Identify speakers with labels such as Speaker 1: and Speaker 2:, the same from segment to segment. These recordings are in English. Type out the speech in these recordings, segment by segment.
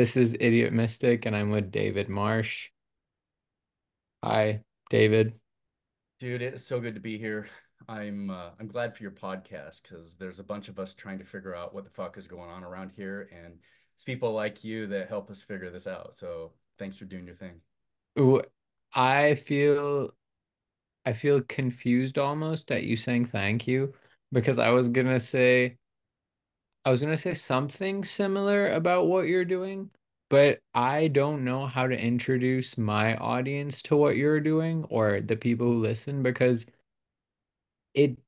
Speaker 1: This is Idiot Mystic, and I'm with David Marsh. Hi, David.
Speaker 2: Dude, it's so good to be here. I'm uh, I'm glad for your podcast because there's a bunch of us trying to figure out what the fuck is going on around here, and it's people like you that help us figure this out. So thanks for doing your thing.
Speaker 1: Ooh, I feel I feel confused almost at you saying thank you because I was gonna say I was gonna say something similar about what you're doing, but I don't know how to introduce my audience to what you're doing or the people who listen because it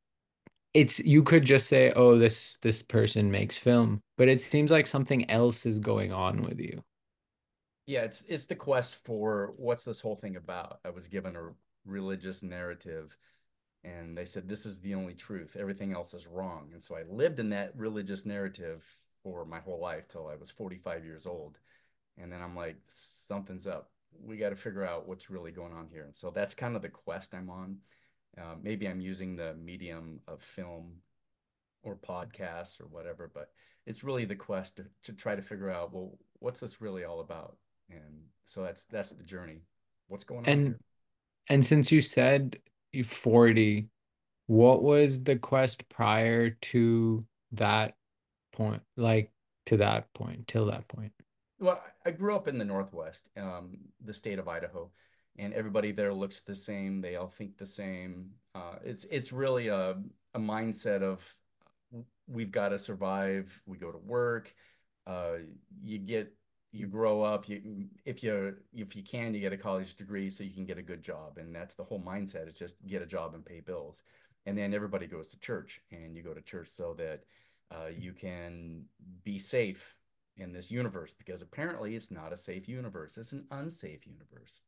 Speaker 1: it's you could just say, "Oh, this this person makes film," but it seems like something else is going on with you.
Speaker 2: Yeah, it's it's the quest for what's this whole thing about. I was given a religious narrative and they said this is the only truth. Everything else is wrong. And so i lived in that religious narrative for my whole life till i was 45 years old. And then i'm like something's up. We got to figure out what's really going on here. And so that's kind of the quest i'm on. Uh, maybe i'm using the medium of film or podcasts or whatever but it's really the quest to, to try to figure out well what's this really all about? And so that's that's the journey. What's going on
Speaker 1: And
Speaker 2: here?
Speaker 1: and since you said 40, what was the quest prior to that point? Like to that point, till that point.
Speaker 2: Well, I grew up in the Northwest, um, the state of Idaho, and everybody there looks the same. They all think the same. Uh, it's it's really a a mindset of we've got to survive. We go to work. Uh, you get you grow up. You if you if you can, you get a college degree so you can get a good job, and that's the whole mindset. Is just get a job and pay bills. And then everybody goes to church, and you go to church so that uh, you can be safe in this universe because apparently it's not a safe universe. It's an unsafe universe.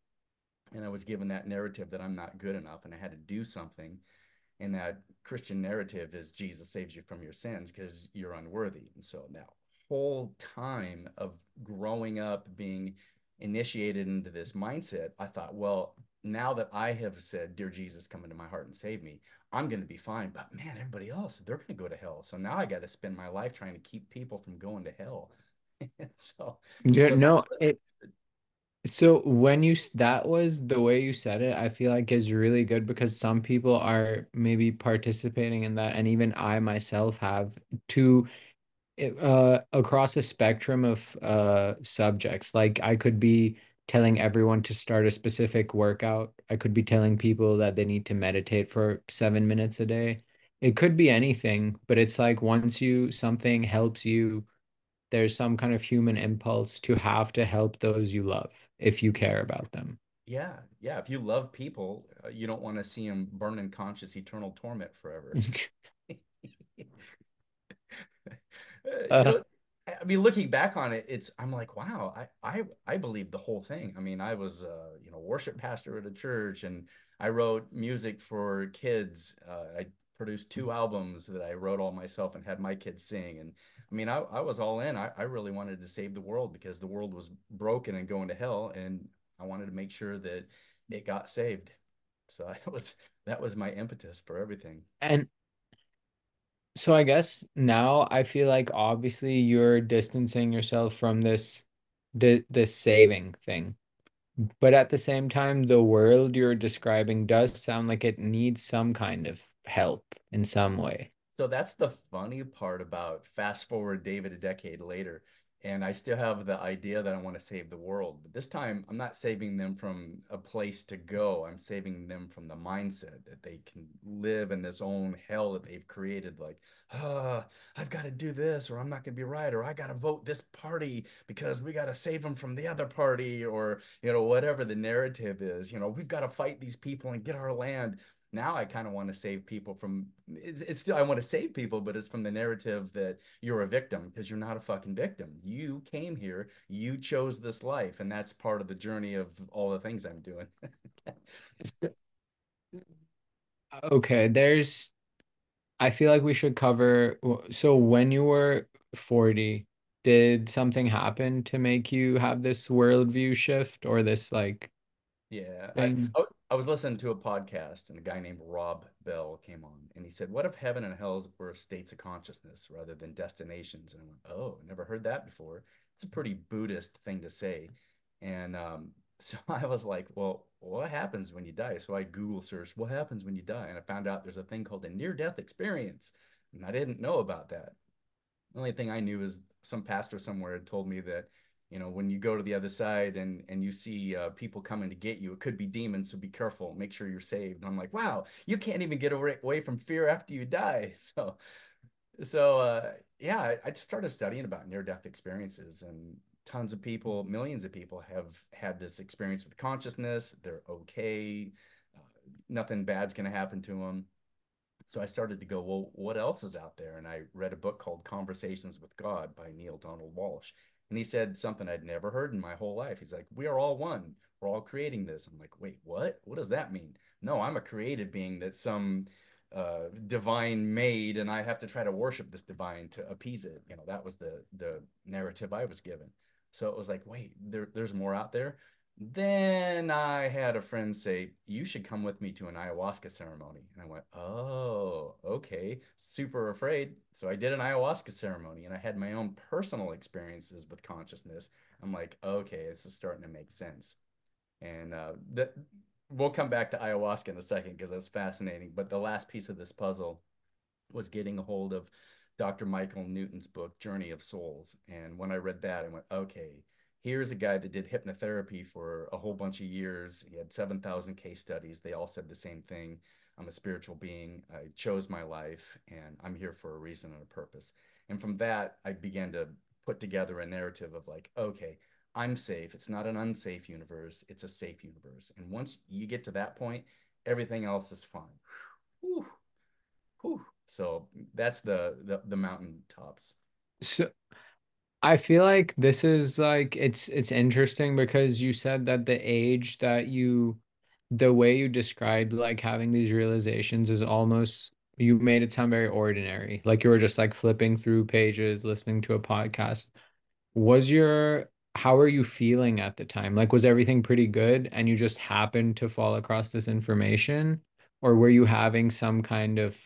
Speaker 2: And I was given that narrative that I'm not good enough and I had to do something. And that Christian narrative is Jesus saves you from your sins because you're unworthy. And so that whole time of growing up, being initiated into this mindset, I thought, well, now that I have said, Dear Jesus, come into my heart and save me, I'm going to be fine. But man, everybody else, they're going to go to hell. So now I got to spend my life trying to keep people from going to hell. so,
Speaker 1: Yeah,
Speaker 2: so
Speaker 1: no, it so when you that was the way you said it, I feel like is really good because some people are maybe participating in that, and even I myself have to uh across a spectrum of uh subjects. Like I could be telling everyone to start a specific workout. I could be telling people that they need to meditate for seven minutes a day. It could be anything, but it's like once you something helps you, there's some kind of human impulse to have to help those you love if you care about them.
Speaker 2: yeah, yeah. If you love people, uh, you don't want to see them burn in conscious eternal torment forever. you
Speaker 1: Uh,
Speaker 2: know, I mean, looking back on it, it's I'm like, wow, I I I believed the whole thing. I mean, I was uh, you know, worship pastor at a church, and I wrote music for kids. Uh, I produced two albums that I wrote all myself and had my kids sing. And I mean, I I was all in. I I really wanted to save the world because the world was broken and going to hell, and I wanted to make sure that it got saved. So that was that was my impetus for everything.
Speaker 1: and so I guess now I feel like obviously you're distancing yourself from this the this saving thing. But at the same time, the world you're describing does sound like it needs some kind of help in some way.
Speaker 2: So that's the funny part about fast forward David a decade later. And I still have the idea that I want to save the world. But this time, I'm not saving them from a place to go. I'm saving them from the mindset that they can live in this own hell that they've created. Like, ah, I've got to do this, or I'm not going to be right, or I got to vote this party because we got to save them from the other party, or, you know, whatever the narrative is. You know, we've got to fight these people and get our land now I kind of want to save people from it's, it's still I want to save people, but it's from the narrative that you're a victim because you're not a fucking victim. You came here, you chose this life, and that's part of the journey of all the things I'm doing.
Speaker 1: Okay, there's, I feel like we should cover. So when you were 40, did something happen to make you have this worldview shift or this like
Speaker 2: Yeah, I? I I was listening to a podcast and a guy named Rob Bell came on and he said, "What if heaven and hell were states of consciousness rather than destinations?" And I went, "Oh, never heard that before." it's a pretty Buddhist thing to say. And um, so I was like, well, what happens when you die? So I Google searched what happens when you die, and I found out there's a thing called a near-death experience, and I didn't know about that. The only thing I knew is some pastor somewhere had told me that you know when you go to the other side and and you see uh, people coming to get you it could be demons so be careful make sure you're saved. And i'm like wow you can't even get away from fear after you die. So so uh, yeah I, just started studying about near death experiences and tons of people millions of people have had this experience with consciousness. They're okay. Uh, nothing bad's going to happen to them so I started to go, well, what else is out there? And I read a book called Conversations with God by Neale Donald Walsch. And he said something I'd never heard in my whole life. He's like, We are all one. We're all creating this. I'm like, Wait, what? What does that mean? No, I'm a created being that some uh, divine made, and I have to try to worship this divine to appease it. You know, that was the the narrative I was given. So it was like, wait, there, there's more out there. Then I had a friend say, You should come with me to an ayahuasca ceremony. And I went, Oh, okay. Super afraid. So I did an ayahuasca ceremony and I had my own personal experiences with consciousness. I'm like, Okay, this is starting to make sense. And uh, that we'll come back to ayahuasca in a second because that's fascinating. But the last piece of this puzzle was getting a hold of Dr. Michael Newton's book, Journey of Souls. And when I read that, I went, Okay here's a guy that did hypnotherapy for a whole bunch of years. He had 7,000 case studies. They all said the same thing. I'm a spiritual being. I chose my life and I'm here for a reason and a purpose. And from that, I began to put together a narrative of like, okay, I'm safe. It's not an unsafe universe, it's a safe universe. And once you get to that point, everything else is fine. Whew. Whew. So that's the, the the mountaintops.
Speaker 1: So I feel like this is like it's it's interesting because you said that the age that you the way you described like having these realizations is almost you made it sound very ordinary. Like you were just like flipping through pages, listening to a podcast. Was your how are you feeling at the time? Like was everything pretty good and you just happened to fall across this information? Or were you having some kind of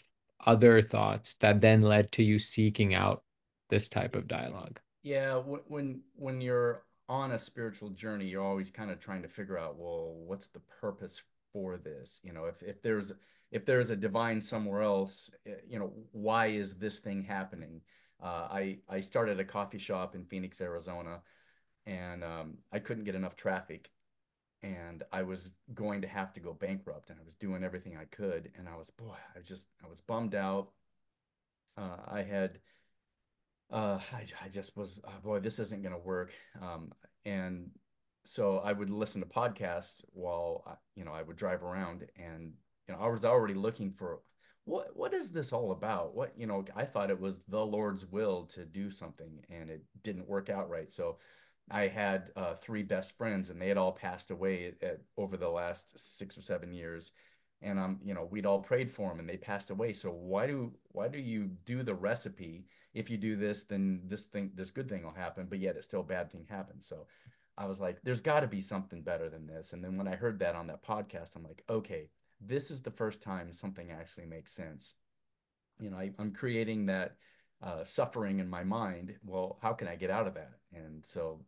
Speaker 1: other thoughts that then led to you seeking out this type of dialogue?
Speaker 2: Yeah, when when you're on a spiritual journey, you're always kind of trying to figure out, well, what's the purpose for this? You know, if if there's if there's a divine somewhere else, eh, you know, why is this thing happening? Uh, I I started a coffee shop in Phoenix, Arizona, and um, I couldn't get enough traffic, and I was going to have to go bankrupt, and I was doing everything I could, and I was boy, I just I was bummed out. Uh, I had uh, I, I just was, oh boy, this isn't going to work. Um, and so I would listen to podcasts while, you know, I would drive around and, you know, I was already looking for what, what is this all about? What, you know, I thought it was the Lord's will to do something and it didn't work out right. So I had uh, three best friends and they had all passed away at, at, over the last six or seven years and um you know we'd all prayed for them and they passed away so why do why do you do the recipe if you do this then this thing this good thing will happen but yet it's still a bad thing happens so i was like there's got to be something better than this. And then when i heard that on that podcast i'm like okay this is the first time something actually makes sense. You know I, i'm creating that uh, suffering in my mind. Well how can i get out of that? And so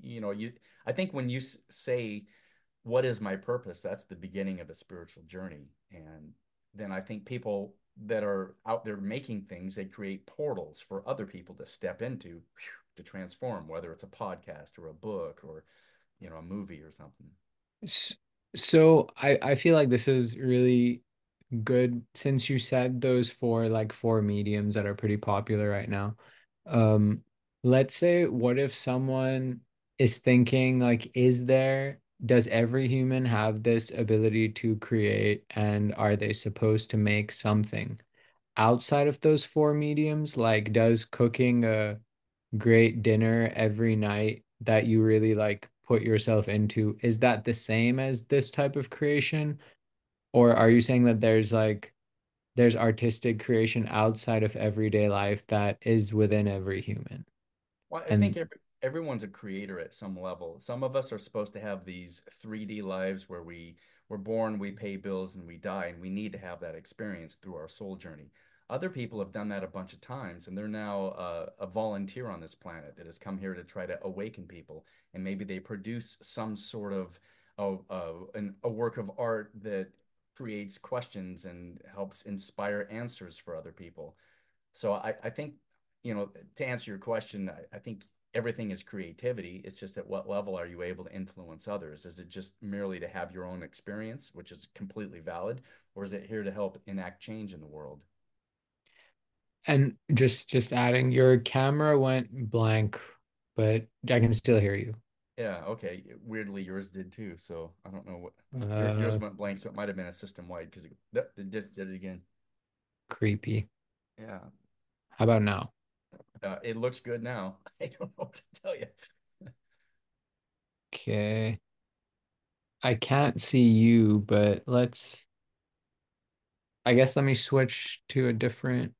Speaker 2: you know you i think when you say what is my purpose? That's the beginning of a spiritual journey. And then I think people that are out there making things, they create portals for other people to step into to transform, whether it's a podcast or a book or, you know, a movie or something.
Speaker 1: So I, I feel like this is really good since you said those four like four mediums that are pretty popular right now. Um, let's say what if someone is thinking like, is there does every human have this ability to create and are they supposed to make something? Outside of those four mediums like does cooking a great dinner every night that you really like put yourself into is that the same as this type of creation? Or are you saying that there's like there's artistic creation outside of everyday life that is within every human?
Speaker 2: Well i and, think every, everyone's a creator at some level. Some of us are supposed to have these 3D lives where we we're born, we pay bills, and we die, and we need to have that experience through our soul journey. Other people have done that a bunch of times, and they're now uh, a volunteer on this planet that has come here to try to awaken people. And maybe they produce some sort of a, a, an, a work of art that creates questions and helps inspire answers for other people. So I, I think, you know, to answer your question, I, I think everything is creativity. It's just at what level are you able to influence others? Is it just merely to have your own experience, which is completely valid, or is it here to help enact change in the world?
Speaker 1: And just just adding, your camera went blank, but I can still hear you.
Speaker 2: Yeah, okay. Weirdly, yours did too. So I don't know what your, yours
Speaker 1: Uh,
Speaker 2: went blank, so it might have been a system wide because it, it just did it again.
Speaker 1: creepy.
Speaker 2: Yeah,
Speaker 1: How about now?
Speaker 2: Uh, it looks good now. I don't know what to tell you.
Speaker 1: Okay. I can't see you, but let's, I guess let me switch to a different,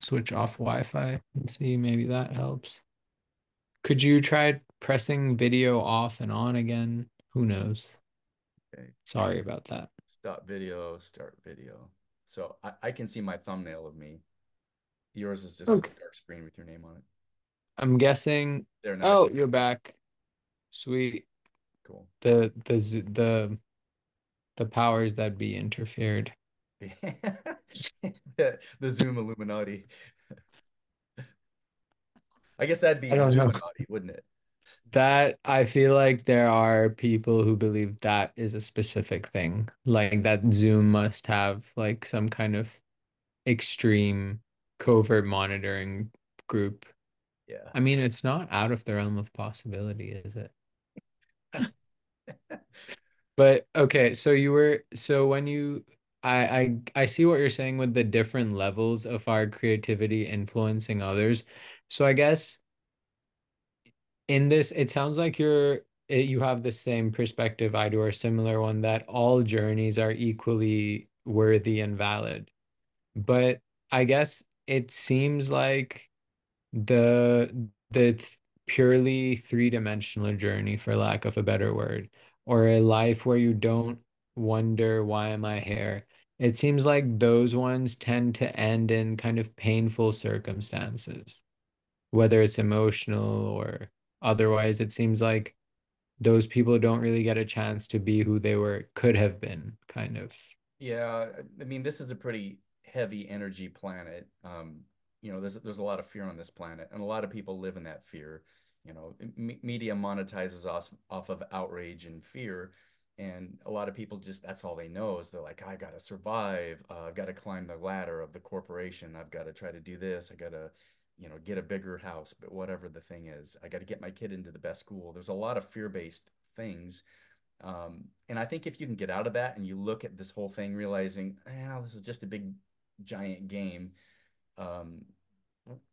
Speaker 1: switch off Wi-Fi and see maybe that helps. Could you try pressing video off and on again? Who knows?
Speaker 2: Okay,
Speaker 1: Sorry about that.
Speaker 2: stop video, start video. So I, I can see my thumbnail of me. Yours is just a dark screen with your name on it.
Speaker 1: I'm guessing.
Speaker 2: There now. I
Speaker 1: Oh,
Speaker 2: can
Speaker 1: you're back. Sweet.
Speaker 2: Cool.
Speaker 1: The the the the powers that be interfered.
Speaker 2: the, the Zoom Illuminati. I guess that'd be
Speaker 1: I.
Speaker 2: Zoominati, wouldn't it?
Speaker 1: That I feel like there are people who believe that is a specific thing. Like that Zoom must have like some kind of extreme covert monitoring group.
Speaker 2: Yeah.
Speaker 1: I mean, it's not out of the realm of possibility, is it? But okay, so you were so when you I I I see what you're saying with the different levels of our creativity influencing others. So I guess in this, it sounds like you're it, you have the same perspective I do, or a similar one, that all journeys are equally worthy and valid. But I guess it seems like the the th- purely three-dimensional journey, for lack of a better word, or a life where you don't wonder why am I here? It seems like those ones tend to end in kind of painful circumstances, whether it's emotional or otherwise. It seems like those people don't really get a chance to be who they were, could have been, kind of.
Speaker 2: Yeah, I mean, this is a pretty heavy energy planet. Um, you know, there's there's a lot of fear on this planet, and a lot of people live in that fear. You know, media monetizes us off of outrage and fear, and a lot of people just that's all they know is they're like, I gotta survive. Uh, I've got to climb the ladder of the corporation. I've got to try to do this. I gotta, you know, get a bigger house, but whatever the thing is, I got to get my kid into the best school. There's a lot of fear-based things um, and I think if you can get out of that and you look at this whole thing, realizing, oh, this is just a big giant game, um,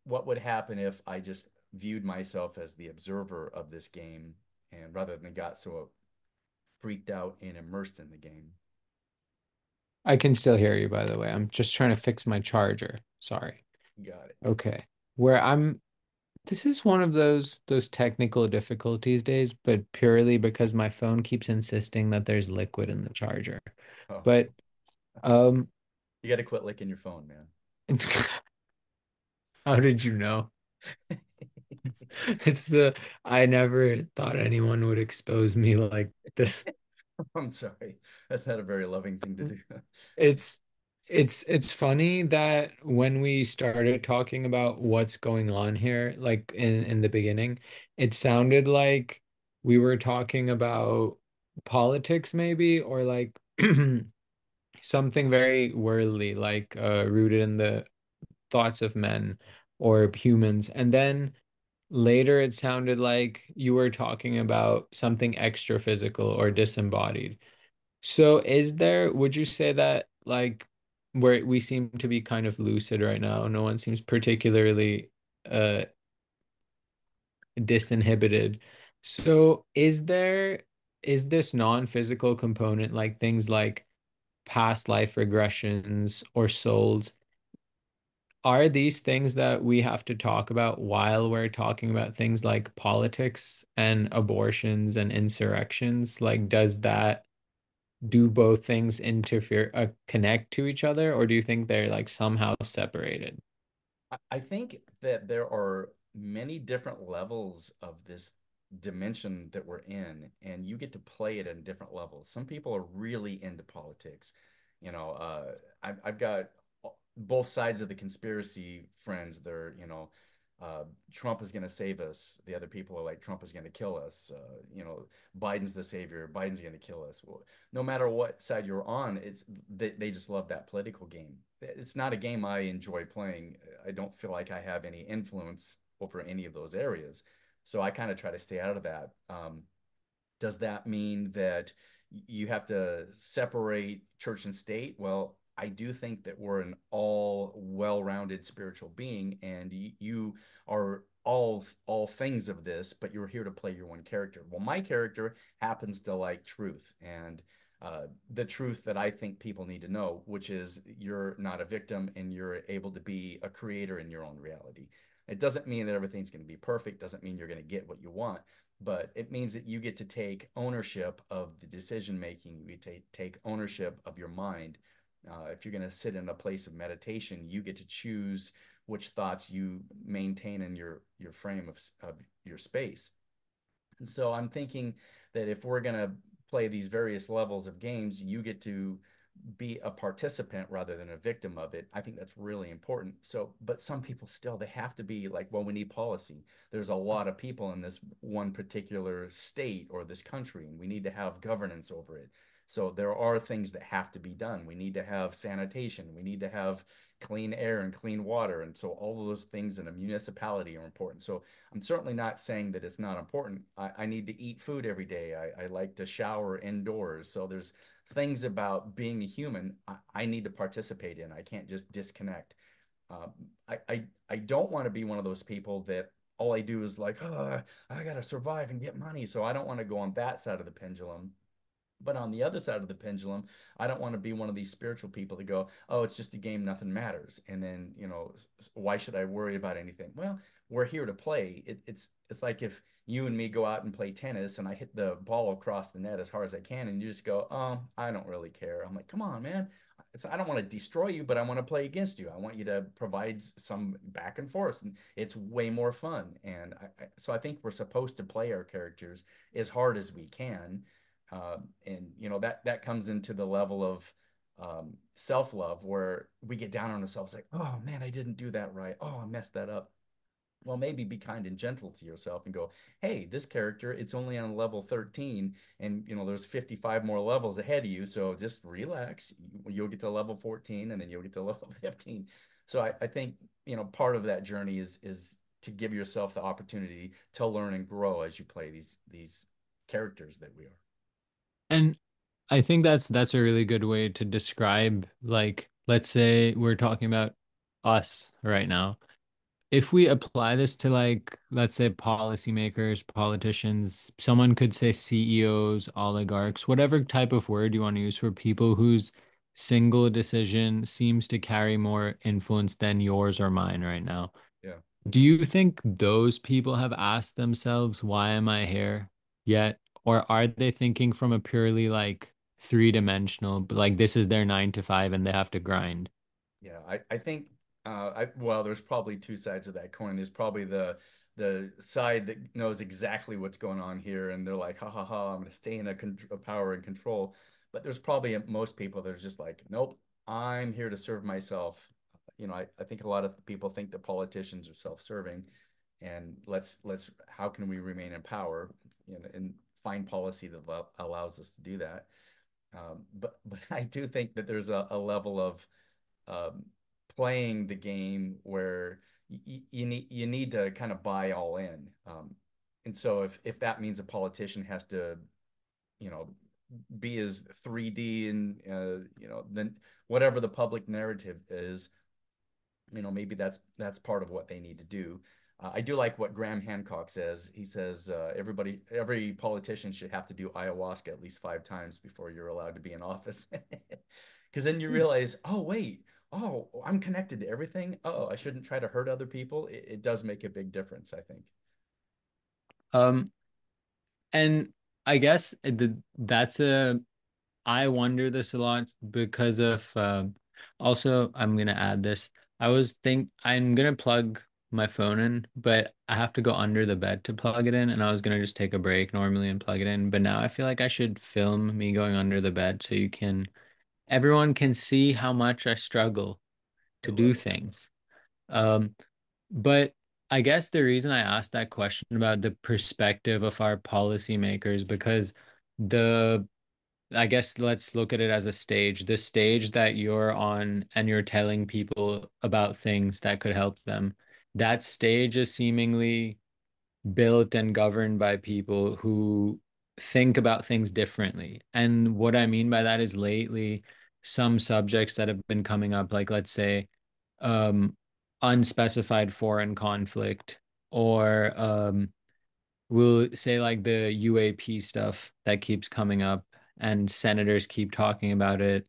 Speaker 2: what would happen if I just viewed myself as the observer of this game and rather than got so freaked out and immersed in the game?
Speaker 1: I can still hear you, by the way. I'm just trying to fix my charger. Sorry.
Speaker 2: Got it.
Speaker 1: Okay. Where I'm, this is one of those those technical difficulties days, but purely because my phone keeps insisting that there's liquid in the charger.
Speaker 2: Oh,
Speaker 1: But um,
Speaker 2: you got to quit licking your phone, man.
Speaker 1: how did you know? It's the I never thought anyone would expose me like this.
Speaker 2: I'm sorry. That's not a very loving thing to do.
Speaker 1: It's it's it's funny that when we started talking about what's going on here, like in in the beginning, it sounded like we were talking about politics maybe or like something very worldly, like uh, rooted in the thoughts of men or humans. And then later it sounded like you were talking about something extra physical or disembodied. So is there, would you say that like where we seem to be kind of lucid right now, no one seems particularly uh disinhibited. So is there is this non-physical component like things like past life regressions or souls, are these things that we have to talk about while we're talking about things like politics and abortions and insurrections? Like does that do both things interfere uh, connect to each other, or do you think they're like somehow separated?
Speaker 2: I think that there are many different levels of this dimension that we're in, and you get to play it in different levels. Some people are really into politics. You know, uh, I've, I've got both sides of the conspiracy friends. They're, you know, uh, Trump is going to save us. The other people are like, Trump is going to kill us. Uh, you know, Biden's the savior. Biden's going to kill us. Well, no matter what side you're on, it's they, they just love that political game. It's not a game I enjoy playing. I don't feel like I have any influence over any of those areas. So I kind of try to stay out of that. Um, does that mean that you have to separate church and state? Well, I do think that we're an all well-rounded spiritual being, and you are all all things of this, but you're here to play your one character. Well, my character happens to like truth and uh, the truth that I think people need to know, which is you're not a victim and you're able to be a creator in your own reality. It doesn't mean that everything's going to be perfect. Doesn't mean you're going to get what you want, but it means that you get to take ownership of the decision making. You take take ownership of your mind uh, if you're going to sit in a place of meditation, you get to choose which thoughts you maintain in your your frame of, of your space. And so I'm thinking that if we're going to play these various levels of games, you get to be a participant rather than a victim of it. I think that's really important. So, but some people still they have to be like, well, we need policy. There's a lot of people in this one particular state or this country, and we need to have governance over it. So there are things that have to be done. We need to have sanitation. We need to have clean air and clean water. And so all of those things in a municipality are important. So I'm certainly not saying that it's not important. I, I need to eat food every day. I, I, like to shower indoors. So there's things about being a human I, I need to participate in. I can't just disconnect. Um, I, I, I don't want to be one of those people that all I do is like, oh, I got to survive and get money. So I don't want to go on that side of the pendulum. But on the other side of the pendulum, I don't want to be one of these spiritual people that go, oh, it's just a game, nothing matters. And then, you know, why should I worry about anything? Well, we're here to play. It, it's it's like if you and me go out and play tennis and I hit the ball across the net as hard as I can, and you just go, oh, I don't really care. I'm like, come on, man. It's, I don't want to destroy you, but I want to play against you. I want you to provide some back and forth, and it's way more fun. And I, I, so I think we're supposed to play our characters as hard as we can um, and you know that that comes into the level of um, self love where we get down on ourselves like, oh man, I didn't do that right. Oh, I messed that up. Well, maybe be kind and gentle to yourself and go, hey, this character, it's only on level 13, and you know there's 55 more levels ahead of you. So just relax. You'll get to level 14, and then you'll get to level 15. So I, I think you know part of that journey is is to give yourself the opportunity to learn and grow as you play these these characters that we are.
Speaker 1: And I think that's that's a really good way to describe like let's say we're talking about us right now. If we apply this to like let's say policymakers, politicians, someone could say CEOs, oligarchs, whatever type of word you want to use for people whose single decision seems to carry more influence than yours or mine right now.
Speaker 2: Yeah.
Speaker 1: Do you think those people have asked themselves, why am I here yet? Or are they thinking from a purely like three dimensional, like this is their nine to five and they have to grind?
Speaker 2: Yeah, I, I think uh, I well, there's probably two sides of that coin. There's probably the the side that knows exactly what's going on here, and they're like, ha ha ha, I'm going to stay in a, con- a power and control. But there's probably most people that are just like, nope, I'm here to serve myself. You know, I, I think a lot of people think that politicians are self-serving, and let's let's how can we remain in power? And find policy that allows us to do that. Um, but but I do think that there's a, a level of um, playing the game where you need you need to kind of buy all in. Um, and so if if that means a politician has to, you know, be as 3D and uh, you know then whatever the public narrative is, you know maybe that's that's part of what they need to do. Uh, I do like what Graham Hancock says. He says uh, everybody, every politician should have to do ayahuasca at least five times before you're allowed to be in office. Because then you hmm. realize, oh wait, oh I'm connected to everything. Oh, I shouldn't try to hurt other people. It, it does make a big difference, I think.
Speaker 1: Um, and I guess the, that's a I wonder this a lot because of uh, also I'm gonna add this. I was think I'm gonna plug my phone in, but I have to go under the bed to plug it in, and I was gonna just take a break normally and plug it in, but now I feel like I should film me going under the bed so you can everyone can see how much I struggle to do things. Um, but I guess the reason I asked that question about the perspective of our policymakers because the I guess let's look at it as a stage. The stage that you're on and you're telling people about things that could help them. That stage is seemingly built and governed by people who think about things differently. And what I mean by that is lately, some subjects that have been coming up, like let's say, um, unspecified foreign conflict, or um, we'll say like the UAP stuff that keeps coming up, and senators keep talking about it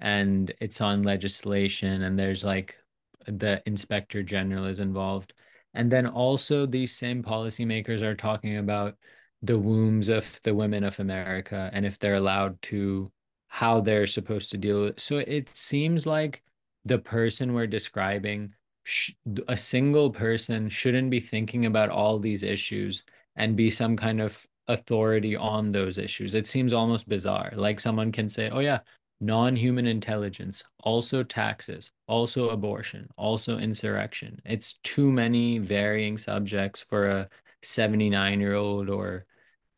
Speaker 1: and it's on legislation and there's like the inspector general is involved. And then also these same policymakers are talking about the wombs of the women of America and if they're allowed to how they're supposed to deal with. So it seems like the person we're describing, sh a single person shouldn't be thinking about all these issues and be some kind of authority on those issues. It seems almost bizarre. Like someone can say, "Oh yeah, non-human intelligence, also taxes, also abortion, also insurrection. It's too many varying subjects for a 79-year-old or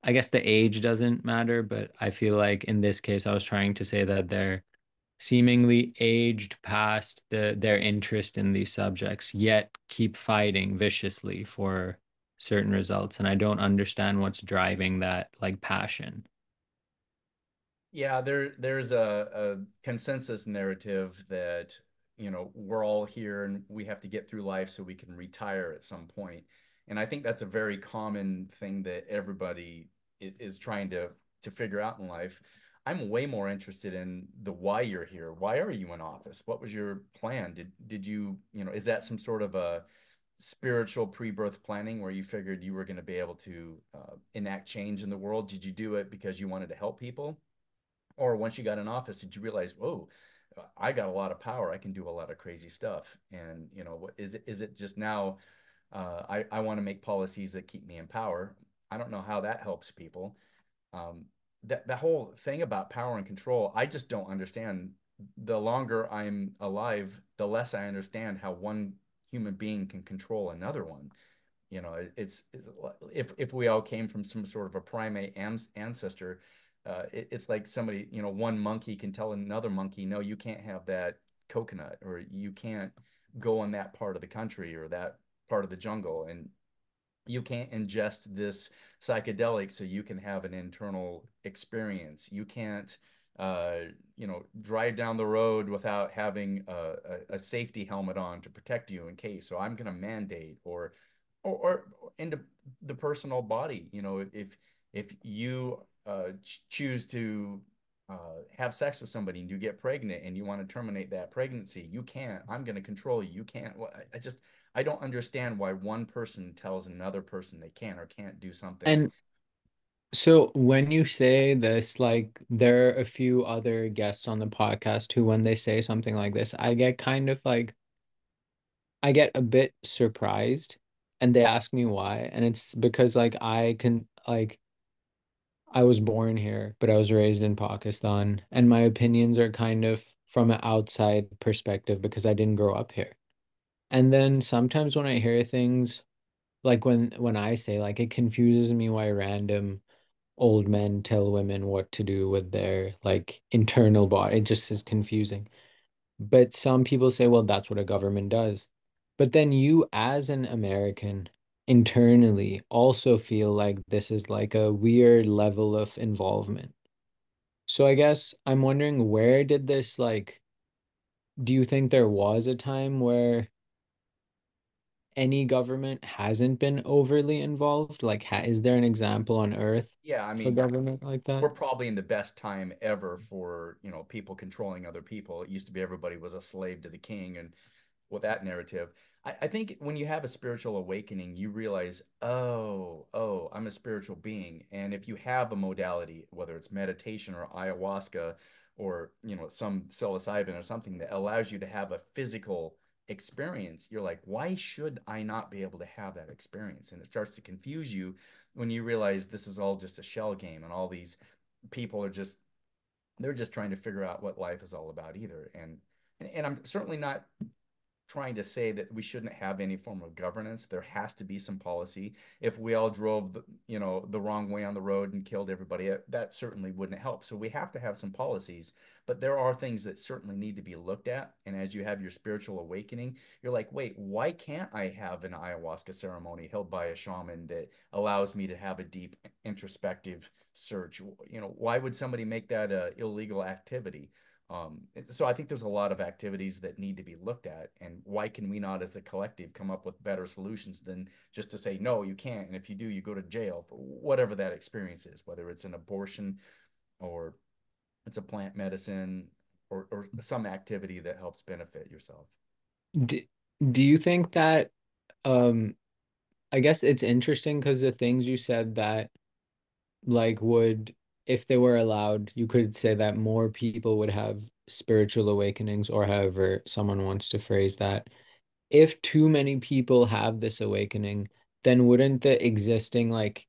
Speaker 1: I guess the age doesn't matter, but I feel like in this case I was trying to say that they're seemingly aged past the their interest in these subjects, yet keep fighting viciously for certain results. And I don't understand what's driving that like passion.
Speaker 2: Yeah, there there's a, a consensus narrative that, you know, we're all here and we have to get through life so we can retire at some point. And I think that's a very common thing that everybody is trying to to figure out in life. I'm way more interested in the why you're here. Why are you in office? What was your plan? Did did you, you know, is that some sort of a spiritual pre-birth planning where you figured you were going to be able to uh, enact change in the world? Did you do it because you wanted to help people? or once you got in office, did you realize, whoa, I got a lot of power. I can do a lot of crazy stuff. And you know, is it is it just now? Uh, I I want to make policies that keep me in power. I don't know how that helps people. Um, that that whole thing about power and control, I just don't understand. The longer I'm alive, the less I understand how one human being can control another one. You know, it's, it's if if we all came from some sort of a primate ancestor, uh, it, it's like somebody, you know, one monkey can tell another monkey, no, you can't have that coconut, or you can't go in that part of the country or that part of the jungle, and you can't ingest this psychedelic so you can have an internal experience. You can't, uh, you know, drive down the road without having a, a, safety helmet on to protect you in case. So I'm going to mandate or, or, or into the personal body. You know, if if you uh, choose to uh, have sex with somebody and you get pregnant and you want to terminate that pregnancy, you can't. I'm going to control you. You can't. I, I just I don't understand why one person tells another person they can or can't do something.
Speaker 1: And so when you say this, like there are a few other guests on the podcast who, when they say something like this, I get kind of like I get a bit surprised and they ask me why. And it's because like I can like I was born here, but I was raised in Pakistan, and my opinions are kind of from an outside perspective because I didn't grow up here. And then sometimes when I hear things like when when I say like it confuses me why random old men tell women what to do with their like internal body. It just is confusing. But some people say, well, that's what a government does. But then you, as an American, internally also feel like this is like a weird level of involvement. So I guess I'm wondering where did this like, do you think there was a time where any government hasn't been overly involved? Like, ha is there an example on Earth
Speaker 2: Yeah, I mean,
Speaker 1: government like that?
Speaker 2: we're probably in the best time ever for, you know, people controlling other people. It used to be everybody was a slave to the king and with that narrative. I, I think when you have a spiritual awakening, you realize, oh, oh, I'm a spiritual being. And if you have a modality, whether it's meditation or ayahuasca or you know some psilocybin or something that allows you to have a physical experience, you're like, why should I not be able to have that experience? And it starts to confuse you when you realize this is all just a shell game and all these people are just they're just trying to figure out what life is all about either. And and, and I'm certainly not trying to say that we shouldn't have any form of governance. There has to be some policy. If we all drove, the, you know, the wrong way on the road and killed everybody, that certainly wouldn't help. So we have to have some policies, but there are things that certainly need to be looked at. And as you have your spiritual awakening, you're like, wait, why can't I have an ayahuasca ceremony held by a shaman that allows me to have a deep introspective search? You know, why would somebody make that a illegal activity? Um, so I think there's a lot of activities that need to be looked at, and why can we not, as a collective, come up with better solutions than just to say no, you can't, and if you do, you go to jail whatever that experience is, whether it's an abortion, or it's a plant medicine, or, or some activity that helps benefit yourself.
Speaker 1: Do, do you think that um I guess it's interesting because the things you said that like would if they were allowed, you could say that more people would have spiritual awakenings, or however someone wants to phrase that. If too many people have this awakening, then wouldn't the existing like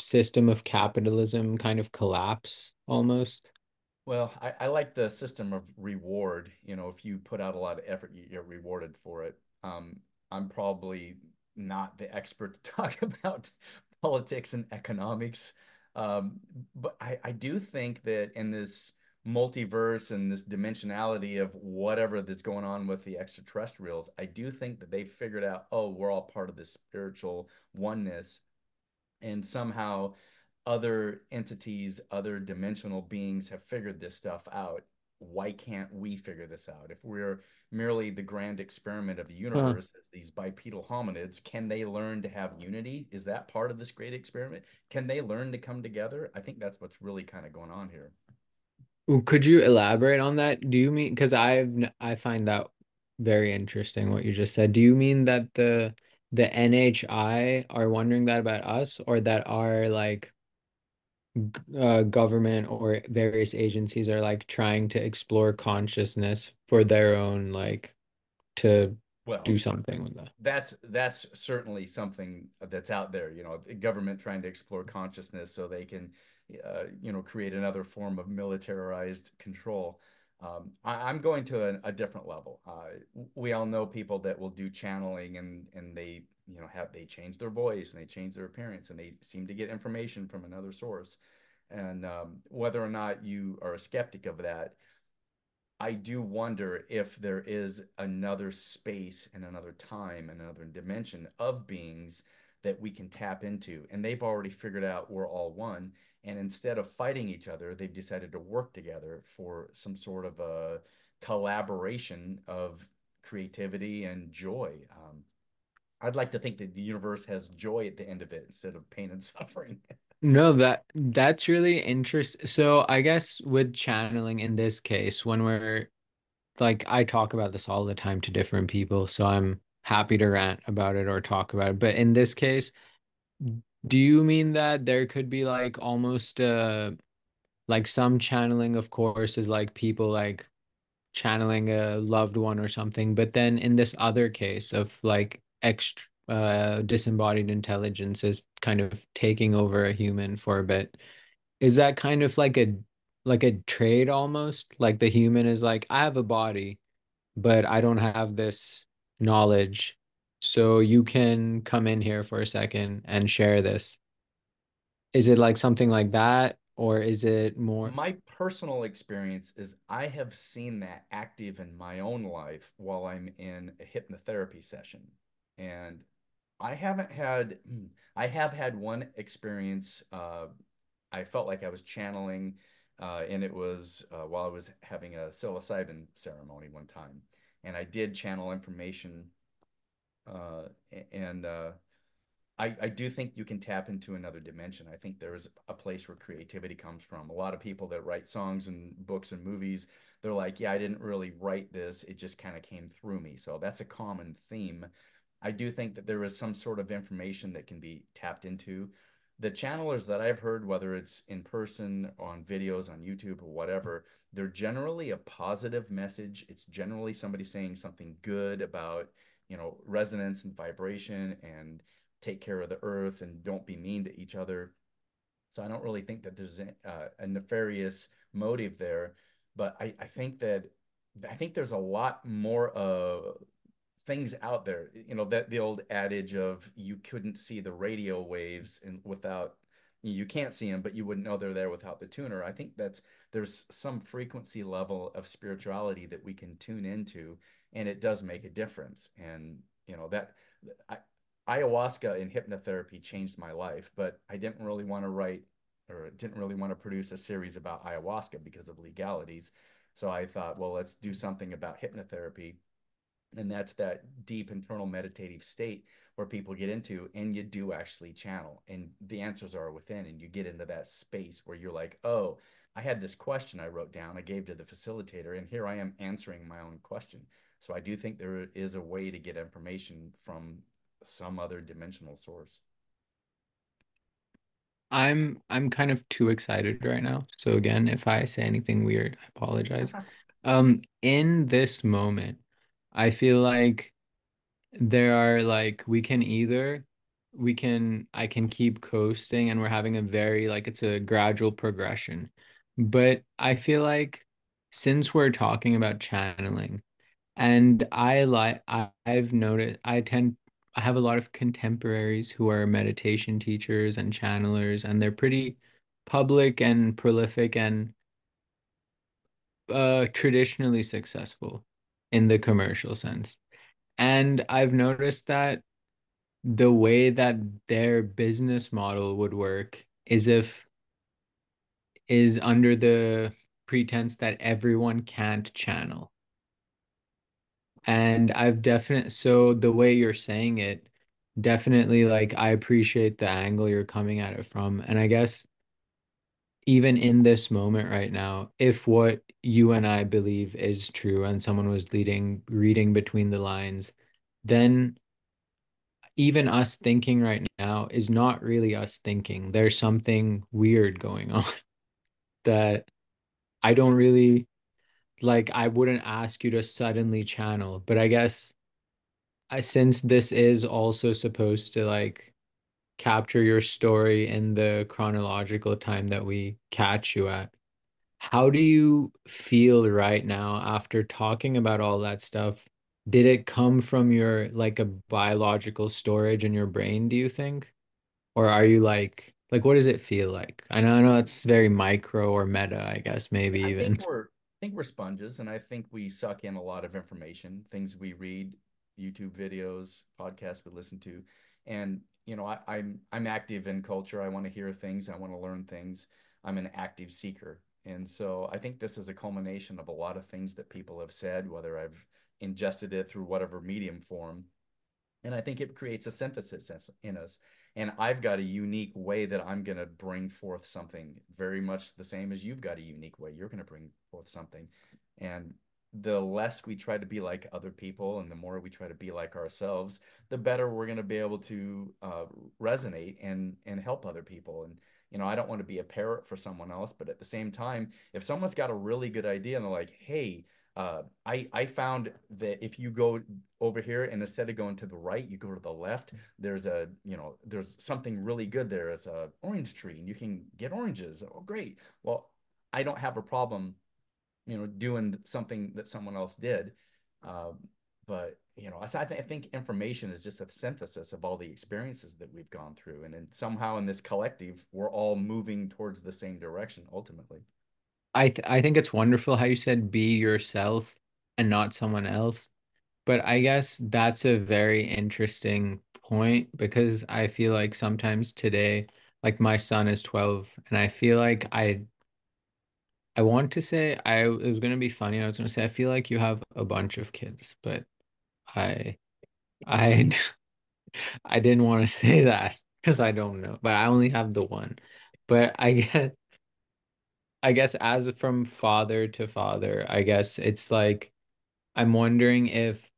Speaker 1: system of capitalism kind of collapse almost?
Speaker 2: Well, I, I like the system of reward. You know, if you put out a lot of effort, you get rewarded for it. Um, I'm probably not the expert to talk about politics and economics. Um, but I, I do think that in this multiverse and this dimensionality of whatever that's going on with the extraterrestrials, I do think that they figured out, oh, we're all part of this spiritual oneness. And somehow other entities, other dimensional beings have figured this stuff out why can't we figure this out? If we're merely the grand experiment of the universe huh. as these bipedal hominids, can they learn to have unity? Is that part of this great experiment? Can they learn to come together? I think that's what's really kind of going on here.
Speaker 1: Could you elaborate on that? Do you mean because I've I find that very interesting what you just said. Do you mean that the the NHI are wondering that about us or that are like uh, government or various agencies are like trying to explore consciousness for their own like to well do something with that
Speaker 2: that's that's certainly something that's out there you know government trying to explore consciousness so they can uh, you know create another form of militarized control um, I, am going to a, a different level. Uh, we all know people that will do channeling and and they you know have they change their voice and they change their appearance and they seem to get information from another source. And um, whether or not you are a skeptic of that, I do wonder if there is another space and another time and another dimension of beings that we can tap into. And they've already figured out we're all one. And instead of fighting each other, they've decided to work together for some sort of a collaboration of creativity and joy. Um, I'd like to think that the universe has joy at the end of it instead of pain and suffering.
Speaker 1: No, that that's really interesting. So I guess with channeling in this case, when we're like I talk about this all the time to different people, so I'm happy to rant about it or talk about it. But in this case, do you mean that there could be like almost uh like some channeling, of course, is like people like channeling a loved one or something, but then in this other case of like extra uh disembodied intelligence is kind of taking over a human for a bit, is that kind of like a like a trade almost? Like the human is like, I have a body, but I don't have this knowledge. So you can come in here for a second and share this. Is it like something like that? Or is it more?
Speaker 2: My personal experience is I have seen that active in my own life while I'm in a hypnotherapy session. And I haven't had, I have had one experience. Uh, I felt like I was channeling, uh, and it was uh, while I was having a psilocybin ceremony one time. And I did channel information uh, and uh, I, I do think you can tap into another dimension. I think there is a place where creativity comes from. A lot of people that write songs and books and movies, they're like, yeah, I didn't really write this. It just kind of came through me. So that's a common theme. I do think that there is some sort of information that can be tapped into. The channelers that I've heard, whether it's in person, on videos, on YouTube, or whatever, they're generally a positive message. It's generally somebody saying something good about, you know, resonance and vibration and take care of the earth and don't be mean to each other. So I don't really think that there's a, uh, a nefarious motive there, but I, I think that I think there's a lot more uh, things out there. You know that the old adage of you couldn't see the radio waves and without you can't see them, but you wouldn't know they're there without the tuner. I think that's there's some frequency level of spirituality that we can tune into, and it does make a difference. And you know that I, ayahuasca and hypnotherapy changed my life, but I didn't really want to write or didn't really want to produce a series about ayahuasca because of legalities. So I thought, well, let's do something about hypnotherapy. And that's that deep internal meditative state where people get into and you do actually channel and the answers are within and you get into that space where you're like, oh, I had this question I wrote down, I gave to the facilitator, and here I am answering my own question. So I do think there is a way to get information from some other dimensional source.
Speaker 1: I'm I'm kind of too excited right now. So again, if I say anything weird, I apologize. Um, in this moment, I feel like there are like we can either we can I can keep coasting and we're having a very like it's a gradual progression. But I feel like since we're talking about channeling, and I like I've noticed I tend I have a lot of contemporaries who are meditation teachers and channelers, and they're pretty public and prolific and uh, traditionally successful in the commercial sense. And I've noticed that the way that their business model would work is if is under the pretense that everyone can't channel. And I've definitely, so the way you're saying it, definitely like I appreciate the angle you're coming at it from. And I guess even in this moment right now, if what you and I believe is true and someone was leading, reading between the lines, then even us thinking right now is not really us thinking. There's something weird going on that I don't really like I wouldn't ask you to suddenly channel, but I guess I since this is also supposed to like capture your story in the chronological time that we catch you at. How do you feel right now after talking about all that stuff? Did it come from your like a biological storage in your brain, do you think? Or are you like like what does it feel like? I know I know it's very micro or meta, I guess maybe
Speaker 2: I think
Speaker 1: even.
Speaker 2: we're I think we're sponges, and I think we suck in a lot of information, things we read, YouTube videos, podcasts we listen to, and you know, I, I'm I'm active in culture. I want to hear things. I want to learn things. I'm an active seeker, and so I think this is a culmination of a lot of things that people have said, whether I've ingested it through whatever medium form, and I think it creates a synthesis in us. And I've got a unique way that I'm going to bring forth something very much the same as you've got a unique way you're going to bring forth something. And the less we try to be like other people and the more we try to be like ourselves, the better we're going to be able to uh, resonate and and help other people. And you know, I don't want to be a parrot for someone else, but at the same time, if someone's got a really good idea and they're like, "Hey, uh, I I found that if you go over here and instead of going to the right, you go to the left. There's a you know there's something really good there. It's a orange tree, and you can get oranges. Oh, great. Well, I don't have a problem, you know, doing something that someone else did. Uh, but you know, I, I think information is just a synthesis of all the experiences that we've gone through, and then somehow in this collective, we're all moving towards the same direction ultimately.
Speaker 1: I th I think it's wonderful how you said be yourself and not someone else. But I guess that's a very interesting point because I feel like sometimes today, like my son is 12, and I feel like I I want to say I it was gonna be funny. I was gonna say I feel like you have a bunch of kids, but I I I didn't want to say that because I don't know, but I only have the one. But I guess I guess as from father to father, I guess it's like I'm wondering if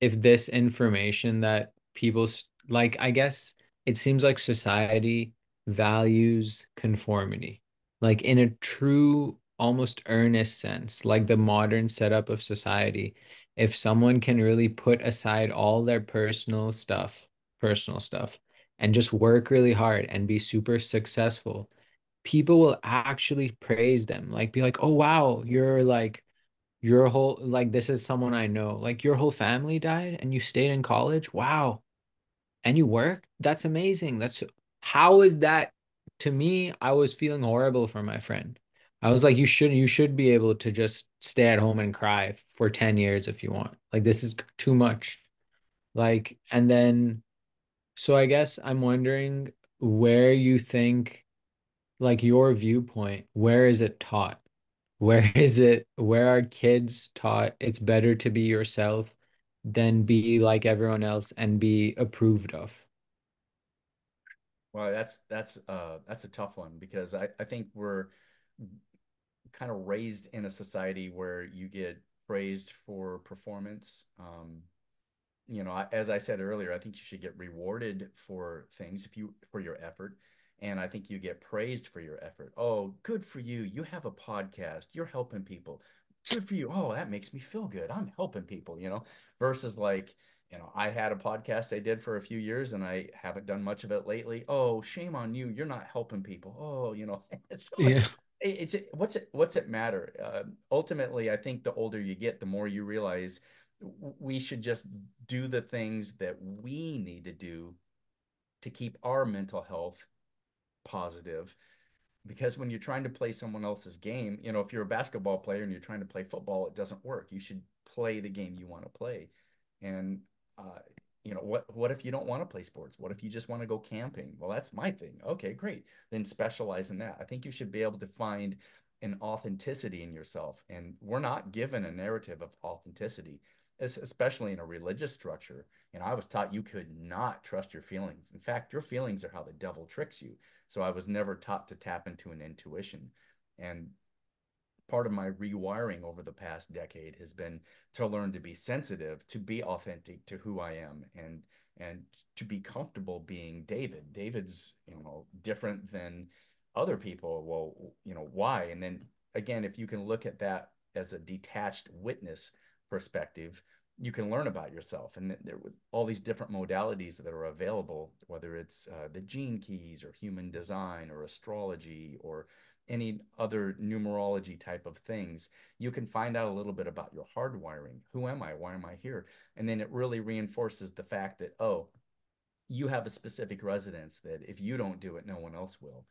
Speaker 1: if this information that people like, I guess it seems like society values conformity, like in a true, almost earnest sense, like the modern setup of society. If someone can really put aside all their personal stuff, personal stuff, and just work really hard and be super successful, people will actually praise them. Like, be like, oh, wow, you're like, your whole like this is someone I know. Like your whole family died and you stayed in college. Wow. And you work? That's amazing. That's how is that to me, I was feeling horrible for my friend. I was like, you should you should be able to just stay at home and cry for 10 years if you want. Like this is too much. Like, and then so I guess I'm wondering where you think like your viewpoint, where is it taught? Where is it, where are kids taught it's better to be yourself than be like everyone else and be approved of?
Speaker 2: Well, that's that's uh that's a tough one because I, I think we're kind of raised in a society where you get praised for performance. Um, you know, as I said earlier, I think you should get rewarded for things if you for your effort. And I think you get praised for your effort. Oh, good for you. You have a podcast. You're helping people. Good for you. Oh, that makes me feel good. I'm helping people, you know, versus like, you know, I had a podcast I did for a few years and I haven't done much of it lately. Oh, shame on you. You're not helping people. Oh, you know, it's like,
Speaker 1: Yeah.
Speaker 2: it's what's it what's it matter uh, ultimately i think the older you get the more you realize we should just do the things that we need to do to keep our mental health positive because when you're trying to play someone else's game you know if you're a basketball player and you're trying to play football it doesn't work you should play the game you want to play and uh, you know what what if you don't want to play sports? What if you just want to go camping? Well that's my thing. Okay great. Then specialize in that. I think you should be able to find an authenticity in yourself and we're not given a narrative of authenticity especially in a religious structure and i was taught you could not trust your feelings. In fact your feelings are how the devil tricks you. So i was never taught to tap into an intuition. And part of my rewiring over the past decade has been to learn to be sensitive, to be authentic to who I am and and to be comfortable being David. David's, you know, different than other people. Well, you know, why? And then again, if you can look at that as a detached witness perspective, you can learn about yourself and there with all these different modalities that are available whether it's uh, the gene keys or human design or astrology or any other numerology type of things, you can find out a little bit about your hardwiring. Who am I? Why am I here? And then it really reinforces the fact that, oh, you have a specific residence that if you don't do it, no one else will.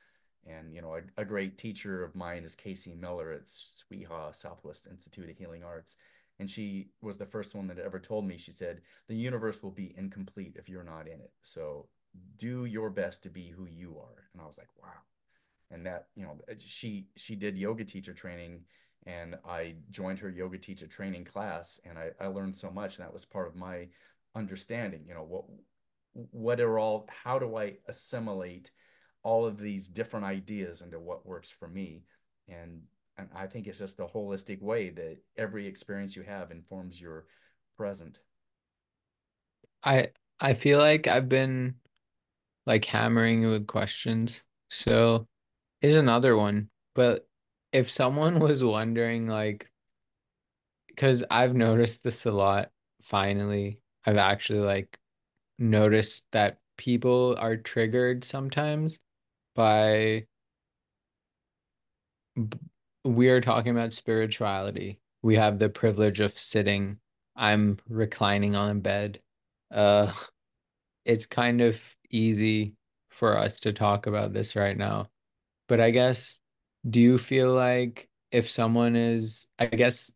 Speaker 2: And, you know, a, a great teacher of mine is Casey Miller at SWIHA, Southwest Institute of Healing Arts. And she was the first one that ever told me, she said, the universe will be incomplete if you're not in it. So do your best to be who you are. And I was like, wow, and that you know uh, she she did yoga teacher training and i joined her yoga teacher training class and i, I learned so much and that was part of my understanding you know what what are all how do i assimilate all of these different ideas into what works for me and and i think it's just a holistic way that every experience you have informs your present
Speaker 1: I I feel like I've been like hammering with questions. So Is another one. But if someone was wondering, like, because I've noticed this a lot, finally, I've actually like noticed that people are triggered sometimes by we are talking about spirituality. We have the privilege of sitting. I'm reclining on a bed. Uh, it's kind of easy for us to talk about this right now. But I guess, do you feel like if someone is, I guess,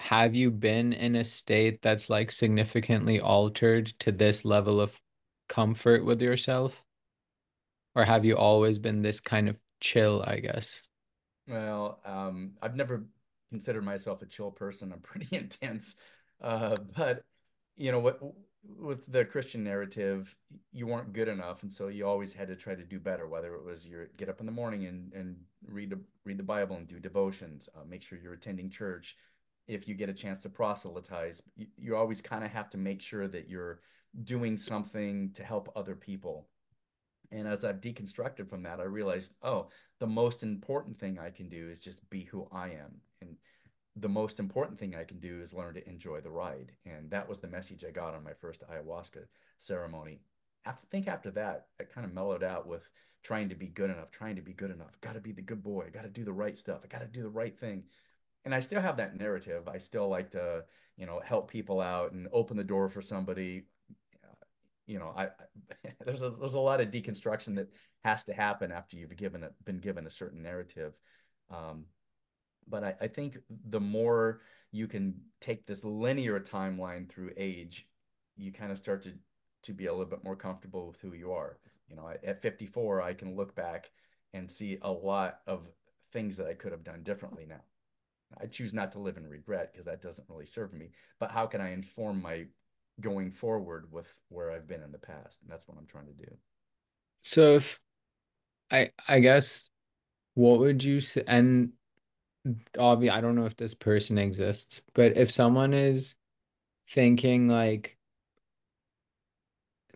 Speaker 1: have you been in a state that's like significantly altered to this level of comfort with yourself? Or have you always been this kind of chill, I guess?
Speaker 2: Well, um, I've never considered myself a chill person. I'm pretty intense. Uh, but you know what with the Christian narrative, you weren't good enough, and so you always had to try to do better. Whether it was your get up in the morning and and read a, read the Bible and do devotions, uh, make sure you're attending church. If you get a chance to proselytize, you, you always kind of have to make sure that you're doing something to help other people. And as I've deconstructed from that, I realized, oh, the most important thing I can do is just be who I am. And the most important thing I can do is learn to enjoy the ride. And that was the message I got on my first ayahuasca ceremony. After think after that, I kind of mellowed out with trying to be good enough, trying to be good enough. Got to be the good boy. Got to do the right stuff. I got to do the right thing. And I still have that narrative. I still like to, you know, help people out and open the door for somebody. You know, I, I there's a, there's a lot of deconstruction that has to happen after you've given a, been given a certain narrative. Um, but I, I think the more you can take this linear timeline through age, you kind of start to to be a little bit more comfortable with who you are. You know, at 54, I can look back and see a lot of things that I could have done differently now. I choose not to live in regret because that doesn't really serve me. But how can I inform my going forward with where I've been in the past? And that's what I'm trying to do.
Speaker 1: So if I I guess what would you say and obviously I don't know if this person exists, but if someone is thinking like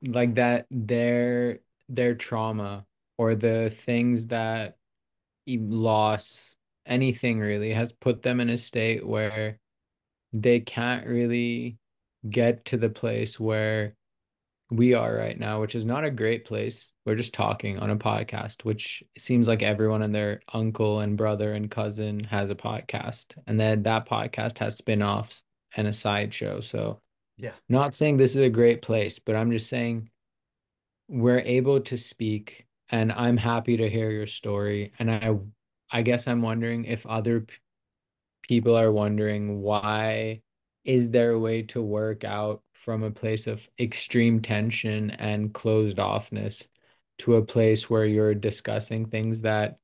Speaker 1: like that their their trauma or the things that loss anything really has put them in a state where they can't really get to the place where we are right now, which is not a great place. We're just talking on a podcast, which seems like everyone and their uncle and brother and cousin has a podcast. And then that podcast has spin-offs and a sideshow. So
Speaker 2: yeah,
Speaker 1: not saying this is a great place, but I'm just saying we're able to speak and I'm happy to hear your story. And I I guess I'm wondering if other people are wondering why is there a way to work out from a place of extreme tension and closed offness to a place where you're discussing things that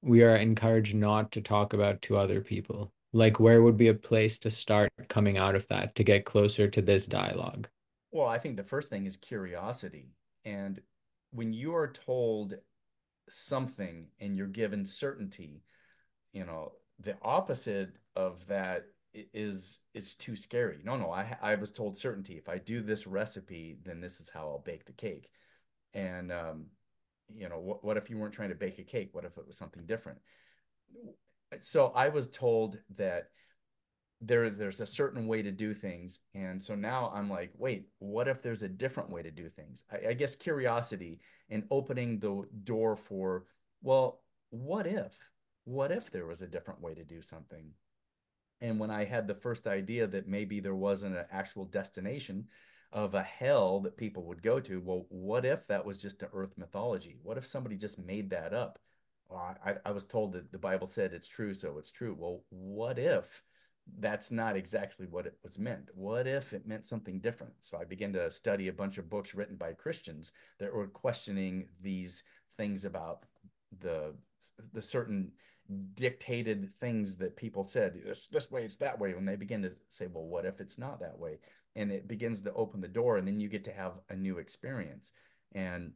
Speaker 1: we are encouraged not to talk about to other people? Like, where would be a place to start coming out of that to get closer to this dialogue?
Speaker 2: Well, I think the first thing is curiosity. And when you are told something and you're given certainty, you know, the opposite of that is is too scary. No, no, I I was told certainty. If I do this recipe, then this is how I'll bake the cake. And um, you know, what what if you weren't trying to bake a cake? What if it was something different? So I was told that there's there's a certain way to do things, and so now I'm like, wait, what if there's a different way to do things? I, I guess curiosity and opening the door for, well, what if? What if there was a different way to do something? And when I had the first idea that maybe there wasn't an actual destination of a hell that people would go to, well, what if that was just an earth mythology? What if somebody just made that up? Well, I, I was told that the Bible said it's true, so it's true. Well, what if that's not exactly what it was meant? What if it meant something different? So I began to study a bunch of books written by Christians that were questioning these things about the the certain dictated things that people said this this way it's that way when they begin to say well what if it's not that way? And it begins to open the door and then you get to have a new experience. And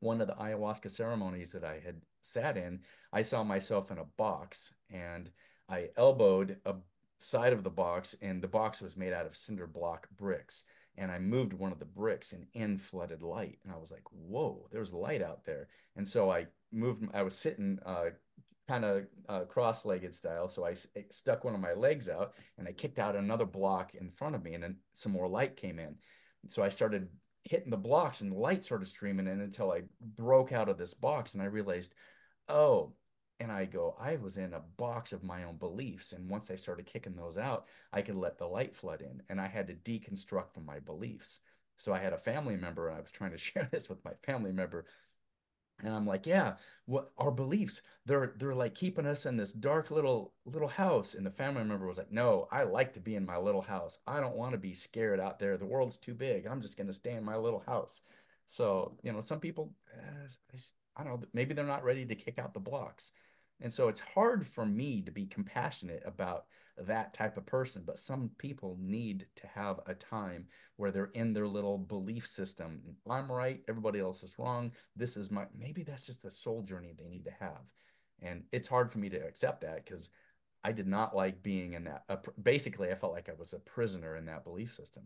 Speaker 2: one of the ayahuasca ceremonies that I had sat in I saw myself in a box and I elbowed a side of the box and the box was made out of cinder block bricks. And I moved one of the bricks and in flooded light. And I was like whoa there's light out there. And so I moved I was sitting uh, kind of uh, cross-legged style. So I stuck one of my legs out and I kicked out another block in front of me, and then some more light came in. So I started hitting the blocks, and the light started streaming in until I broke out of this box, and I realized, oh. And I go, I was in a box of my own beliefs. And once I started kicking those out, I could let the light flood in. And I had to deconstruct from my beliefs. So I had a family member, and I was trying to share this with my family member and I'm like, yeah, what our beliefs, they're they're like keeping us in this dark little little house. And the family member was like, no, I like to be in my little house. I don't want to be scared out there. The world's too big. I'm just gonna stay in my little house. So, you know, some people, uh, I don't know, maybe they're not ready to kick out the blocks. And so it's hard for me to be compassionate about that type of person. But some people need to have a time where they're in their little belief system. I'm right, everybody else is wrong. This is my, maybe that's just a soul journey they need to have. And it's hard for me to accept that because I did not like being in that. Uh, basically, I felt like I was a prisoner in that belief system.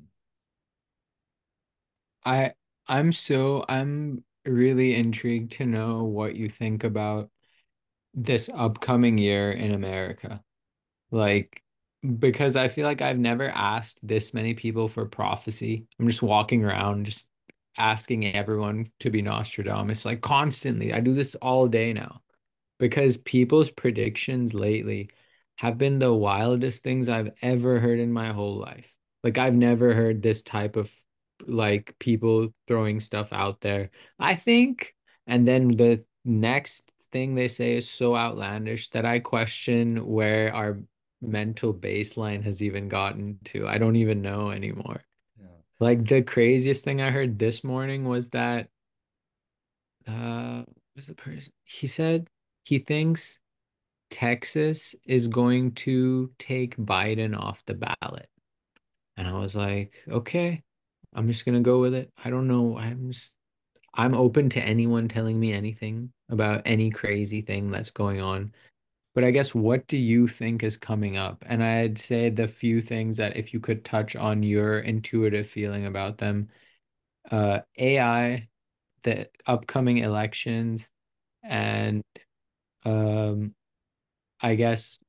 Speaker 1: I I'm so I'm really intrigued to know what you think about this upcoming year in America. Like, because I feel like I've never asked this many people for prophecy. I'm just walking around, just asking everyone to be Nostradamus, like constantly. I do this all day now because people's predictions lately have been the wildest things I've ever heard in my whole life. Like, I've never heard this type of like people throwing stuff out there. I think, and then the next thing they say is so outlandish that I question where our mental baseline has even gotten to. I don't even know anymore.
Speaker 2: Yeah.
Speaker 1: Like the craziest thing I heard this morning was that uh was the person he said he thinks Texas is going to take Biden off the ballot. And I was like, okay, I'm just gonna go with it. I don't know. I'm just I'm open to anyone telling me anything about any crazy thing that's going on. But I guess what do you think is coming up? And I'd say the few things that if you could touch on your intuitive feeling about them, uh, AI, the upcoming elections, and um, I guess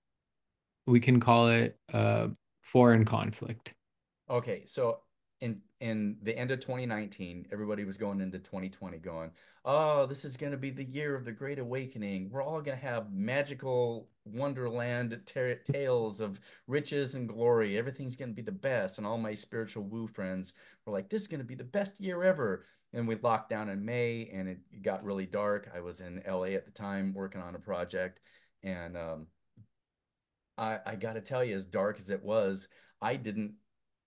Speaker 1: we can call it uh, foreign conflict.
Speaker 2: Okay, so in in the end of 2019, everybody was going into 2020 going, "Oh, this is going to be the year of the Great Awakening. We're all going to have magical wonderland tales of riches and glory. Everything's going to be the best." And all my spiritual woo friends were like, "This is going to be the best year ever." And we locked down in May, and it got really dark. I was in LA at the time working on a project, and um, I, I got to tell you, as dark as it was, I didn't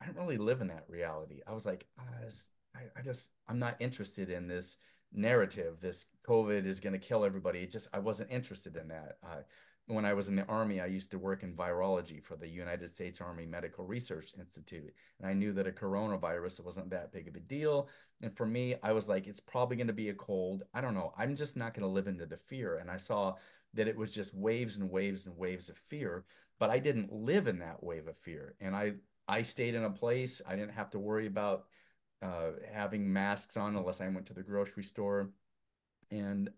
Speaker 2: I don't really live in that reality. I was like, uh, I, I just, I'm not interested in this narrative. This COVID is going to kill everybody. It just, I wasn't interested in that. Uh, when I was in the Army, I used to work in virology for the United States Army Medical Research Institute. And I knew that a coronavirus wasn't that big of a deal. And for me, I was like, it's probably going to be a cold. I don't know. I'm just not going to live into the fear. And I saw that it was just waves and waves and waves of fear. But I didn't live in that wave of fear. And I I stayed in a place. I didn't have to worry about uh, having masks on unless I went to the grocery store. And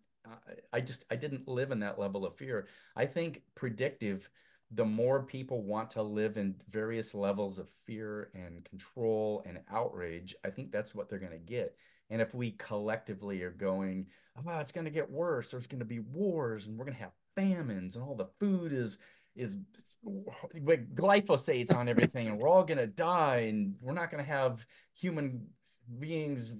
Speaker 2: I just I didn't live in that level of fear. I think predictive, the more people want to live in various levels of fear and control and outrage, I think that's what they're going to get. And if we collectively are going, oh, it's going to get worse, there's going to be wars and we're going to have famines and all the food is is like glyphosate's on everything and we're all going to die and we're not going to have human beings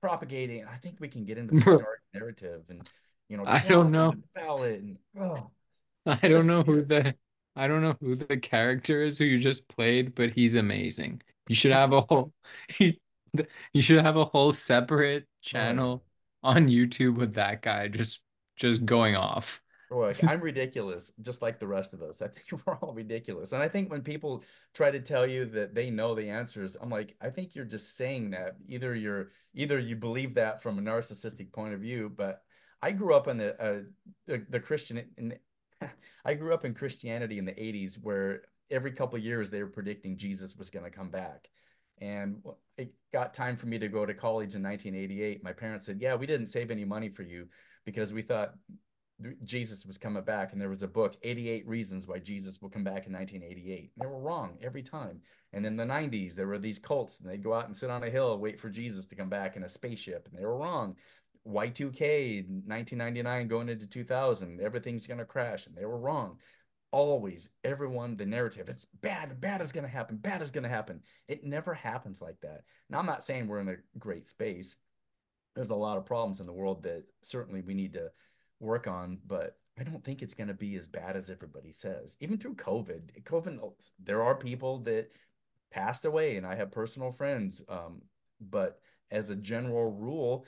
Speaker 2: propagating. I think we can get into the dark narrative and you know
Speaker 1: i don't know.
Speaker 2: ballot and oh,
Speaker 1: i don't know who the i don't know who the character is who you just played but he's amazing. You should have a whole you should have a whole separate channel on youtube with that guy just just going off
Speaker 2: Look, I'm ridiculous, just like the rest of us. I think we're all ridiculous. And I think when people try to tell you that they know the answers, I'm like, I think you're just saying that. Either you're either you believe that from a narcissistic point of view, but I grew up in the uh, the, the Christian in, I grew up in Christianity in the 80s where every couple years they were predicting Jesus was going to come back. And it got time for me to go to college in 1988. My parents said, "Yeah, we didn't save any money for you because we thought Jesus was coming back, and there was a book, 88 Reasons Why Jesus Will Come Back in 1988. They were wrong every time. And in the 90s, there were these cults, and they'd go out and sit on a hill, wait for Jesus to come back in a spaceship, and they were wrong. Y2K, 1999 going into 2000, everything's going to crash, and they were wrong. Always, everyone, the narrative, it's bad, bad is going to happen, bad is going to happen. It never happens like that. Now, I'm not saying we're in a great space. There's a lot of problems in the world that certainly we need to work on, but I don't think it's going to be as bad as everybody says. Even through COVID, COVID, there are people that passed away, and I have personal friends. Um, but as a general rule,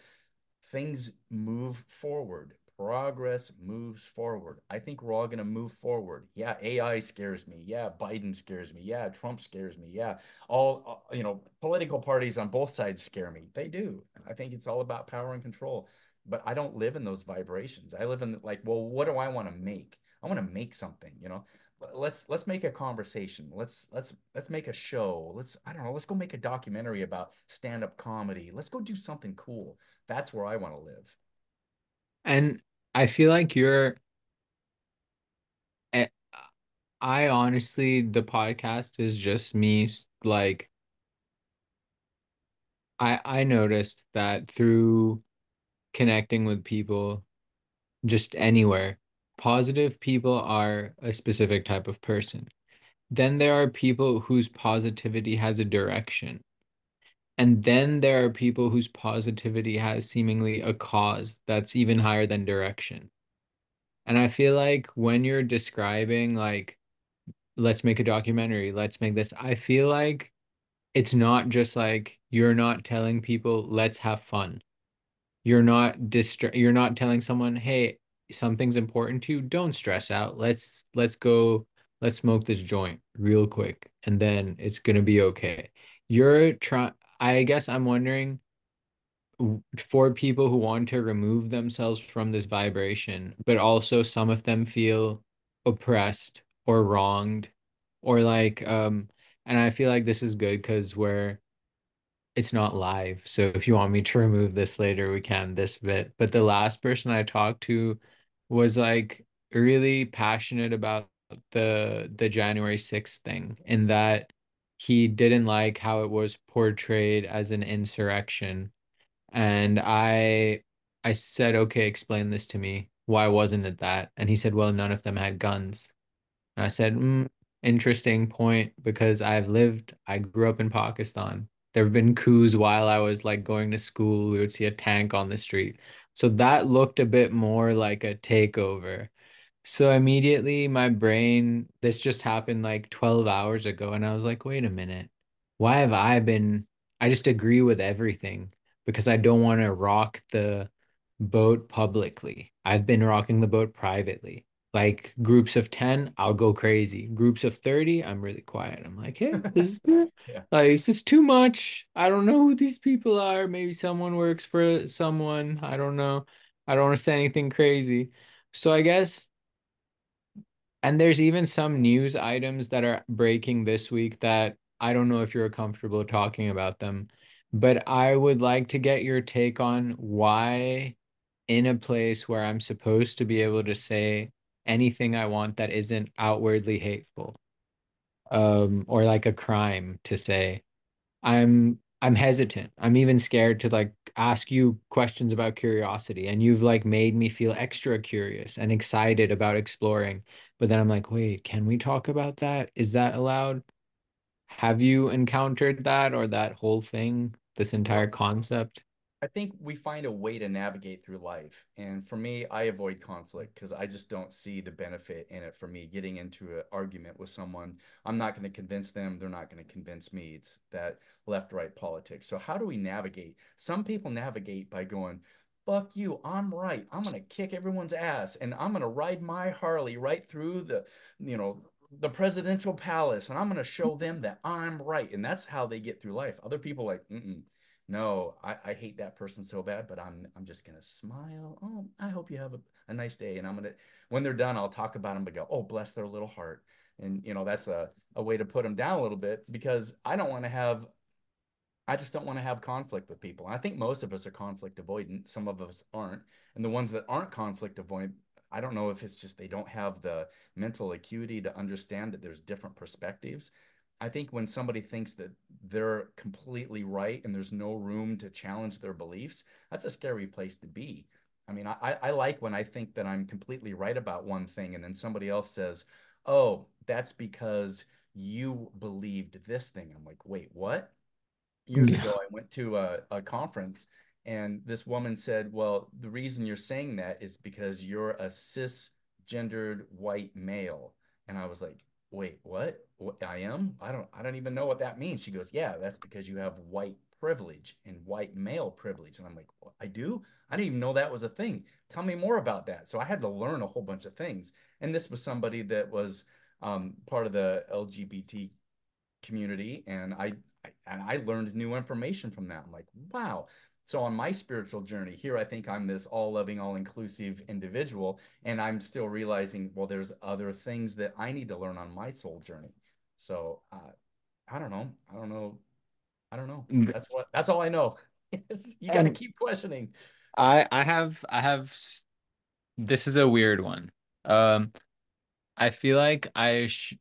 Speaker 2: things move forward. progress moves forward. I think we're all going to move forward. Yeah, AI scares me. Yeah, Biden scares me. Yeah, Trump scares me. Yeah, all, uh, you know, political parties on both sides scare me. They do. I think it's all about power and control. But I don't live in those vibrations. I live in like, well, what do I want to make? I want to make something, you know? Let's let's make a conversation. Let's let's let's make a show. Let's i don't know let's go make a documentary about stand-up comedy. Let's go do something cool. That's where i want to live.
Speaker 1: And I feel like you're, eh, I honestly, the podcast is just me, like, I I noticed that through connecting with people just anywhere, positive people are a specific type of person. Then there are people whose positivity has a direction. And then there are people whose positivity has seemingly a cause that's even higher than direction. And I feel like when you're describing like let's make a documentary, let's make this, I feel like it's not just like you're not telling people let's have fun. You're not distra you're not telling someone, "Hey, something's important to you, don't stress out. Let's let's go let's smoke this joint real quick and then it's gonna be okay." You're trying I guess I'm wondering for people who want to remove themselves from this vibration, but also some of them feel oppressed or wronged or like um and I feel like this is good because we're it's not live. So if you want me to remove this later, we can this bit. But the last person I talked to was like really passionate about the the January 6th thing in that he didn't like how it was portrayed as an insurrection and I I said, okay, explain this to me. Why wasn't it that? And he said, well, none of them had guns. And I said, mm, interesting point because I've lived, I grew up in Pakistan. There have been coups while I was like going to school. We would see a tank on the street. So that looked a bit more like a takeover. So immediately my brain, this just happened like 12 hours ago, and I was like, wait a minute. Why have I been, I just agree with everything because I don't want to rock the boat publicly. I've been rocking the boat privately. Like groups of 10, I'll go crazy. Groups of 30, I'm really quiet. I'm like, hey, this is
Speaker 2: yeah
Speaker 1: like this is too much. I don't know who these people are. Maybe someone works for someone. I don't know. I don't want to say anything crazy. So I guess and there's even some news items that are breaking this week that I don't know if you're comfortable talking about them, but I would like to get your take on why, in a place where I'm supposed to be able to say anything I want that isn't outwardly hateful, um, or like a crime to say, I'm I'm hesitant. I'm even scared to like ask you questions about curiosity and you've like made me feel extra curious and excited about exploring. But then I'm like, wait, can we talk about that? Is that allowed? Have you encountered that or that whole thing, this entire concept?
Speaker 2: I think we find a way to navigate through life. And for me, I avoid conflict because I just don't see the benefit in it for me getting into an argument with someone. I'm not going to convince them. They're not going to convince me. It's that left right politics. So, how do we navigate? Some people navigate by going, fuck you, I'm right. I'm going to kick everyone's ass and I'm going to ride my Harley right through the, you know, the presidential palace and I'm going to show them that I'm right. And that's how they get through life. Other people like, no, I, I hate that person so bad, but I'm I'm just gonna smile. Oh, I hope you have a, a nice day. And I'm gonna when they're done, I'll talk about them and go, oh, bless their little heart. And you know, that's a, a way to put them down a little bit because I don't want to have I just don't want to have conflict with people. I think most of us are conflict avoidant. Some of us aren't. And the ones that aren't conflict avoidant, I don't know if it's just they don't have the mental acuity to understand that there's different perspectives. I think when somebody thinks that they're completely right and there's no room to challenge their beliefs, that's a scary place to be. I mean, I, I like when I think that I'm completely right about one thing and then somebody else says, oh, that's because you believed this thing. I'm like, wait, what? Years
Speaker 1: Yeah.
Speaker 2: ago, I went to a, a conference and this woman said, well, the reason you're saying that is because you're a cisgendered white male. And I was like, wait, what? I am? I don't I don't even know what that means. She goes, Yeah, that's because you have white privilege and white male privilege. And I'm like, well, I do? I didn't even know that was a thing. Tell me more about that. So I had to learn a whole bunch of things. And this was somebody that was um, part of the LGBT community, and I, I and I learned new information from that. I'm like, wow. So on my spiritual journey here, I think I'm this all-loving, all-inclusive individual, and I'm still realizing, well, there's other things that I need to learn on my soul journey. So uh, I don't know. I don't know. I don't know. That's what. That's all I know. you got to keep questioning.
Speaker 1: I I have I have this is a weird one. Um, I feel like I sh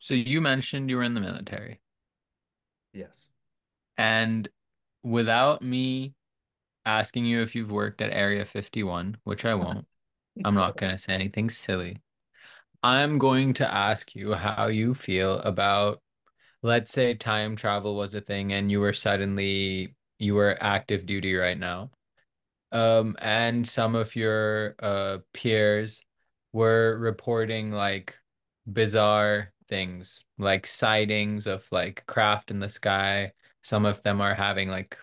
Speaker 1: so you mentioned you were in the military.
Speaker 2: Yes.
Speaker 1: And without me asking you if you've worked at Area 51, which I won't, I'm not going to say anything silly. I'm going to ask you how you feel about, let's say time travel was a thing and you were suddenly, you were active duty right now. Um, and some of your uh peers were reporting like bizarre things, like sightings of like craft in the sky. Some of them are having like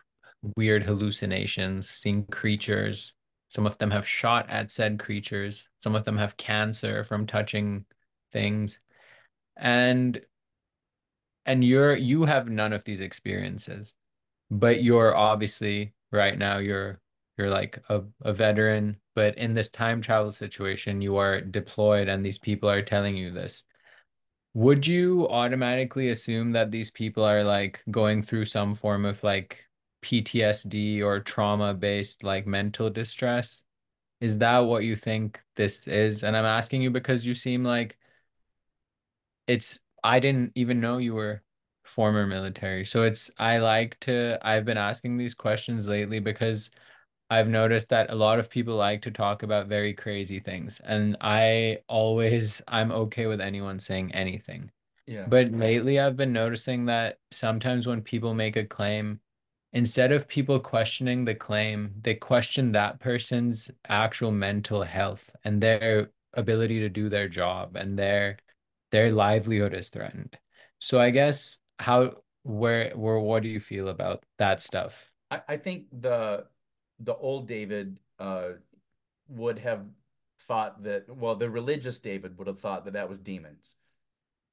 Speaker 1: weird hallucinations, seeing creatures. Some of them have shot at said creatures. Some of them have cancer from touching things. And and you're you have none of these experiences, but you're obviously right now you're you're like a, a veteran, but in this time travel situation, you are deployed and these people are telling you this. Would you automatically assume that these people are like going through some form of like PTSD or trauma-based like mental distress? Is that what you think this is? And I'm asking you because you seem like it's I didn't even know you were former military. So it's I like to I've been asking these questions lately because I've noticed that a lot of people like to talk about very crazy things, and I always I'm okay with anyone saying anything.
Speaker 2: Yeah.
Speaker 1: But lately I've been noticing that sometimes when people make a claim, instead of people questioning the claim, they question that person's actual mental health and their ability to do their job and their their livelihood is threatened. So I guess how where where what do you feel about that stuff?
Speaker 2: I, I think the the old David uh, would have thought that, well, the religious David would have thought that that was demons.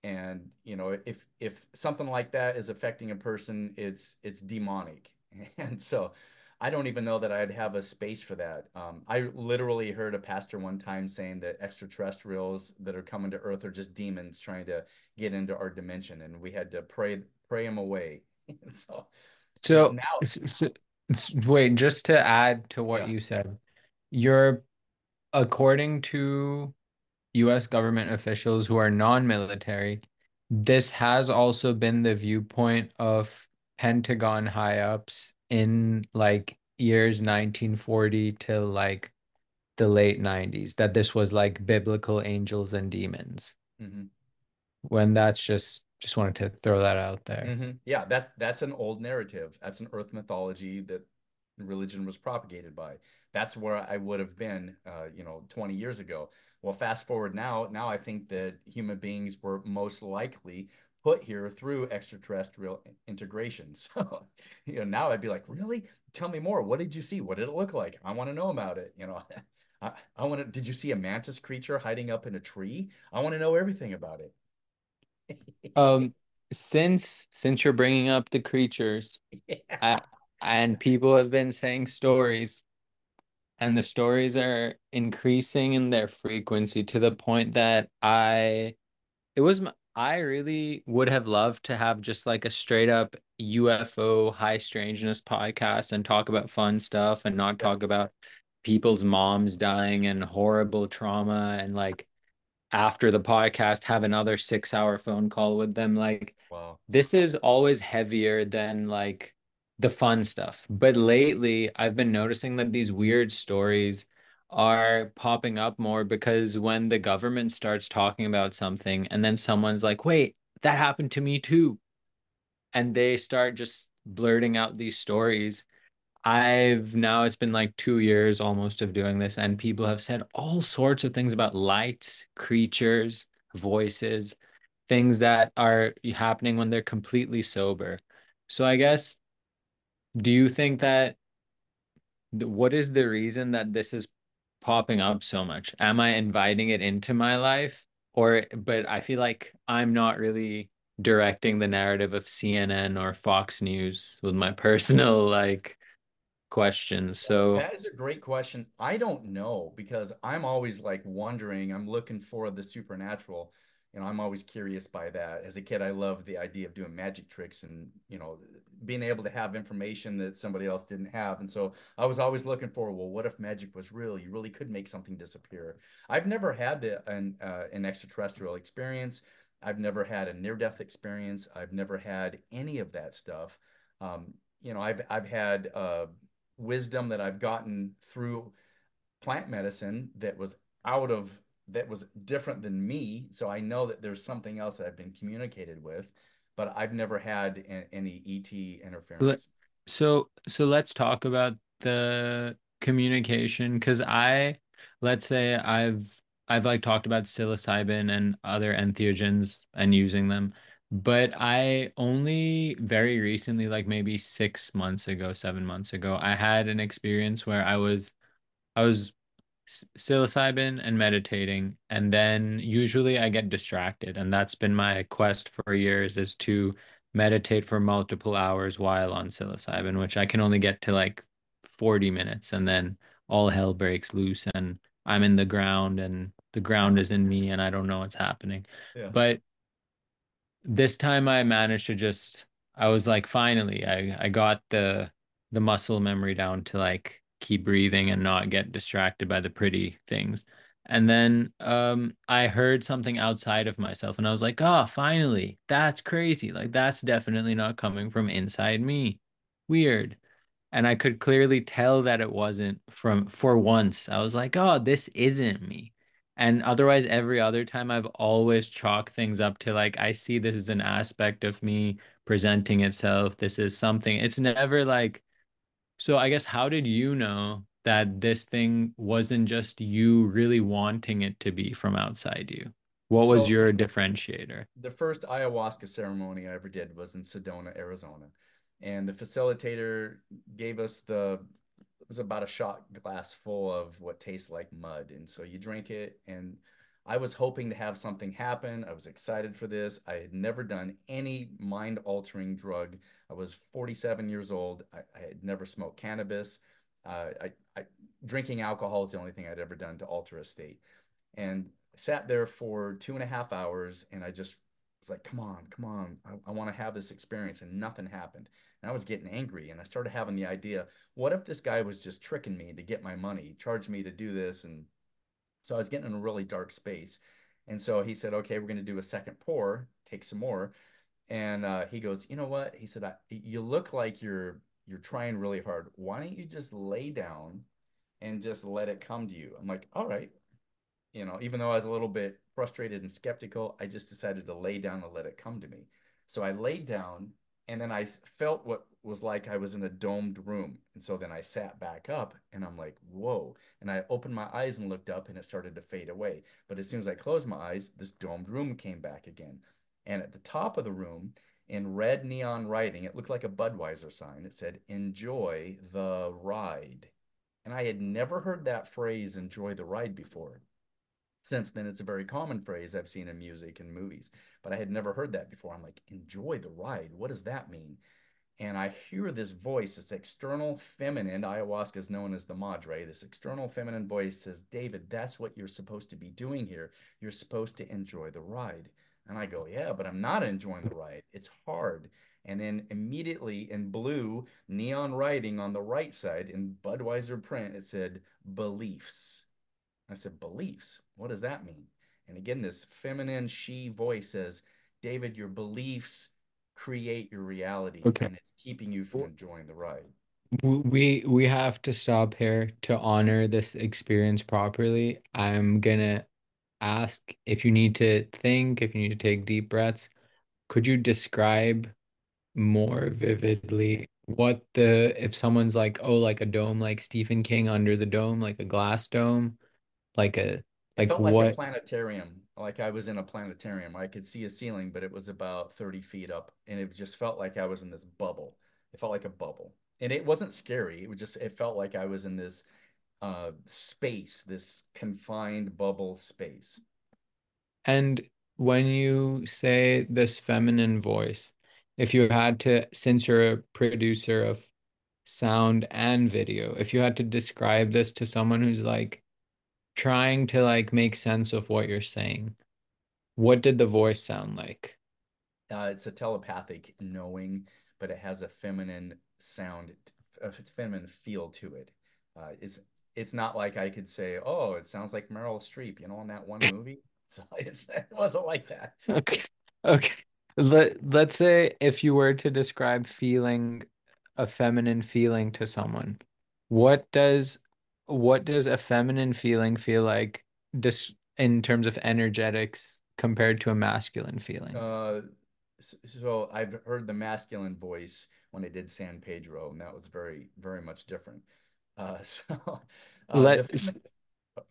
Speaker 2: And you know, if if something like that is affecting a person, it's it's demonic. And so, I don't even know that I'd have a space for that. Um, I literally heard a pastor one time saying that extraterrestrials that are coming to Earth are just demons trying to get into our dimension, and we had to pray pray them away. And so,
Speaker 1: So,
Speaker 2: now,
Speaker 1: so, Wait, just to add to what
Speaker 2: yeah,
Speaker 1: you said, you're according to US government officials who are non-military, this has also been the viewpoint of Pentagon high ups in like years 1940 to like the late 90s, that this was like biblical angels and demons.
Speaker 2: hmm
Speaker 1: When that's just just wanted to throw that out there.
Speaker 2: hmm Yeah, that's that's an old narrative. That's an Earth mythology that religion was propagated by. That's where I would have been, uh, you know, 20 years ago. Well, fast forward now, now I think that human beings were most likely put here through extraterrestrial integration. So, you know, now I'd be like, really? Tell me more. What did you see? What did it look like? I want to know about it. You know, I, I want to, did you see a mantis creature hiding up in a tree? I want to know everything about it.
Speaker 1: Um, since since you're bringing up the creatures,
Speaker 2: Yeah.
Speaker 1: I, and people have been saying stories, and the stories are increasing in their frequency to the point that I it was I really would have loved to have just like a straight up UFO high strangeness podcast and talk about fun stuff and not talk about people's moms dying and horrible trauma and like after the podcast have another six hour phone call with them. Like
Speaker 2: Wow.
Speaker 1: this is always heavier than like the fun stuff. But lately, I've been noticing that these weird stories are popping up more because when the government starts talking about something and then someone's like, wait, that happened to me too. And they start just blurting out these stories. I've now it's been like two years almost of doing this, and people have said all sorts of things about lights, creatures, voices. things that are happening when they're completely sober. So I guess, do you think that what is the reason that this is popping up so much? Am I inviting it into my life? Or, but I feel like I'm not really directing the narrative of CNN or Fox News with my personal like questions. So,
Speaker 2: That is a great question. I don't know because I'm always like wondering, I'm looking for the supernatural. You know, I'm always curious by that. As a kid, I loved the idea of doing magic tricks and, you know, being able to have information that somebody else didn't have. And so I was always looking for, well, what if magic was real? You really could make something disappear. I've never had the, an, uh, an extraterrestrial experience. I've never had a near-death experience. I've never had any of that stuff. Um, you know, I've I've had uh, wisdom that I've gotten through plant medicine that was out of that was different than me. So I know that there's something else that I've been communicated with, but I've never had any ET interference.
Speaker 1: so, so let's talk about the communication because I, let's say I've I've like talked about psilocybin and other entheogens and using them, but I only very recently, like maybe six months ago, seven months ago, I had an experience where I was I was psilocybin and meditating, and then usually I get distracted, and that's been my quest for years is to meditate for multiple hours while on psilocybin, which I can only get to like 40 minutes, and then all hell breaks loose, and I'm in the ground, and the ground is in me, and I don't know what's happening.
Speaker 2: Yeah.
Speaker 1: But this time I managed to just I was like finally I I got the the muscle memory down to like keep breathing and not get distracted by the pretty things. And then um I heard something outside of myself and I was like, "Oh, finally. That's crazy. Like that's definitely not coming from inside me. Weird." And I could clearly tell that it wasn't from for once. I was like, "Oh, this isn't me." And otherwise, every other time I've always chalked things up to like, I see this is an aspect of me presenting itself. This is something. It's never like, so I guess how did you know that this thing wasn't just you really wanting it to be from outside you? What was your differentiator?
Speaker 2: the first ayahuasca ceremony I ever did was in Sedona, Arizona. And the facilitator gave us the, it was about a shot glass full of what tastes like mud. And so you drink it. And I was hoping to have something happen. I was excited for this. I had never done any mind altering drug. I was 47 years old. I, I had never smoked cannabis. Uh, I, I, drinking alcohol is the only thing I'd ever done to alter a state. And I sat there for two and a half hours and I just was like, come on, come on. I, I want to have this experience. And nothing happened. And I was getting angry. And I started having the idea what if this guy was just tricking me to get my money, charge me to do this? And so I was getting in a really dark space. And so he said, okay, we're going to do a second pour, take some more. And uh, he goes, you know what? He said, you look like you're you're trying really hard. Why don't you just lay down and just let it come to you? I'm like, all right, you know, even though I was a little bit frustrated and skeptical, I just decided to lay down and let it come to me. So I laid down and then I felt what was like I was in a domed room. And so then I sat back up and I'm like, whoa. And I opened my eyes and looked up and it started to fade away. But as soon as I closed my eyes, this domed room came back again. And at the top of the room, in red neon writing, it looked like a Budweiser sign. It said, enjoy the ride. And I had never heard that phrase, enjoy the ride, before. Since then, it's a very common phrase I've seen in music and movies, but I had never heard that before. I'm like, enjoy the ride. What does that mean? And I hear this voice, this external feminine, ayahuasca is known as the madre. This external feminine voice says, David, that's what you're supposed to be doing here. You're supposed to enjoy the ride. And I go, yeah, but I'm not enjoying the ride. It's hard. And then immediately in blue neon writing on the right side in Budweiser print, it said beliefs. I said, beliefs? What does that mean? And again, this feminine she voice says, David, your beliefs create your reality
Speaker 1: Okay.
Speaker 2: and it's keeping you from enjoying the ride.
Speaker 1: We we have to stop here to honor this experience properly. I'm gonna ask if you need to think, if you need to take deep breaths. Could you describe more vividly what the if someone's like, oh, like a dome like Stephen King under the dome, like a glass dome, like a
Speaker 2: It
Speaker 1: Like
Speaker 2: felt like a
Speaker 1: what
Speaker 2: planetarium, like I was in a planetarium. I could see a ceiling, but it was about 30 feet up, and it just felt like I was in this bubble. It felt like a bubble. And it wasn't scary. It was just, it felt like I was in this uh space, this confined bubble space.
Speaker 1: and when you say this feminine voice, if you had to, since you're a producer of sound and video, if you had to describe this to someone who's like trying to like make sense of what you're saying, what did the voice sound like?
Speaker 2: Uh, it's a telepathic knowing, but it has a feminine sound, a feminine feel to it. Uh, it's it's not like I could say, oh, it sounds like Meryl Streep, you know, in that one movie. So it's, it wasn't like that.
Speaker 1: Okay. Okay. Let let's say if you were to describe feeling a feminine feeling to someone, what does what does a feminine feeling feel like just in terms of energetics compared to a masculine feeling?
Speaker 2: Uh, so I've heard the masculine voice when I did San Pedro, and that was very, very much different. Uh, so uh, the
Speaker 1: Let
Speaker 2: feminine,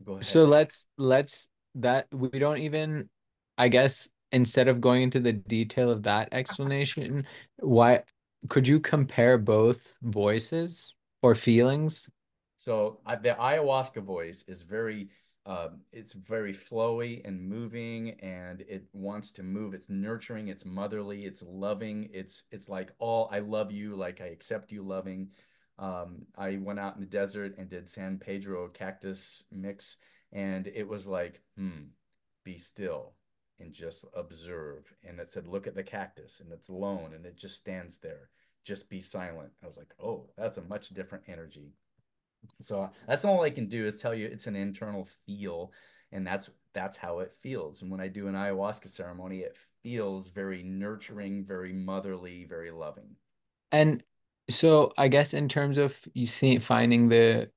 Speaker 2: go
Speaker 1: so let's let's that we don't even I guess instead of going into the detail of that explanation, why could you compare both voices or feelings?
Speaker 2: So I, the ayahuasca voice is very, um, it's very flowy and moving, and it wants to move. It's nurturing, it's motherly, it's loving. It's it's like all I love you, like I accept you, loving. Um, I went out in the desert and did San Pedro cactus mix, and it was like, hmm, be still and just observe. And it said, look at the cactus, and it's alone, and it just stands there. Just be silent. I was like, oh, that's a much different energy. So that's all I can do is tell you it's an internal feel, and that's that's how it feels. And when I do an ayahuasca ceremony, it feels very nurturing, very motherly, very loving.
Speaker 1: And so I guess in terms of you see finding the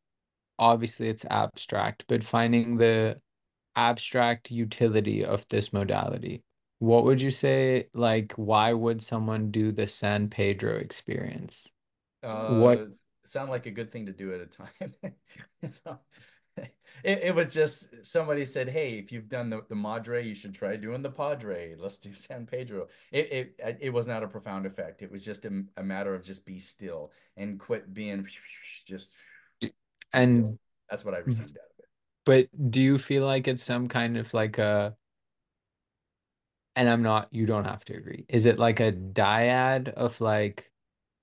Speaker 1: obviously it's abstract, but finding the abstract utility of this modality, what would you say, like, why would someone do the San Pedro experience? What
Speaker 2: Uh, sound like a good thing to do at a time. so, it, it was just somebody said, "Hey, if you've done the, the Madre, you should try doing the Padre. Let's do San Pedro." It it it was not a profound effect. It was just a, a matter of just be still and quit being just be still.
Speaker 1: and
Speaker 2: That's what I mm-hmm. received out of it.
Speaker 1: but do you feel like it's some kind of like a and I'm not, you don't have to agree. Is it like a dyad of like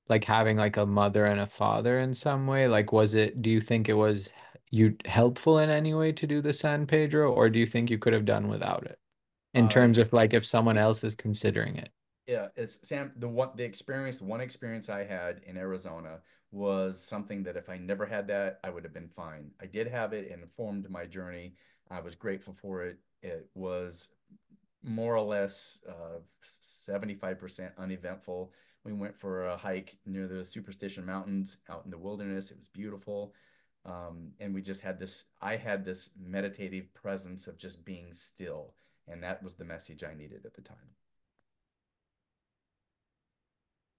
Speaker 1: like having like a mother and a father in some way? Like was it, do you think it was you helpful in any way to do the San Pedro, or do you think you could have done without it? In
Speaker 2: Uh,
Speaker 1: terms of like if someone else is considering it.
Speaker 2: yeah, it's Sam. The one, the experience, one experience I had in Arizona was something that if I never had that, I would have been fine. I did have it and informed my journey. I was grateful for it. It was more or less uh, 75% uneventful. We went for a hike near the Superstition Mountains out in the wilderness. It was beautiful. Um, and we just had this, I had this meditative presence of just being still. And that was the message I needed at the time.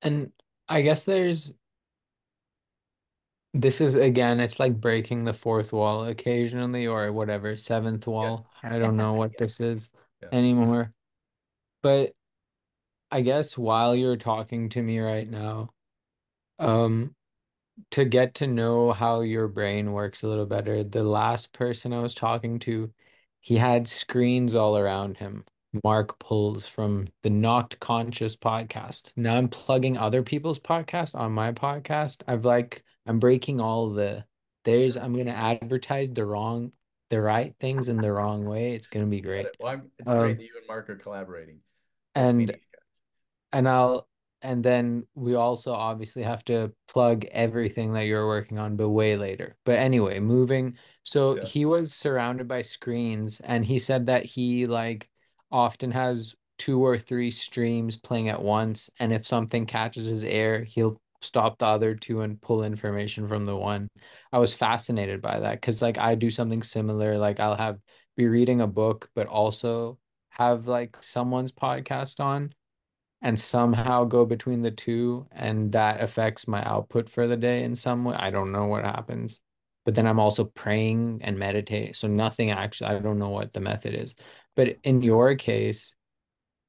Speaker 1: And I guess there's this is again, it's like breaking the fourth wall occasionally or whatever, seventh
Speaker 2: Yeah.
Speaker 1: wall. I don't know what
Speaker 2: Yeah.
Speaker 1: this is
Speaker 2: Yeah.
Speaker 1: anymore. But I guess while you're talking to me right now, um, to get to know how your brain works a little better, the last person I was talking to, he had screens all around him. Mark Pulls from the Knocked Conscious podcast. Now I'm plugging other people's podcast on my podcast. I've like I'm breaking all the there's. I'm gonna advertise the wrong the right things in the wrong way. It's gonna be great.
Speaker 2: Well, I'm, it's great
Speaker 1: Um
Speaker 2: that you and Mark are collaborating.
Speaker 1: And. And I'll and then we also obviously have to plug everything that you're working on, but way later. But anyway, moving. So
Speaker 2: Yeah.
Speaker 1: he was surrounded by screens, and he said that he like often has two or three streams playing at once, and if something catches his ear, he'll stop the other two and pull information from the one. I was fascinated by that because like I do something similar. Like I'll have be reading a book, but also have like someone's podcast on and somehow go between the two and that affects my output for the day in some way. I don't know what happens. but then I'm also praying and meditating. So nothing actually, I don't know what the method is. But in your case,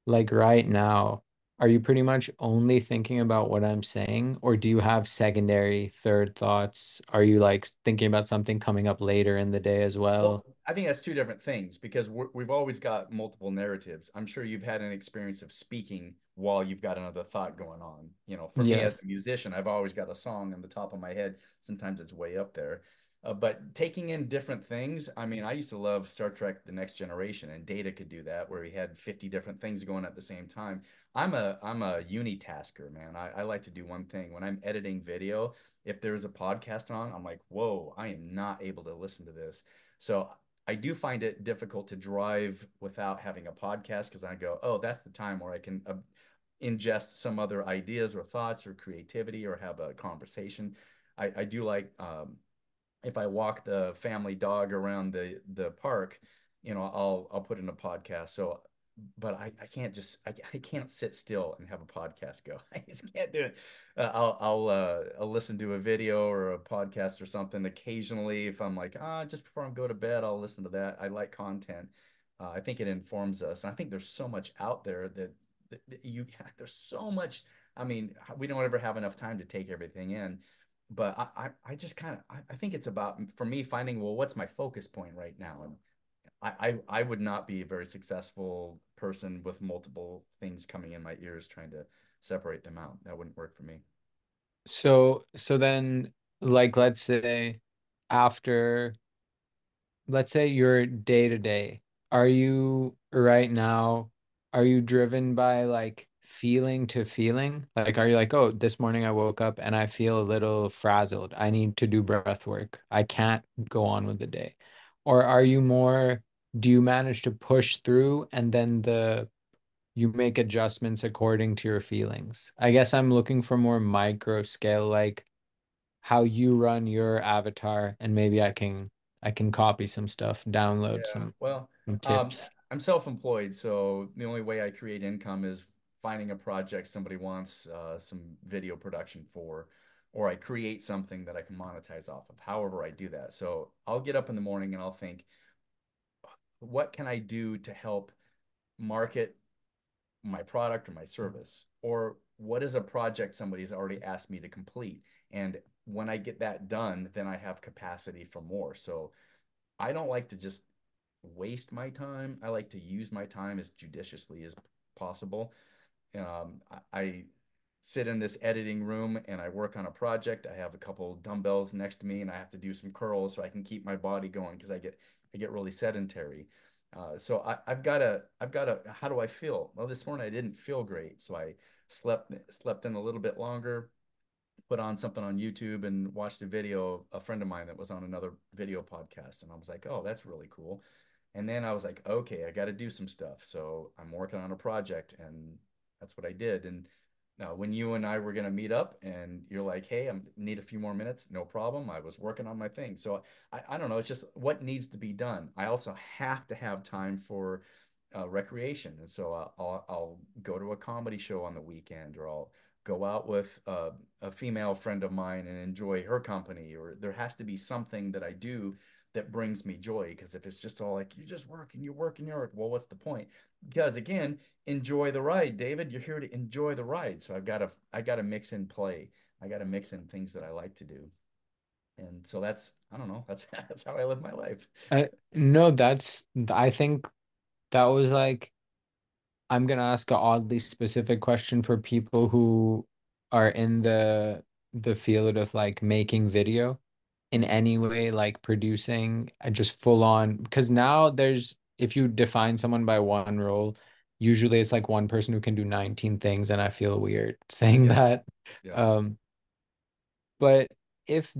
Speaker 1: like right now, are you pretty much only thinking about what I'm saying, or do you have secondary, third thoughts? Are you like thinking about something coming up later in the day as
Speaker 2: Well,
Speaker 1: well?
Speaker 2: I think that's two different things because we're, we've always got multiple narratives. I'm sure you've had an experience of speaking while you've got another thought going on. You know, for me as a musician, I've always got a song on the top of my head. Sometimes it's way up there. Uh, but taking in different things, I mean, I used to love Star Trek The Next Generation, and Data could do that, where he had 50 different things going at the same time. I'm a I'm a unitasker, man. I, I like to do one thing. When I'm editing video, if there's a podcast on, I'm like, whoa, I am not able to listen to this. So I do find it difficult to drive without having a podcast because I go, oh, that's the time where I can uh, ingest some other ideas or thoughts or creativity or have a conversation. I, I do like um, if I walk the family dog around the the park, you know, I'll I'll put in a podcast. So, but I, I can't just I, I can't sit still and have a podcast go. I just can't do it. Uh, I'll I'll uh, I'll listen to a video or a podcast or something occasionally if I'm like ah just before I go to bed I'll listen to that. I like content. Uh, I think it informs us. I think there's so much out there that, that, that you there's so much. I mean, we don't ever have enough time to take everything in but I, I, I just kind of I, I think it's about for me finding well what's my focus point right now and I, I would not be a very successful person with multiple things coming in my ears trying to separate them out. That wouldn't work for me.
Speaker 1: So, so then, like, let's say after let's say your day to day, are you right now, are you driven by like feeling to feeling? Like, are you like, oh, this morning I woke up and I feel a little frazzled. I need to do breath work. I can't go on with the day. Or are you more, do you manage to push through and then the you make adjustments according to your feelings? I guess I'm looking for more micro scale, like how you run your avatar and maybe I can I can copy some stuff, download
Speaker 2: Yeah.
Speaker 1: some
Speaker 2: Well,
Speaker 1: some
Speaker 2: um,
Speaker 1: tips.
Speaker 2: I'm self-employed, so the only way I create income is finding a project somebody wants uh, some video production for, or I create something that I can monetize off of. However, I do that. So I'll get up in the morning and I'll think, what can I do to help market my product or my service? Or what is a project somebody's already asked me to complete? And when I get that done, then I have capacity for more. So I don't like to just waste my time. I like to use my time as judiciously as possible. Um, I, I sit in this editing room and I work on a project. I have a couple dumbbells next to me and I have to do some curls so I can keep my body going because I get I get really sedentary. Uh, so I, I've got to I've got to how do I feel? Well, this morning I didn't feel great, so I slept slept in a little bit longer, put on something on YouTube and watched a video a friend of mine that was on another video podcast, and I was like, oh, that's really cool. And then I was like, okay, I got to do some stuff. So I'm working on a project, and that's what I did. And now, when you and I were going to meet up, and you're like, hey, I need a few more minutes, no problem. I was working on my thing. So I, I don't know. It's just what needs to be done. I also have to have time for uh, recreation. And so uh, I'll, I'll go to a comedy show on the weekend, or I'll go out with uh, a female friend of mine and enjoy her company, or there has to be something that I do that brings me joy. Because if it's just all like you just work and you work and you work, well, what's the point? Because again, enjoy the ride, David. You're here to enjoy the ride. So I've got to I got to mix in play. I got to mix in things that I like to do. And so that's I don't know. That's that's how I live my life.
Speaker 1: Uh, no, that's I think that was like I'm gonna ask an oddly specific question for people who are in the the field of like making video in any way, like producing and just full on because now there's if you define someone by one role, usually it's like one person who can do 19 things, and I feel weird saying
Speaker 2: Yeah,
Speaker 1: that.
Speaker 2: yeah,
Speaker 1: Um, but if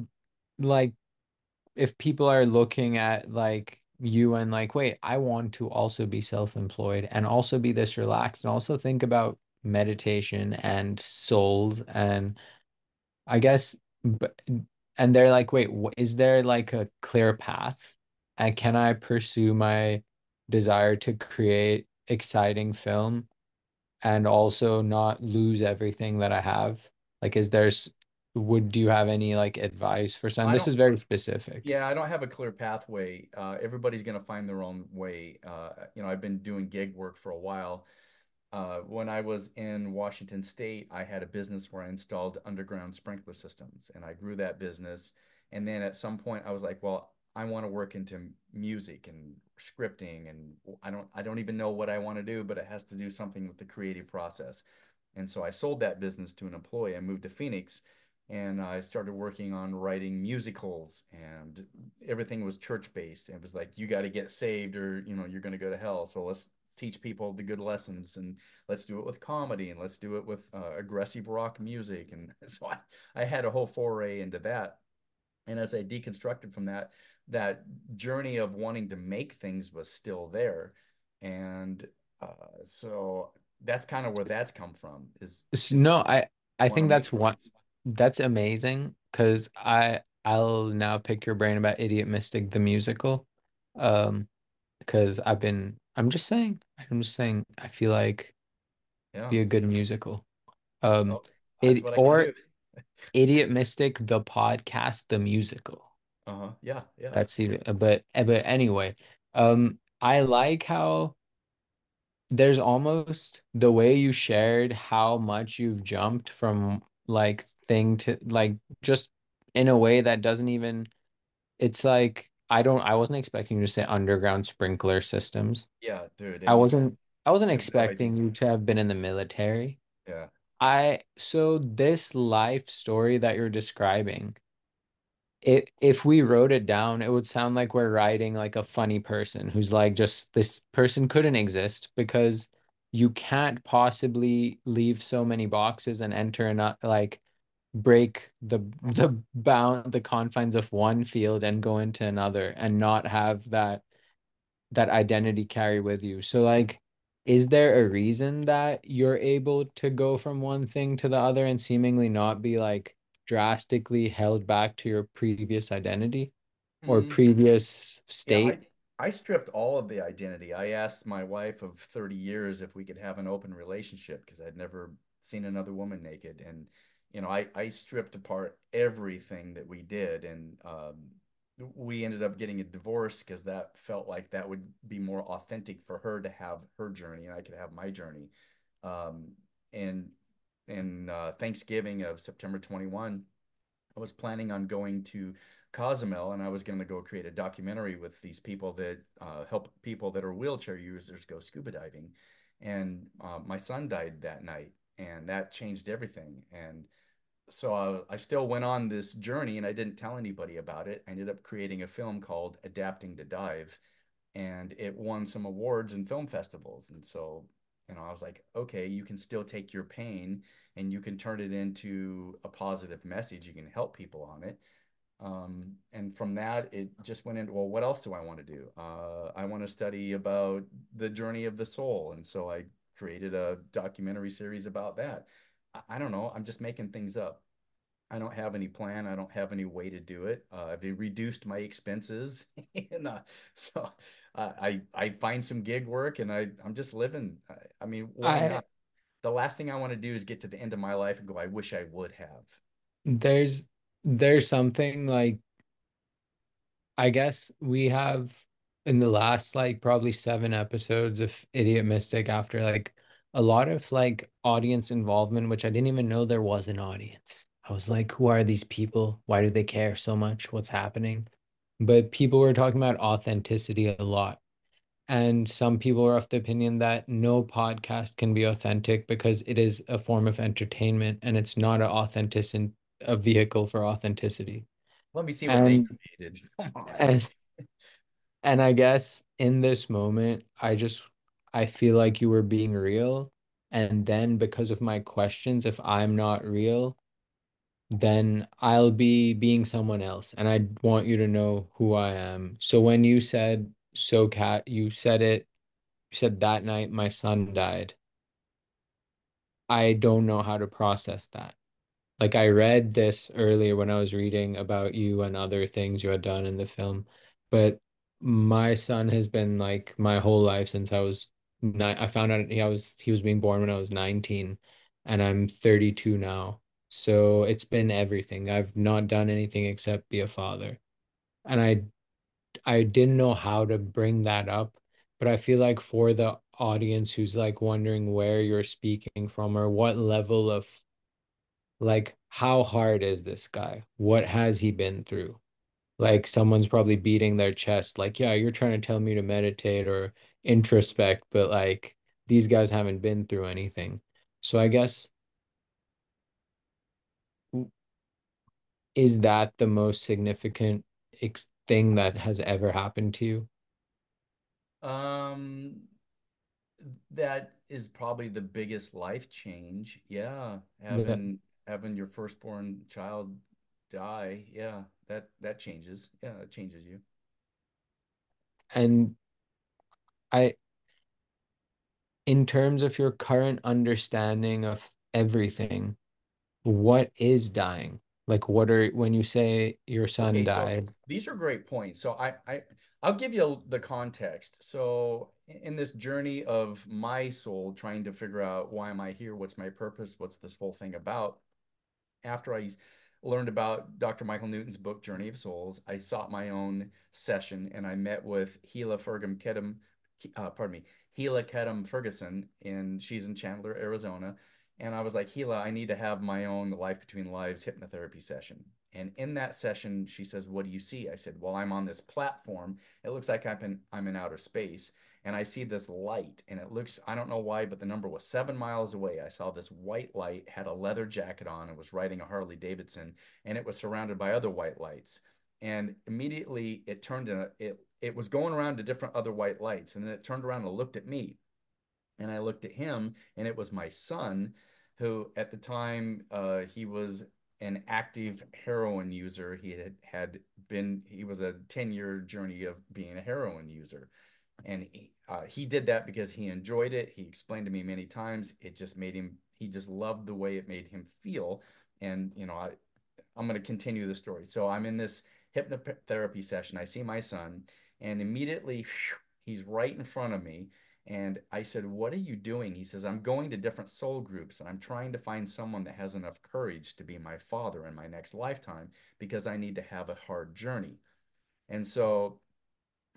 Speaker 1: like if people are looking at like you and like, wait, I want to also be self-employed and also be this relaxed and also think about meditation and souls and I guess but and they're like, wait, is there like a clear path? And can I pursue my desire to create exciting film and also not lose everything that I have? Like, is there's would do you have any like advice for some? This is very specific.
Speaker 2: Yeah, I don't have a clear pathway. Uh, everybody's going to find their own way. Uh, you know, I've been doing gig work for a while. Uh, when I was in Washington State, I had a business where I installed underground sprinkler systems, and I grew that business. And then at some point, I was like, well, I want to work into music and scripting, and I don't, I don't even know what I want to do, but it has to do something with the creative process. And so I sold that business to an employee. I moved to Phoenix and I started working on writing musicals and everything was church based. It was like you got to get saved or you know you're going to go to hell. So let's teach people the good lessons and let's do it with comedy and let's do it with uh, aggressive rock music and so I, I had a whole foray into that and as i deconstructed from that that journey of wanting to make things was still there and uh, so that's kind of where that's come from is is
Speaker 1: No, I I think that's one that's amazing because I I'll now pick your brain about Idiot Mystic the musical. Um, because I've been I'm just saying I'm just saying I feel like
Speaker 2: yeah
Speaker 1: be a good musical. Um,
Speaker 2: well
Speaker 1: it
Speaker 2: what i can
Speaker 1: or Idiot Mystic the podcast the musical.
Speaker 2: uh-huh yeah yeah
Speaker 1: That's even but but anyway, um, I like how. there's almost the way you shared how much you've jumped from like thing to like just in a way that doesn't even it's like I don't I wasn't expecting you to say underground sprinkler systems.
Speaker 2: Yeah, dude,
Speaker 1: I
Speaker 2: was
Speaker 1: wasn't I wasn't
Speaker 2: I have no idea.
Speaker 1: expecting you to have been in the military.
Speaker 2: Yeah.
Speaker 1: I so this life story that you're describing it if we wrote it down, it would sound like we're writing like a funny person who's like just this person couldn't exist because you can't possibly leave so many boxes and enter and not like break the the bound the confines of one field and go into another and not have that that identity carry with you. So like is there a reason that you're able to go from one thing to the other and seemingly not be like drastically held back to your previous identity or
Speaker 2: Mm,
Speaker 1: previous
Speaker 2: yeah, I
Speaker 1: state?
Speaker 2: I stripped all of the identity. I asked my wife of 30 years if we could have an open relationship because I'd never seen another woman naked. And, you know, I, I stripped apart everything that we did. And um, we ended up getting a divorce because that felt like that would be more authentic for her to have her journey and I could have my journey. Um, and in uh, Thanksgiving of September 21, I was planning on going to Cozumel and I was going to go create a documentary with these people that uh, help people that are wheelchair users go scuba diving. And uh, my son died that night, and that changed everything. And so uh, I still went on this journey and I didn't tell anybody about it. I ended up creating a film called Adapting to Dive, and it won some awards and film festivals. And so, you know, I was like, okay, you can still take your pain and you can turn it into a positive message. You can help people on it. Um, and from that, it just went into, well, what else do I want to do? Uh, I want to study about the journey of the soul. And so I created a documentary series about that. I, I don't know. I'm just making things up. I don't have any plan. I don't have any way to do it. Uh, I've reduced my expenses, and uh, so uh, I I find some gig work, and I I'm just living. I, I mean, why
Speaker 1: I
Speaker 2: not? The last thing I want to do is get to the end of my life and go, I wish I would have.
Speaker 1: there's there's something like I guess we have in the last like probably seven episodes of Idiot Mystic after like a lot of like audience involvement, which I didn't even know there was an audience. I was like, who are these people? Why do they care so much? What's happening? But people were talking about authenticity a lot. And some people are of the opinion that no podcast can be authentic because it is a form of entertainment and it's not an authentic a vehicle for authenticity.
Speaker 2: Let me see what they created.
Speaker 1: And And I guess in this moment, I just I feel like you were being real. And then because of my questions, if I'm not real, then I'll be being someone else. And I want you to know who I am. So when you said so cat, you said it, you said that night my son died. I don't know how to process that. Like I read this earlier when I was reading about you and other things you had done in the film, but my son has been like my whole life since I was nine. I found out he I was he was being born when I was 19 and I'm 32 now. So it's been everything. I've not done anything except be a father. And I I didn't know how to bring that up, but I feel like for the audience who's like wondering where you're speaking from or what level of like how hard is this guy? What has he been through? Like someone's probably beating their chest, like, yeah, you're trying to tell me to meditate or introspect, but like these guys haven't been through anything. So I guess is that the most significant thing that has ever happened to you?
Speaker 2: Um, that is probably the biggest life change. Yeah, having having your firstborn child die. Yeah, that that changes. Yeah, it changes you.
Speaker 1: and I in terms of your current understanding of everything, what is dying? Like what are when you say your son
Speaker 2: Okay, so
Speaker 1: died?
Speaker 2: these are great points. So I, I I'll give you the context. So in this journey of my soul trying to figure out why am I here? What's my purpose? What's this whole thing about? After I learned about Dr. Michael Newton's book Journey of Souls, I sought my own session and I met with Gila Fergum uh, pardon me, Gila Kedem Ferguson, and she's in Chandler, Arizona. And I was like, Gila, I need to have my own Life Between Lives hypnotherapy session. And in that session, she says, What do you see? I said, Well, I'm on this platform. It looks like I'm I'm in outer space. And I see this light, and it looks, I don't know why, but the number was seven miles away. I saw this white light, had a leather jacket on, and was riding a Harley Davidson, and it was surrounded by other white lights. And immediately it turned in a, it, it was going around to different other white lights. And then it turned around and looked at me. And I looked at him, and it was my son, who at the time uh, he was an active heroin user. He had, had been, he was a 10 year journey of being a heroin user. And he, uh, he did that because he enjoyed it. He explained to me many times. It just made him, he just loved the way it made him feel. And, you know, I, I'm going to continue the story. So I'm in this hypnotherapy session. I see my son, and immediately he's right in front of me. And I said, What are you doing? He says, I'm going to different soul groups and I'm trying to find someone that has enough courage to be my father in my next lifetime because I need to have a hard journey. And so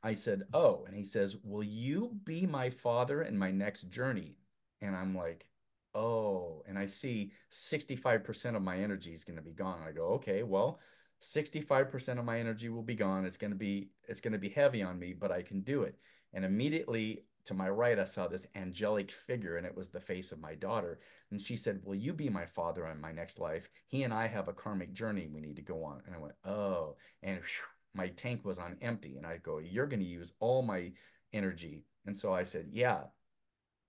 Speaker 2: I said, Oh, and he says, Will you be my father in my next journey? And I'm like, Oh, and I see 65% of my energy is going to be gone. I go, Okay, well, 65% of my energy will be gone. It's going to be it's going to be heavy on me, but I can do it. And immediately to my right, I saw this angelic figure, and it was the face of my daughter. And she said, Will you be my father in my next life? He and I have a karmic journey we need to go on. And I went, Oh, and whew, my tank was on empty. And I go, You're going to use all my energy. And so I said, Yeah.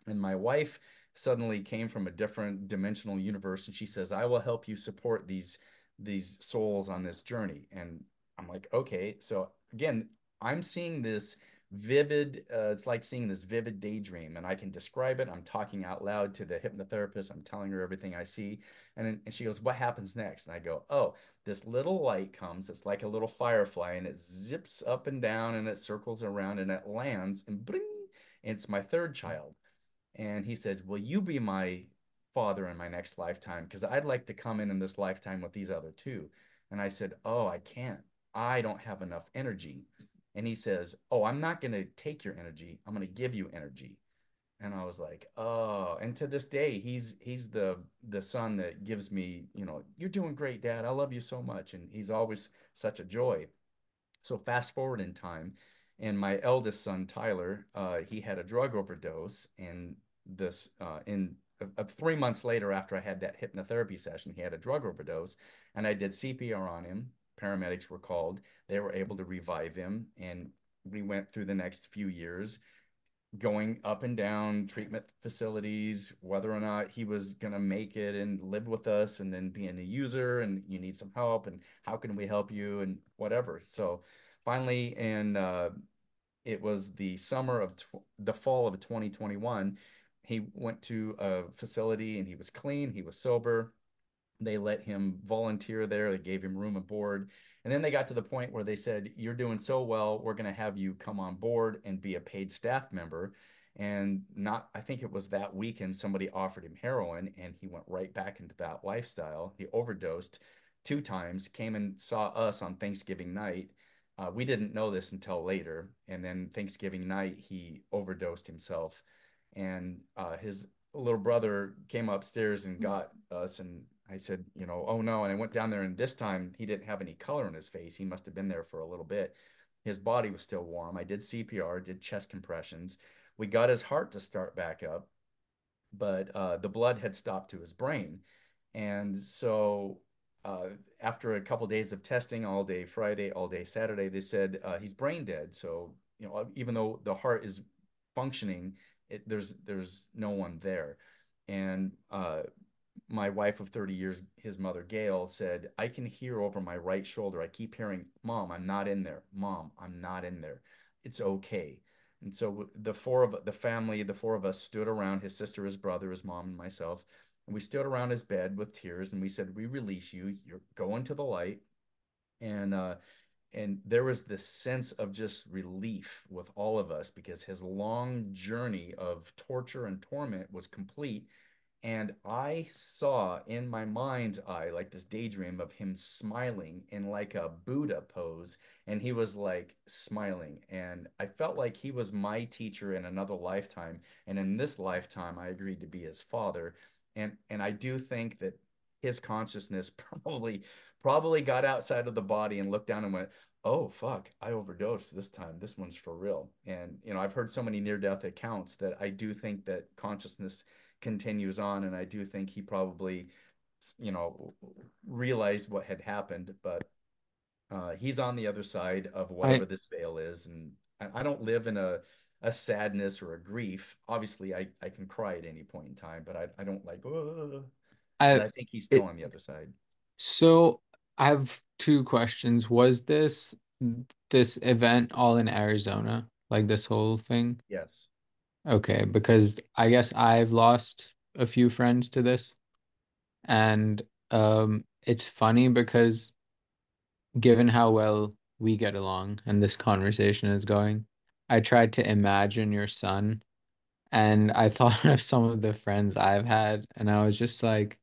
Speaker 2: And my wife suddenly came from a different dimensional universe. And she says, I will help you support these these souls on this journey. And I'm like, okay. So again, I'm seeing this vivid, uh, it's like seeing this vivid daydream and I can describe it. I'm talking out loud to the hypnotherapist. I'm telling her everything I see. And, and she goes, what happens next? And I go, oh, this little light comes. It's like a little firefly and it zips up and down and it circles around and it lands and bring. And it's my third child. And he says, will you be my father in my next lifetime? Because I'd like to come in in this lifetime with these other two. And I said, oh, I can't. I don't have enough energy. And he says, Oh, I'm not going to take your energy. I'm going to give you energy. And I was like, Oh, and to this day, he's he's the the son that gives me, you know, you're doing great, Dad. I love you so much. And he's always such a joy. So fast forward in time, and my eldest son, Tyler, uh, he had a drug overdose. And this uh, in uh, uh, three months later, after I had that hypnotherapy session, he had a drug overdose, and I did CPR on him. Paramedics were called. They were able to revive him, and we went through the next few years going up and down treatment facilities, whether or not he was going to make it and live with us and then being a user and you need some help and how can we help you and whatever. So finally, and uh, it was the summer of the fall of 2021, he went to a facility and he was clean, he was sober. They let him volunteer there. They gave him room and board. And then they got to the point where they said, You're doing so well, we're going to have you come on board and be a paid staff member. And not, I think it was that weekend somebody offered him heroin and he went right back into that lifestyle. He overdosed two times, came and saw us on Thanksgiving night. Uh, we didn't know this until later. And then Thanksgiving night, he overdosed himself. And uh, his little brother came upstairs and got us. And I said, you know, oh no. And I went down there, and this time he didn't have any color in his face. He must have been there for a little bit. His body was still warm. I did CPR, did chest compressions. We got his heart to start back up, but uh, the blood had stopped to his brain. And so uh, after a couple days of testing, all day Friday, all day Saturday, they said uh, he's brain dead. So you know, even though the heart is functioning, it, there's there's no one there. And uh, my wife of 30 years, his mother Gail, said, I can hear over my right shoulder. I keep hearing, Mom, I'm not in there. Mom, I'm not in there. It's okay. And so the four of the family, the four of us stood around his sister, his brother, his mom, and myself. And we stood around his bed with tears and we said, We release you. You're going to the light. And uh, and there was this sense of just relief with all of us because his long journey of torture and torment was complete and I saw in my mind's eye like this daydream of him smiling in like a Buddha pose. And he was like smiling. And I felt like he was my teacher in another lifetime. And in this lifetime, I agreed to be his father. And and I do think that his consciousness probably probably got outside of the body and looked down and went, oh fuck i overdosed this time this one's for real and you know i've heard so many near death accounts that i do think that consciousness continues on and i do think he probably you know realized what had happened but uh, he's on the other side of whatever this veil is and I, I don't live in a a sadness or a grief obviously i i can cry at any point in time but i, I don't like oh,
Speaker 1: I
Speaker 2: i think he's still
Speaker 1: it
Speaker 2: on the other side
Speaker 1: so I have two questions. Was this this event all in Arizona? Like this whole thing?
Speaker 2: yes
Speaker 1: Okay, because I guess I've lost a few friends to this. And um it's funny because given how well we get along and this conversation is going, I tried to imagine your son and I thought of some of the friends I've had and I was just like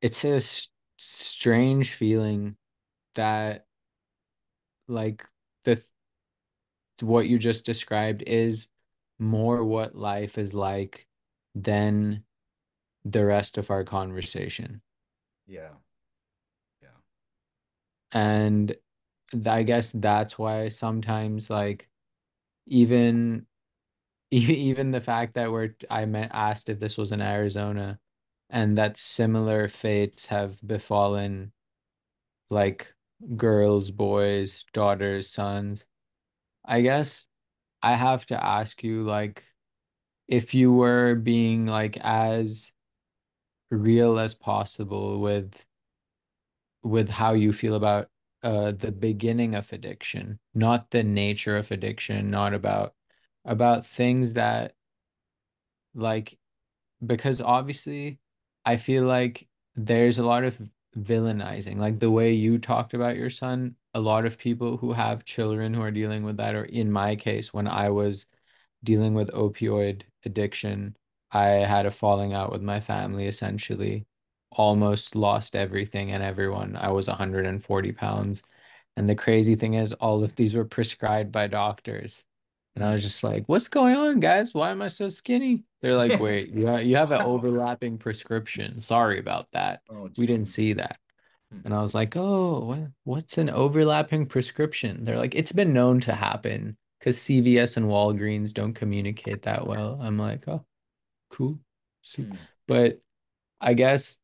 Speaker 1: it's a s- strange feeling that like the what you just described is more what life is like than the rest of our conversation.
Speaker 2: yeah yeah
Speaker 1: And th- I guess that's why sometimes like even even the fact that we're I meant asked if this was in Arizona and that similar fates have befallen like girls, boys, daughters, sons. I guess I have to ask you like if you were being like as real as possible with with how you feel about uh the beginning of addiction, not the nature of addiction, not about about things that like because obviously I feel like there's a lot of villainizing, like the way you talked about your son, a lot of people who have children who are dealing with that, or in my case, when I was dealing with opioid addiction. I had a falling out with my family essentially, almost lost everything and everyone. I was 140 pounds. And the crazy thing is, all of these were prescribed by doctors. And I was just like, what's going on, guys? Why am I so skinny? They're like, wait, you, ha you have an overlapping prescription. Sorry about that.
Speaker 2: oh
Speaker 1: We didn't see that. And
Speaker 2: hmm
Speaker 1: I was like, oh, what's an overlapping prescription? They're like, it's been known to happen because CVS and Walgreens don't communicate that well. I'm like, oh, cool.
Speaker 2: Hmm
Speaker 1: But I guess,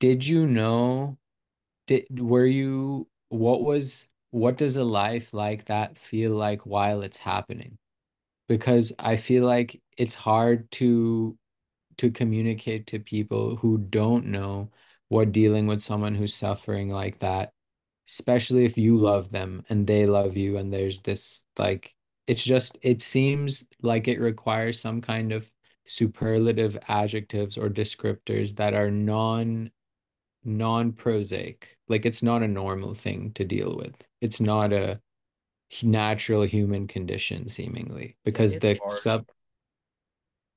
Speaker 1: did you know, did were you, what was, what does a life like that feel like while it's happening? Because I feel like it's hard to to communicate to people who don't know what dealing with someone who's suffering like that especially if you love them and they love you and there's this like it's just it seems like it requires some kind of superlative adjectives or descriptors that are non non prosaic like it's not a normal thing to deal with it's not a natural human condition seemingly because
Speaker 2: it's
Speaker 1: the
Speaker 2: hard.
Speaker 1: sub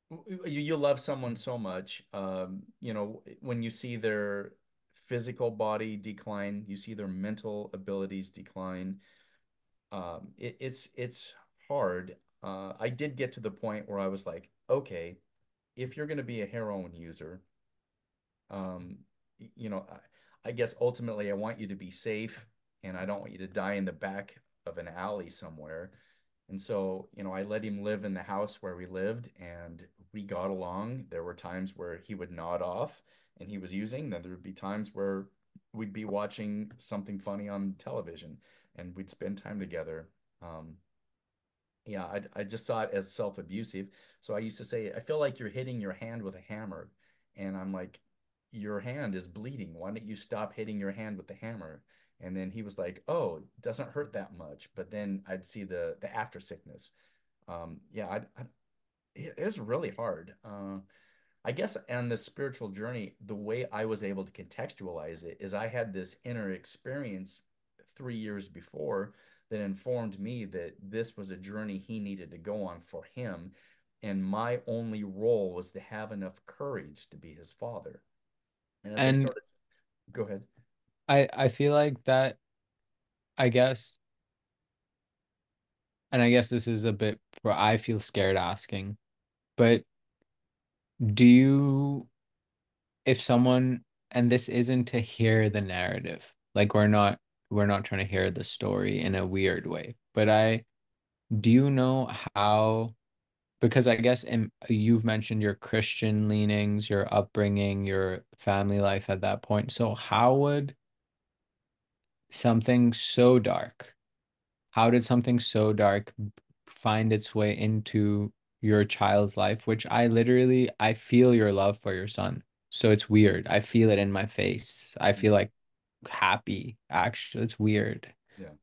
Speaker 2: You, you love someone so much. Um, you know, when you see their physical body decline, you see their mental abilities decline. Um, it, it's it's hard. Uh, I did get to the point where I was like, okay, if you're going to be a heroin user, um, you know, I, I guess ultimately I want you to be safe and I don't want you to die in the back of an alley somewhere. And so, you know, I let him live in the house where we lived and we got along. There were times where he would nod off and he was using, then there would be times where we'd be watching something funny on television and we'd spend time together. Um, yeah, I, I just saw it as self-abusive. So I used to say, I feel like you're hitting your hand with a hammer. And I'm like, your hand is bleeding. Why don't you stop hitting your hand with the hammer? And then he was like, oh, it doesn't hurt that much. But then I'd see the the after sickness. Um, yeah, I, I, it was really hard. Uh, I guess on the spiritual journey, the way I was able to contextualize it is I had this inner experience three years before that informed me that this was a journey he needed to go on for him. And my only role was to have enough courage to be his father. And
Speaker 1: and
Speaker 2: started, go ahead.
Speaker 1: I I feel like that I guess and I guess this is a bit where I feel scared asking, but do you if someone and this isn't to hear the narrative, like we're not we're not trying to hear the story in a weird way, but I do you know how because I guess in, you've mentioned your Christian leanings, your upbringing, your family life at that point. So how would something so dark, how did something so dark find its way into your child's life, which I literally I feel your love for your son. So it's weird. I feel it in my face. I feel
Speaker 2: Mhm.
Speaker 1: like happy. Actually, it's weird.
Speaker 2: Yeah.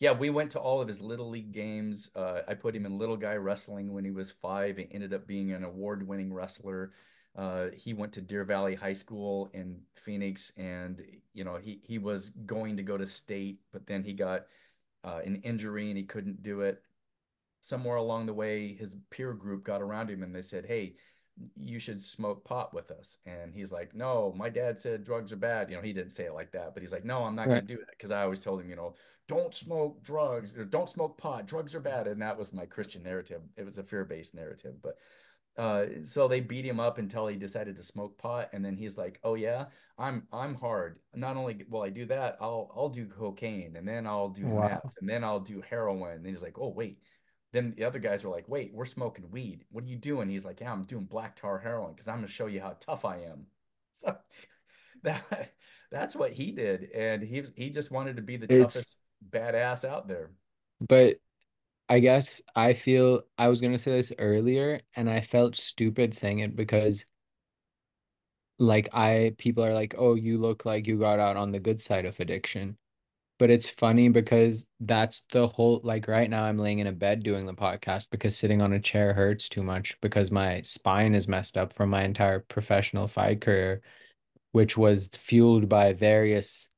Speaker 2: Yeah, we went to all of his little league games. Uh, I put him in little guy wrestling when he was five. He ended up being an award-winning wrestler. Uh, he went to Deer Valley High School in Phoenix, and you know he he was going to go to state, but then he got uh, an injury and he couldn't do it. Somewhere along the way, his peer group got around him and they said, "Hey, you should smoke pot with us." And he's like, "No, my dad said drugs are bad." You know, he didn't say it like that, but he's like, "No, I'm not going to do that." Because I always told him, you know, don't smoke drugs or don't smoke pot. Drugs are bad, and that was my Christian narrative. It was a fear-based narrative, but uh, so they beat him up until he decided to smoke pot, and then he's like, "Oh yeah, I'm I'm hard. Not only will I do that, I'll I'll do cocaine, and then I'll do
Speaker 1: Wow.
Speaker 2: meth, and then I'll do heroin." And he's like, "Oh wait." Then the other guys are like, "Wait, we're smoking weed. What are you doing?" He's like, "Yeah, I'm doing black tar heroin because I'm gonna show you how tough I am." So that that's what he did, and he he just wanted to be the
Speaker 1: It's
Speaker 2: toughest badass out there.
Speaker 1: but I guess I feel I was gonna say this earlier and I felt stupid saying it because like I people are like, "Oh, you look like you got out on the good side of addiction." But it's funny because that's the whole like right now I'm laying in a bed doing the podcast because sitting on a chair hurts too much because my spine is messed up from my entire professional fight career, which was fueled by various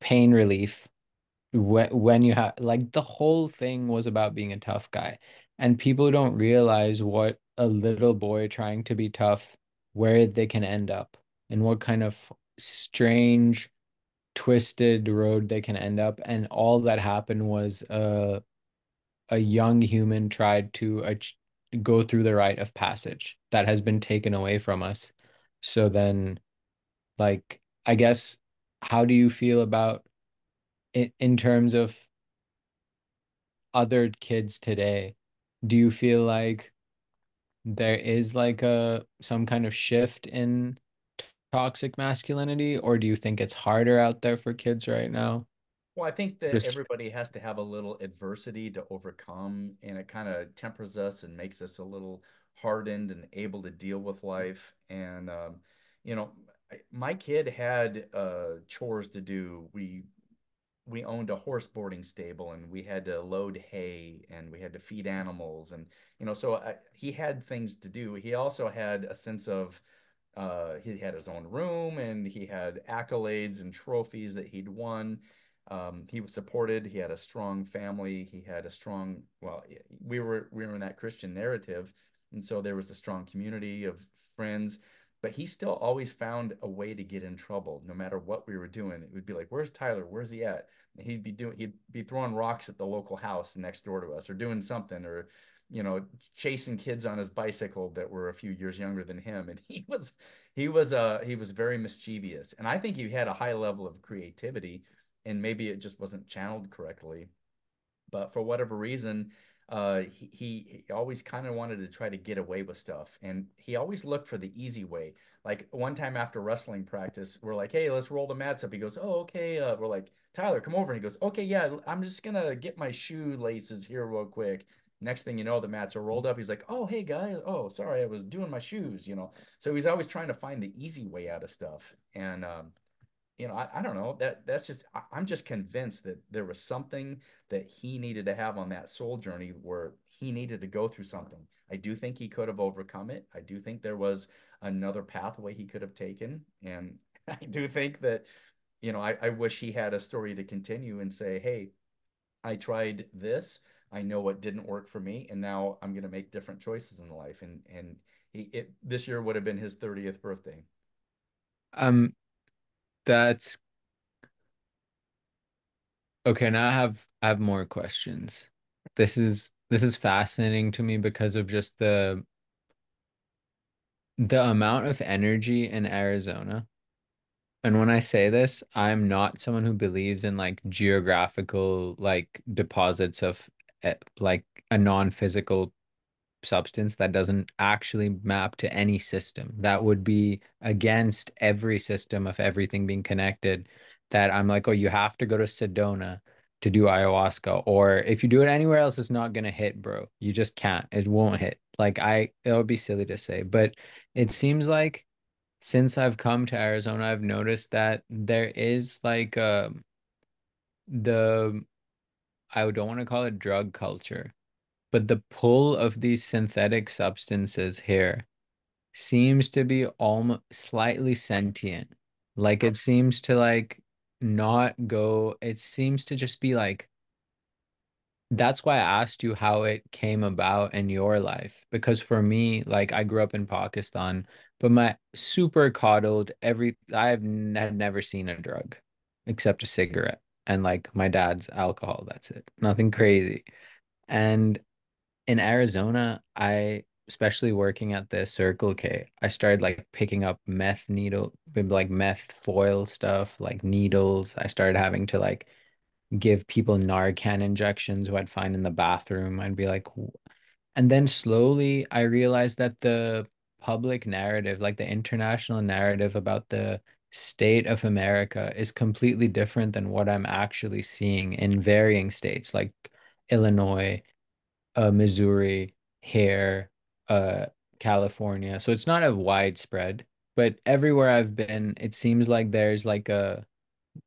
Speaker 1: pain relief when when you have like the whole thing was about being a tough guy. And people don't realize what a little boy trying to be tough, where they can end up and what kind of strange twisted road they can end up. And all that happened was uh, a young human tried to ach go through the rite of passage that has been taken away from us. So then, like, I guess, how do you feel about in, in terms of other kids today? Do you feel like there is like a some kind of shift in toxic masculinity, or do you think it's harder out there for kids right now?
Speaker 2: Well, I think that
Speaker 1: Just
Speaker 2: everybody has to have a little adversity to overcome, and it kind of tempers us and makes us a little hardened and able to deal with life. And um, you know, my kid had uh, chores to do. We we owned a horse boarding stable, and we had to load hay, and we had to feed animals, and you know, so I, he had things to do. He also had a sense of uh, he had his own room, and he had accolades and trophies that he'd won Um, he was supported. He had a strong family. He had a strong, well, we were we were in that Christian narrative, and so there was a strong community of friends. But he still always found a way to get in trouble, no matter what we were doing. It would be like, "Where's Tyler? Where's he at?" And he'd be doing, he'd be throwing rocks at the local house next door to us, or doing something, or you know, chasing kids on his bicycle that were a few years younger than him. And he was, he was, uh, he was very mischievous. And I think he had a high level of creativity and maybe it just wasn't channeled correctly. But for whatever reason, uh, he, he, always kind of wanted to try to get away with stuff. And he always looked for the easy way. Like one time after wrestling practice, we're like, hey, let's roll the mats up. He goes, oh, okay. Uh, we're like, Tyler, come over. And he goes, okay, yeah, I'm just to get my shoelaces here real quick. Next thing you know, the mats are rolled up. He's like, "Oh, hey guys, oh sorry, I was doing my shoes," you know. So he's always trying to find the easy way out of stuff, and um, you know, I, I don't know that that's just I, I'm just convinced that there was something that he needed to have on that soul journey where he needed to go through something. I do think he could have overcome it. I do think there was another pathway he could have taken, and I do think that you know I, I wish he had a story to continue and say, "Hey, I tried this." I know what didn't work for me, and now I'm going to make different choices in life. And and he it this year would have been his 30th birthday.
Speaker 1: Um, that's okay. Now I have I have more questions. This is this is fascinating to me because of just the the amount of energy in Arizona. And when I say this, I'm not someone who believes in like geographical like deposits of like a non-physical substance that doesn't actually map to any system. That would be against every system of everything being connected. That I'm like, oh, you have to go to Sedona to do ayahuasca, or if you do it anywhere else, it's not gonna hit, bro. You just can't. It won't hit. Like I, it would be silly to say, but it seems like since I've come to Arizona, I've noticed that there is like um the I don't want to call it drug culture, but the pull of these synthetic substances here seems to be almost slightly sentient. Like it seems to like not go, it seems to just be like that's why I asked you how it came about in your life. Because for me, like I grew up in Pakistan, but my super coddled every I've n never seen a drug except a cigarette and like my dad's alcohol. That's it. Nothing crazy. And in Arizona, I especially working at the Circle K, I started like picking up meth needle, like meth foil stuff, like needles. I started having to like give people Narcan injections who I'd find in the bathroom. I'd be like, and then slowly I realized that the public narrative, like the international narrative about the state of America, is completely different than what I'm actually seeing in varying states like Illinois uh, Missouri, here, uh, California. So it's not a widespread, but everywhere I've been, it seems like there's like a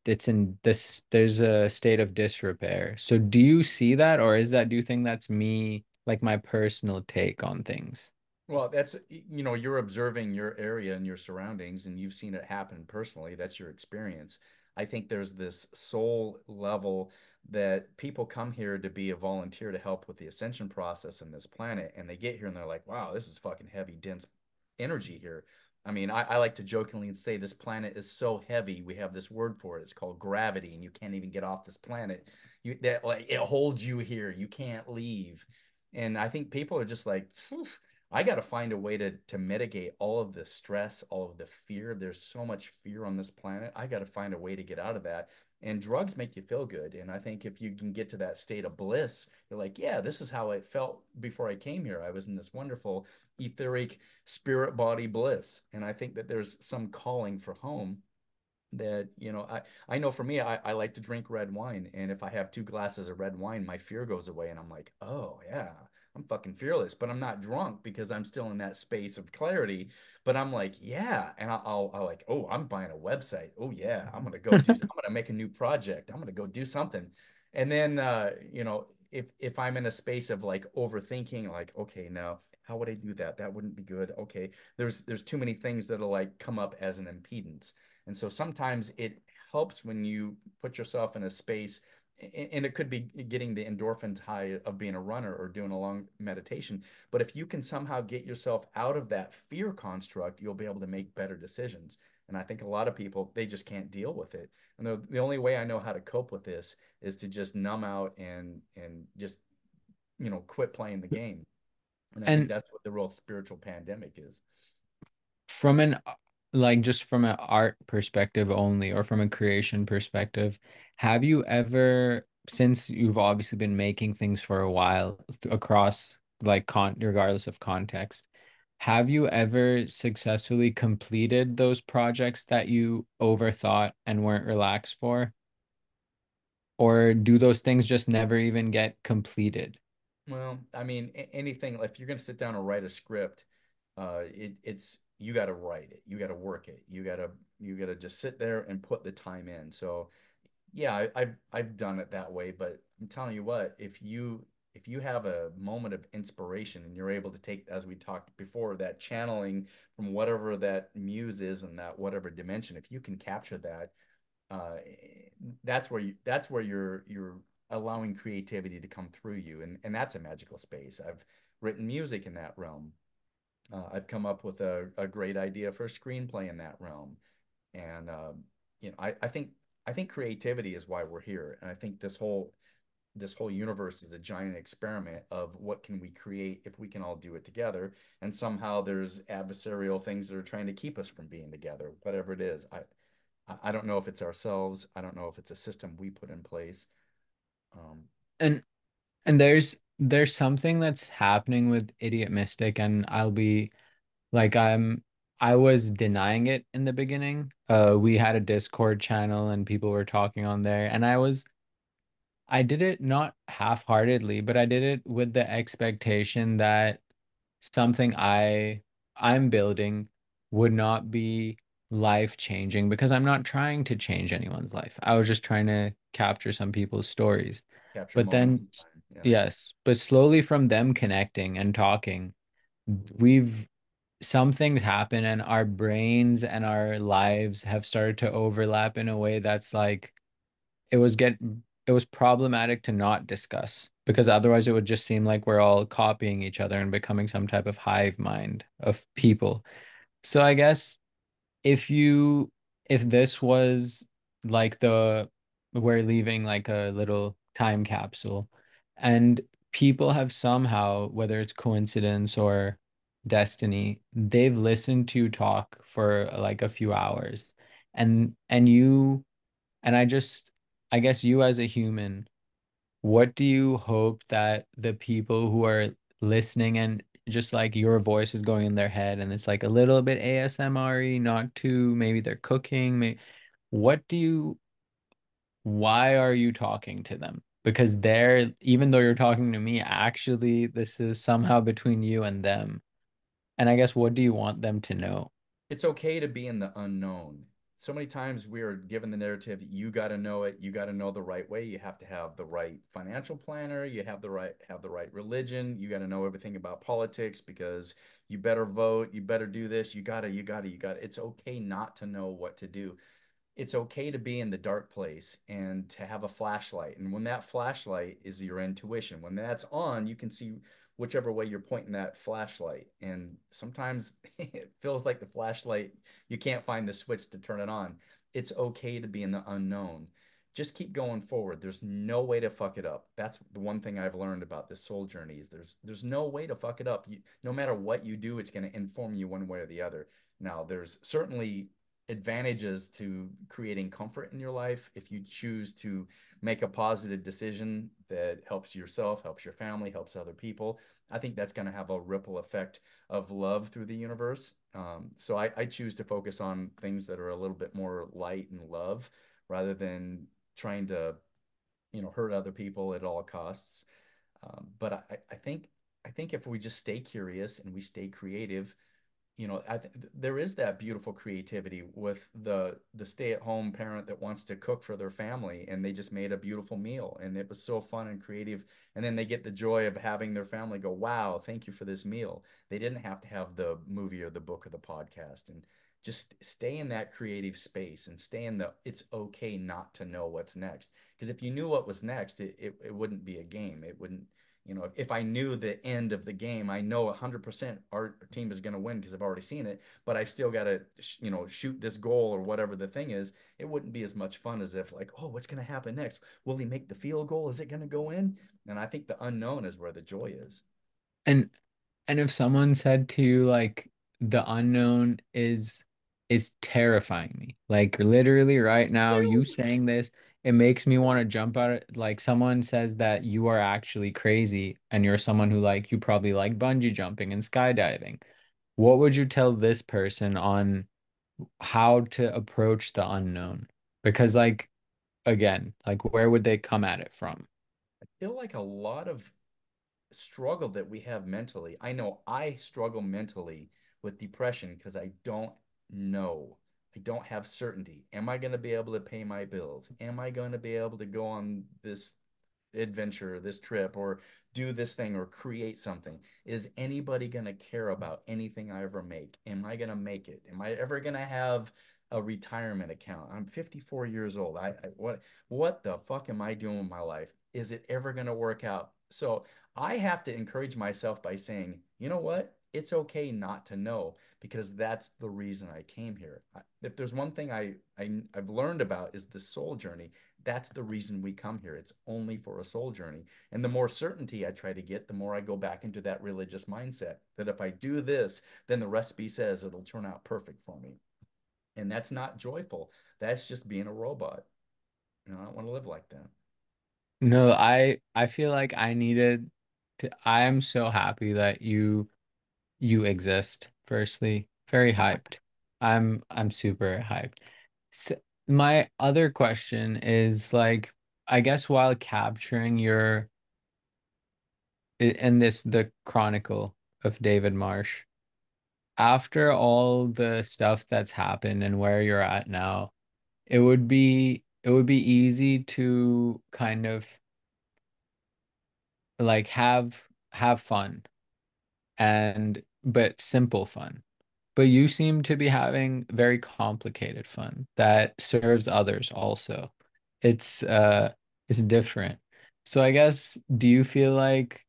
Speaker 1: it's in this there's a state of disrepair. So do you see that or is that do you think that's me like my personal take on things?
Speaker 2: Well, that's, you know, you're observing your area and your surroundings and you've seen it happen personally. That's your experience. I think there's this soul level that people come here to be a volunteer to help with the ascension process in this planet. And they get here and they're like, wow, this is fucking heavy, dense energy here. I mean, I, I like to jokingly say this planet is so heavy. We have this word for it. It's called gravity, and you can't even get off this planet. You that like it holds you here. You can't leave. And I think people are just like, I got to find a way to to mitigate all of the stress, all of the fear. There's so much fear on this planet. I got to find a way to get out of that. And drugs make you feel good. And I think if you can get to that state of bliss, you're like, yeah, this is how it felt before I came here. I was in this wonderful etheric spirit body bliss. And I think that there's some calling for home that you know i i know for me I, I like to drink red wine and if i have two glasses of red wine my fear goes away and i'm like oh yeah I'm fucking fearless, but I'm not drunk because I'm still in that space of clarity. But I'm like, yeah, and I'll, I'll, I'll like, oh, I'm buying a website. Oh yeah, I'm gonna go. Do, I'm gonna make a new project. I'm gonna go do something. And then, uh, you know, if if I'm in a space of like overthinking, like, okay, now how would I do that? That wouldn't be good. Okay. There's there's too many things that'll like come up as an impedance. And so sometimes it helps when you put yourself in a space and it could be getting the endorphins high of being a runner or doing a long meditation. But if you can somehow get yourself out of that fear construct, you'll be able to make better decisions. And I think a lot of people, they just can't deal with it. And the, the only way I know how to cope with this is to just numb out and and just, you know, quit playing the game. And I think
Speaker 1: And
Speaker 2: that's what the real spiritual pandemic is.
Speaker 1: from an like just from an art perspective only or from a creation perspective, have you ever, since you've obviously been making things for a while across like con regardless of context, have you ever successfully completed those projects that you overthought and weren't relaxed for? Or do those things just never even get completed?
Speaker 2: Well, I mean, anything, if you're going to sit down and write a script, uh, it, it's, you got to write it. You got to work it. You got to, you got to just sit there and put the time in. So yeah, I, I've, I've done it that way, but I'm telling you what, if you, if you have a moment of inspiration and you're able to take, as we talked before, that channeling from whatever that muse is and that whatever dimension, if you can capture that, uh, that's where you that's where you're you're allowing creativity to come through you and and that's a magical space i've written music in that realm uh, i've come up with a, a great idea for a screenplay in that realm and uh, you know I, I think i think creativity is why we're here and i think this whole this whole universe is a giant experiment of what can we create if we can all do it together and somehow there's adversarial things that are trying to keep us from being together whatever it is i I don't know if it's ourselves. I don't know if it's a system we put in place. Um,
Speaker 1: And and there's there's something that's happening with Idiot Mystic, and I'll be like I'm I was denying it in the beginning. Uh, we had a Discord channel and people were talking on there, and I was I did it not half-heartedly, but I did it with the expectation that something I I'm building would not be life-changing because I'm not trying to change anyone's life. I was just trying to capture some people's stories.
Speaker 2: capture
Speaker 1: But
Speaker 2: moments
Speaker 1: then.
Speaker 2: Yeah.
Speaker 1: yes, but slowly from them connecting and talking, we've some things happen and our brains and our lives have started to overlap in a way that's like it was get it was problematic to not discuss because otherwise it would just seem like we're all copying each other and becoming some type of hive mind of people. So I guess if you if this was like the we're leaving like a little time capsule and people have somehow, whether it's coincidence or destiny, they've listened to you talk for like a few hours and and you and I just, I guess you as a human, what do you hope that the people who are listening and just like your voice is going in their head and it's like a little bit ASMR-y, not too, maybe they're cooking, maybe what do you, why are you talking to them? Because they're, even though you're talking to me, actually, this is somehow between you and them. And I guess what do you want them to know?
Speaker 2: It's okay to be in the unknown. So many times we are given the narrative that you got to know it, you got to know the right way, you have to have the right financial planner, you have the right have the right religion, you got to know everything about politics because you better vote, you better do this, you got to you got to you got. It's okay not to know what to do it's okay to be in the dark place and to have a flashlight. And when that flashlight is your intuition, when that's on, you can see whichever way you're pointing that flashlight. And sometimes it feels like the flashlight, you can't find the switch to turn it on. It's okay to be in the unknown. Just keep going forward. There's no way to fuck it up. That's the one thing I've learned about this soul journey is there's there's no way to fuck it up. You, no matter what you do, it's going to inform you one way or the other. Now, there's certainly advantages to creating comfort in your life if you choose to make a positive decision that helps yourself, helps your family, helps other people. I think that's going to have a ripple effect of love through the universe. Um, so I, I choose to focus on things that are a little bit more light and love rather than trying to, you know, hurt other people at all costs. Um, but I, I think I think if we just stay curious and we stay creative, you know, I th there is that beautiful creativity with the the stay-at-home parent that wants to cook for their family and they just made a beautiful meal and it was so fun and creative. And then they get the joy of having their family go, "Wow, thank you for this meal." They didn't have to have the movie or the book or the podcast and just stay in that creative space and stay in the it's okay not to know what's next. Because if you knew what was next, it, it, it wouldn't be a game. It wouldn't you know, if, if I knew the end of the game, I know 100% our team is going to win because I've already seen it, but I've still got to, you know, shoot this goal or whatever the thing is. It wouldn't be as much fun as if, like, oh, what's going to happen next? Will he make the field goal? Is it going to go in? And I think the unknown is where the joy is.
Speaker 1: And and if someone said to you like the unknown is is terrifying me. Like literally right now, you saying this, it makes me want to jump out. of- Like someone says that you are actually crazy and you're someone who like you probably like bungee jumping and skydiving. What would you tell this person on how to approach the unknown? Because like again, like where would they come at it from?
Speaker 2: I feel like a lot of struggle that we have mentally. I know I struggle mentally with depression because I don't know. I don't have certainty. Am I going to be able to pay my bills? Am I going to be able to go on this adventure, this trip, or do this thing or create something? Is anybody going to care about anything I ever make? Am I going to make it? Am I ever going to have a retirement account? I'm 54 years old. I, I what what the fuck am I doing with my life? Is it ever going to work out? So I have to encourage myself by saying, you know what? It's okay not to know because that's the reason I came here. If there's one thing I, I I've learned about is the soul journey. That's the reason we come here. It's only for a soul journey. And the more certainty I try to get, the more I go back into that religious mindset that if I do this, then the recipe says it'll turn out perfect for me. And that's not joyful. That's just being a robot. And I don't want to live like that.
Speaker 1: No, I I feel like I needed to I am so happy that you you exist, firstly. Very hyped. I'm I'm super hyped. So, my other question is like, I guess while capturing your in this the Chronicle of David Marsh, after all the stuff that's happened and where you're at now, it would be it would be easy to kind of like have have fun and but simple fun. But you seem to be having very complicated fun that serves others also. It's uh it's different. So I guess do you feel like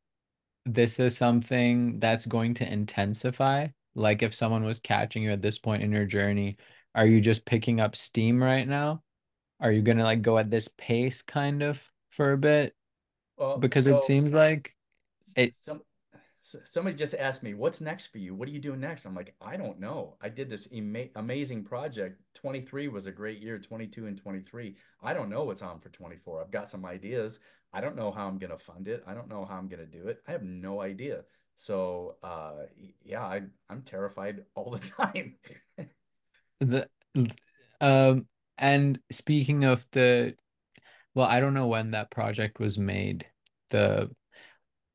Speaker 1: this is something that's going to intensify? Like if someone was catching you at this point in your journey, are you just picking up steam right now? Are you gonna like go at this pace kind of for a bit?
Speaker 2: Well,
Speaker 1: Because it seems like it
Speaker 2: some somebody just asked me, "What's next for you? What are you doing next?" I'm like, "I don't know. I did this ama amazing project. 23 was a great year, 22 and 23. I don't know what's on for 24. I've got some ideas. I don't know how I'm going to fund it. I don't know how I'm going to do it. I have no idea. So, uh, yeah, I I'm terrified all the time.
Speaker 1: the um and speaking of the well, I don't know when that project was made. The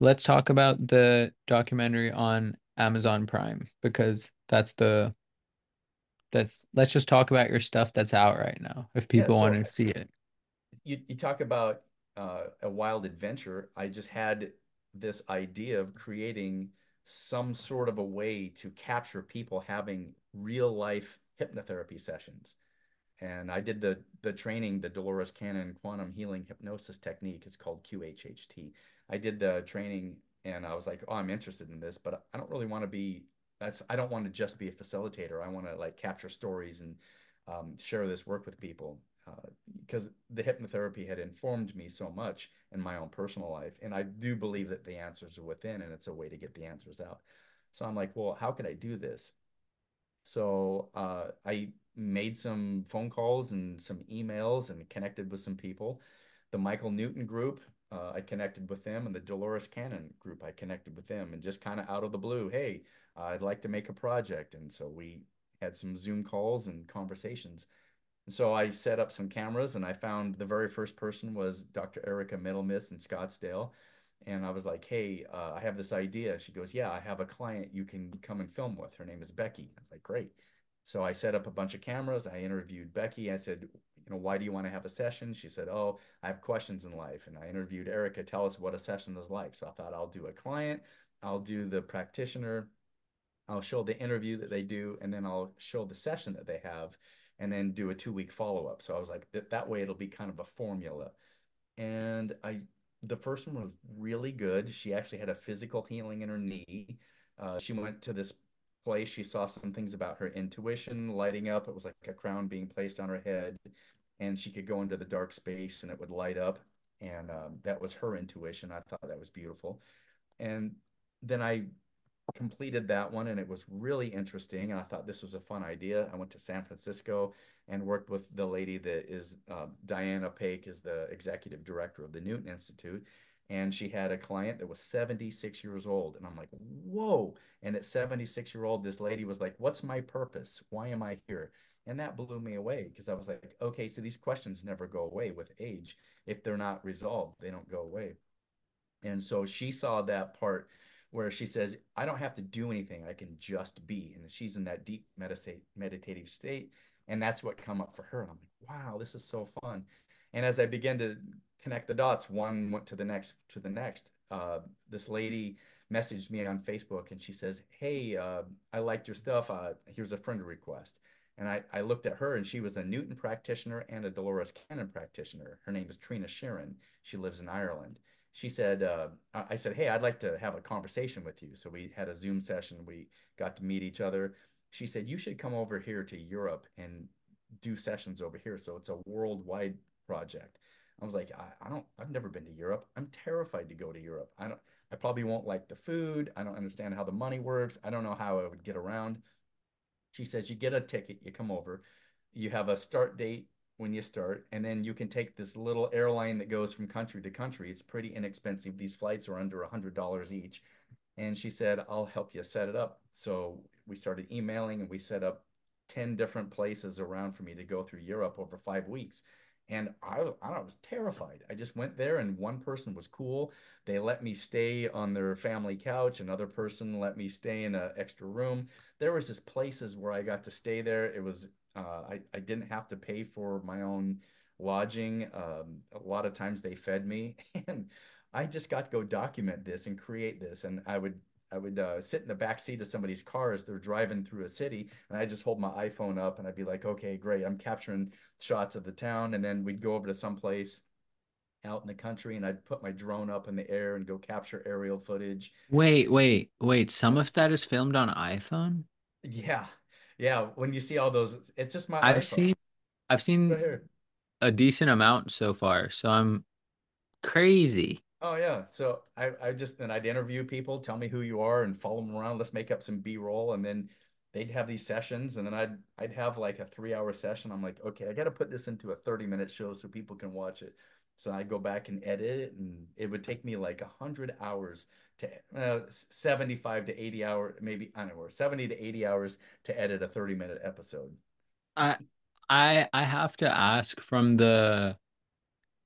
Speaker 1: let's talk about the documentary on Amazon Prime because that's the that's let's just talk about your stuff that's out right now if
Speaker 2: Yeah,
Speaker 1: people want to see it.
Speaker 2: you you talk about uh, a wild adventure. I just had this idea of creating some sort of a way to capture people having real life hypnotherapy sessions. And I did the the training, the Dolores Cannon quantum healing hypnosis technique. It's called QHHT. I did the training and I was like, oh, I'm interested in this, but I don't really want to be that's I don't want to just be a facilitator. I want to like capture stories and um, share this work with people uh, because the hypnotherapy had informed me so much in my own personal life. And I do believe that the answers are within and it's a way to get the answers out. So I'm like, well, how could I do this? So uh, I made some phone calls and some emails and connected with some people. The Michael Newton group, uh, I connected with them, and the Dolores Cannon group, I connected with them, and just kind of out of the blue, hey, I'd like to make a project. And so we had some Zoom calls and conversations. And so I set up some cameras, and I found the very first person was Dr. Erica Middlemiss in Scottsdale. And I was like, hey, uh, I have this idea. She goes, yeah, I have a client you can come and film with. Her name is Becky. I was like, great. So I set up a bunch of cameras. I interviewed Becky. I said, you know, why do you want to have a session? She said, oh, I have questions in life. And I interviewed Erica. Tell us what a session is like. So I thought I'll do a client, I'll do the practitioner, I'll show the interview that they do, and then I'll show the session that they have, and then do a two week follow up. So I was like, that, that way it'll be kind of a formula. And I, the first one was really good. She actually had a physical healing in her knee. Uh, she went to this place. She saw some things about her intuition lighting up. It was like a crown being placed on her head, and she could go into the dark space and it would light up. And um, that was her intuition. I thought that was beautiful. And then I completed that one and it was really interesting. And I thought this was a fun idea. I went to San Francisco and worked with the lady that is uh, Diana Paik is the executive director of the Newton Institute. And she had a client that was 76 years old. And I'm like, whoa. And at 76 year old, this lady was like, what's my purpose? Why am I here? And that blew me away because I was like, okay, so these questions never go away with age. If they're not resolved, they don't go away. And so she saw that part where she says, I don't have to do anything. I can just be. And she's in that deep meditate, meditative state. And that's what come up for her. And I'm like, wow, this is so fun. And as I began to connect the dots, one went to the next, to the next. Uh, this lady messaged me on Facebook and she says, Hey, uh, I liked your stuff. Uh, here's a friend request. And I, I looked at her and she was a Newton practitioner and a Dolores Cannon practitioner. Her name is Trina Sheeran. She lives in Ireland she said, uh, I said, hey, I'd like to have a conversation with you. So we had a Zoom session. We got to meet each other. She said, you should come over here to Europe and do sessions over here. So it's a worldwide project. I was like, I, I don't, I've never been to Europe. I'm terrified to go to Europe. I don't, I probably won't like the food. I don't understand how the money works. I don't know how I would get around. She says, you get a ticket, you come over, you have a start date when you start. And then you can take this little airline that goes from country to country. It's pretty inexpensive. These flights are under a $100 each. And she said, I'll help you set it up. So we started emailing and we set up 10 different places around for me to go through Europe over five weeks. And I, I was terrified. I just went there, and one person was cool. They let me stay on their family couch. Another person let me stay in an extra room. There was just places where I got to stay there. It was uh, I, I didn't have to pay for my own lodging. Um, a lot of times they fed me, and I just got to go document this and create this. And I would I would uh, sit in the back seat of somebody's car as they're driving through a city, and I just hold my iPhone up and I'd be like, okay, great, I'm capturing shots of the town, and then we'd go over to some place out in the country, and I'd put my drone up in the air and go capture aerial footage.
Speaker 1: Wait, wait, wait. Some of that is filmed on iPhone?
Speaker 2: Yeah, yeah. When you see all those, it's just my
Speaker 1: I've
Speaker 2: iPhone
Speaker 1: seen I've seen
Speaker 2: here.
Speaker 1: a decent amount so far, so I'm crazy.
Speaker 2: Oh yeah. So I, I just and I'd interview people, tell me who you are, and follow them around. Let's make up some B-roll, and then they'd have these sessions, and then I'd I'd have like a three-hour session. I'm like, okay, I got to put this into a 30-minute show so people can watch it. So I'd go back and edit it, and it would take me like a hundred hours to uh, 75 to 80 hour, maybe I don't know, 70 to 80 hours to edit a 30-minute episode.
Speaker 1: I I I have to ask from the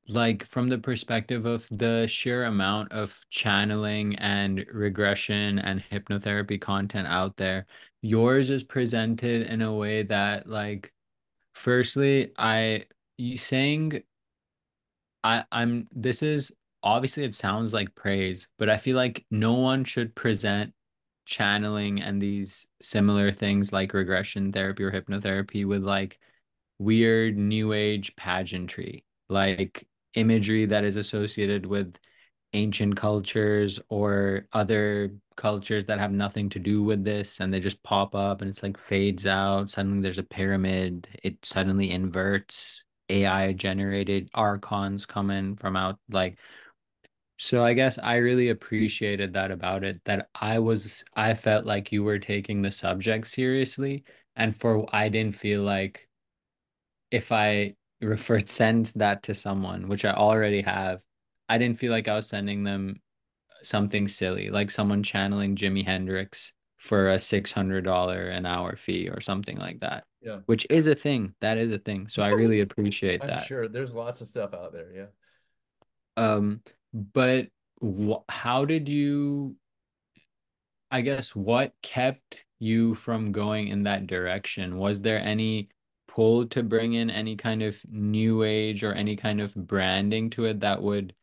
Speaker 1: like from the perspective of the sheer amount of channeling and regression and hypnotherapy content out there, yours is presented in a way that like firstly, I you saying I I'm this is obviously it sounds like praise, but I feel like no one should present channeling and these similar things like regression therapy or hypnotherapy with like weird new age pageantry, like imagery that is associated with ancient cultures or other cultures that have nothing to do with this and they just pop up and it's like fades out. Suddenly there's a pyramid, it suddenly inverts. AI generated archons come in from out like so I guess I really appreciated that about it that I was I felt like you were taking the subject seriously and for I didn't feel like if I refer send that to someone, which I already have, I didn't feel like I was sending them something silly, like someone channeling Jimi Hendrix for a $600 an hour fee or something like that,
Speaker 2: Yeah.
Speaker 1: which is a thing. That is a thing. So I really appreciate
Speaker 2: I'm
Speaker 1: that.
Speaker 2: sure there's lots of stuff out there. Yeah.
Speaker 1: Um, but wh how did you, I guess, what kept you from going in that direction? Was there any pull to bring in any kind of new age or any kind of branding to it that would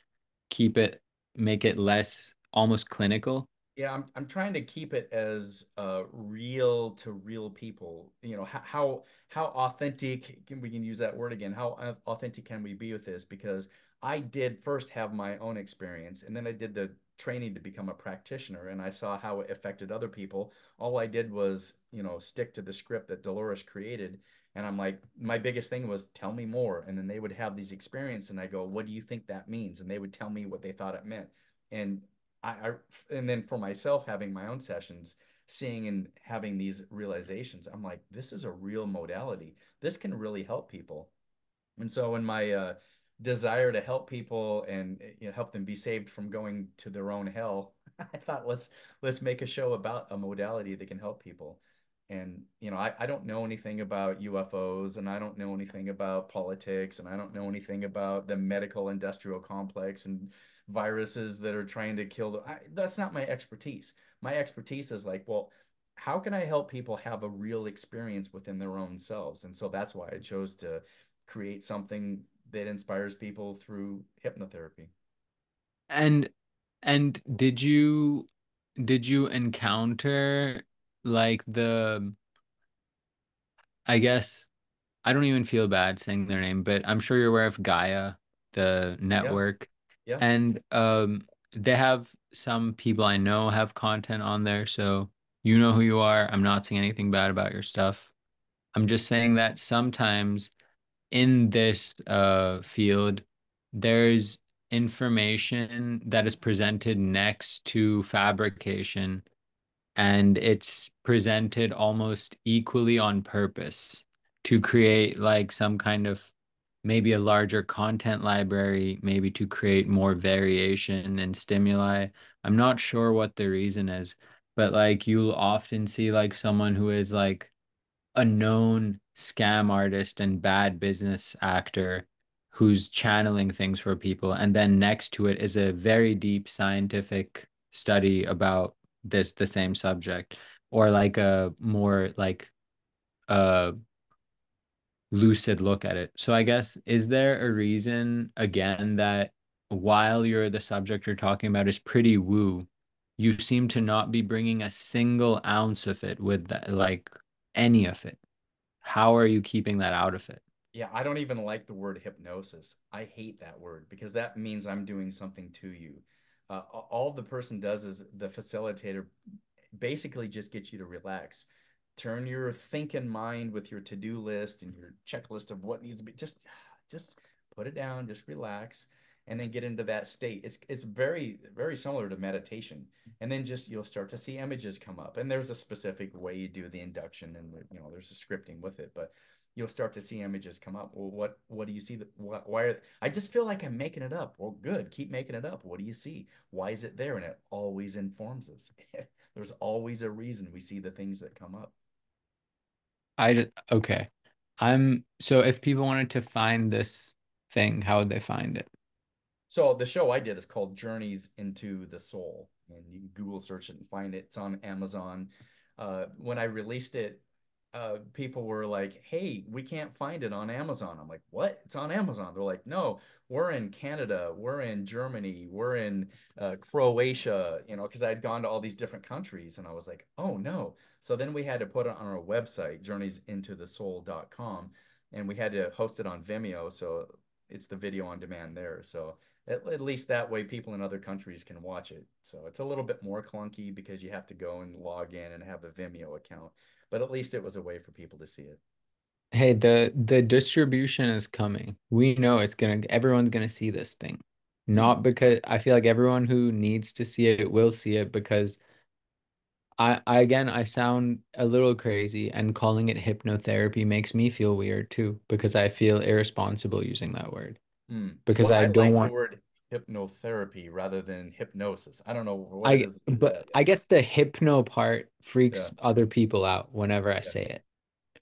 Speaker 1: keep it, make it less almost clinical?
Speaker 2: Yeah, I'm I'm trying to keep it as uh, real to real people. You know, how how how authentic can we can use that word again? How authentic can we be with this? Because I did first have my own experience, and then I did the training to become a practitioner, and I saw how it affected other people. All I did was, you know, stick to the script that Dolores created, and I'm like, my biggest thing was tell me more, and then they would have these experiences, and I go, what do you think that means? And they would tell me what they thought it meant. And I, I and then for myself having my own sessions seeing and having these realizations i'm like this is a real modality this can really help people and so in my uh, desire to help people and you know, help them be saved from going to their own hell i thought let's let's make a show about a modality that can help people and you know I, I don't know anything about ufos and i don't know anything about politics and i don't know anything about the medical industrial complex and viruses that are trying to kill the, I, that's not my expertise. My expertise is like well how can i help people have a real experience within their own selves? And so that's why i chose to create something that inspires people through hypnotherapy.
Speaker 1: And and did you did you encounter like the I guess I don't even feel bad saying their name, but I'm sure you're aware of Gaia, the
Speaker 2: yeah
Speaker 1: network.
Speaker 2: yeah
Speaker 1: And um they have some people I know have content on there, so you know who you are. I'm not saying anything bad about your stuff. I'm just saying that sometimes in this uh field, there's information that is presented next to fabrication and it's presented almost equally on purpose to create like some kind of maybe a larger content library, maybe to create more variation and stimuli. I'm not sure what the reason is, but like you'll often see like someone who is like a known scam artist and bad business actor who's channeling things for people. And then next to it is a very deep scientific study about this, the same subject, or like a more like a lucid look at it. So I guess, is there a reason again that while you're the subject you're talking about is pretty woo, you seem to not be bringing a single ounce of it with that, like any of it? How are you keeping that out of it?
Speaker 2: Yeah, I don't even like the word hypnosis. I hate that word because that means I'm doing something to you. Uh, all the person does is the facilitator basically just gets you to relax. Turn your thinking mind with your to-do list and your checklist of what needs to be just just put it down, just relax and then get into that state. It's it's very very similar to meditation. And then just you'll start to see images come up. And there's a specific way you do the induction and you know there's a scripting with it, but you'll start to see images come up. Well, what what do you see? That why, why are I just feel like I'm making it up. Well, good, keep making it up. What do you see? Why is it there? And it always informs us. There's always a reason we see the things that come up.
Speaker 1: I just, okay. I'm so if people wanted to find this thing, how would they find it?
Speaker 2: So the show I did is called Journeys into the Soul, and you can Google search it and find it. It's on Amazon. Uh, when I released it, uh, people were like, "Hey, we can't find it on Amazon." I'm like, "What? It's on Amazon?" They're like, "No, we're in Canada, we're in Germany, we're in uh, Croatia," you know, because I had gone to all these different countries, and I was like, "Oh no!" So then we had to put it on our website, journeysintothesoul.com, and we had to host it on Vimeo, so it's the video on demand there. So at, at least that way people in other countries can watch it. So it's a little bit more clunky because you have to go and log in and have a Vimeo account, but at least it was a way for people to see it.
Speaker 1: Hey, the the distribution is coming. We know it's gonna everyone's gonna see this thing. Not because I feel like everyone who needs to see it will see it because I, I again I sound a little crazy and calling it hypnotherapy makes me feel weird too because I feel irresponsible using that word
Speaker 2: Hmm.
Speaker 1: because
Speaker 2: Well,
Speaker 1: I
Speaker 2: I
Speaker 1: don't
Speaker 2: like the
Speaker 1: want
Speaker 2: word hypnotherapy rather than hypnosis. I don't know what
Speaker 1: I
Speaker 2: is
Speaker 1: but. I guess the hypno part
Speaker 2: Yeah.
Speaker 1: freaks other people out whenever I
Speaker 2: Yeah.
Speaker 1: say it.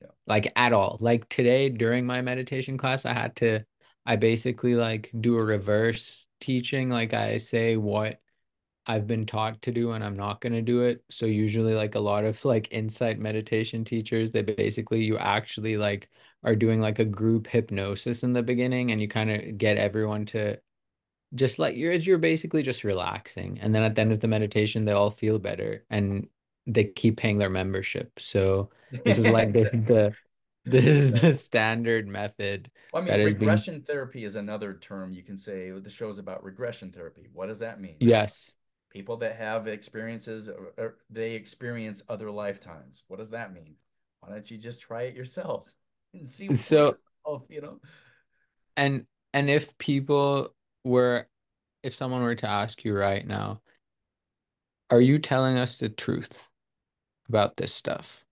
Speaker 2: Yeah.
Speaker 1: Like at all. Like today during my meditation class, I had to I basically like do a reverse teaching. Like I say what I've been taught to do and I'm not going to do it. So usually like a lot of like insight meditation teachers, they basically you actually like are doing like a group hypnosis in the beginning and you kind of get everyone to just like you're you're basically just relaxing. And then at the end of the meditation, they all feel better and they keep paying their membership. So this is like this the this is the standard method
Speaker 2: Well, I mean,
Speaker 1: is being
Speaker 2: regression therapy is another term you can say the show is about regression therapy. What does that mean?
Speaker 1: yes.
Speaker 2: People that have experiences, or, or they experience other lifetimes. What does that mean? Why don't you just try it yourself and see
Speaker 1: So
Speaker 2: yourself, you know?
Speaker 1: and and if people were if someone were to ask you right now, are you telling us the truth about this stuff?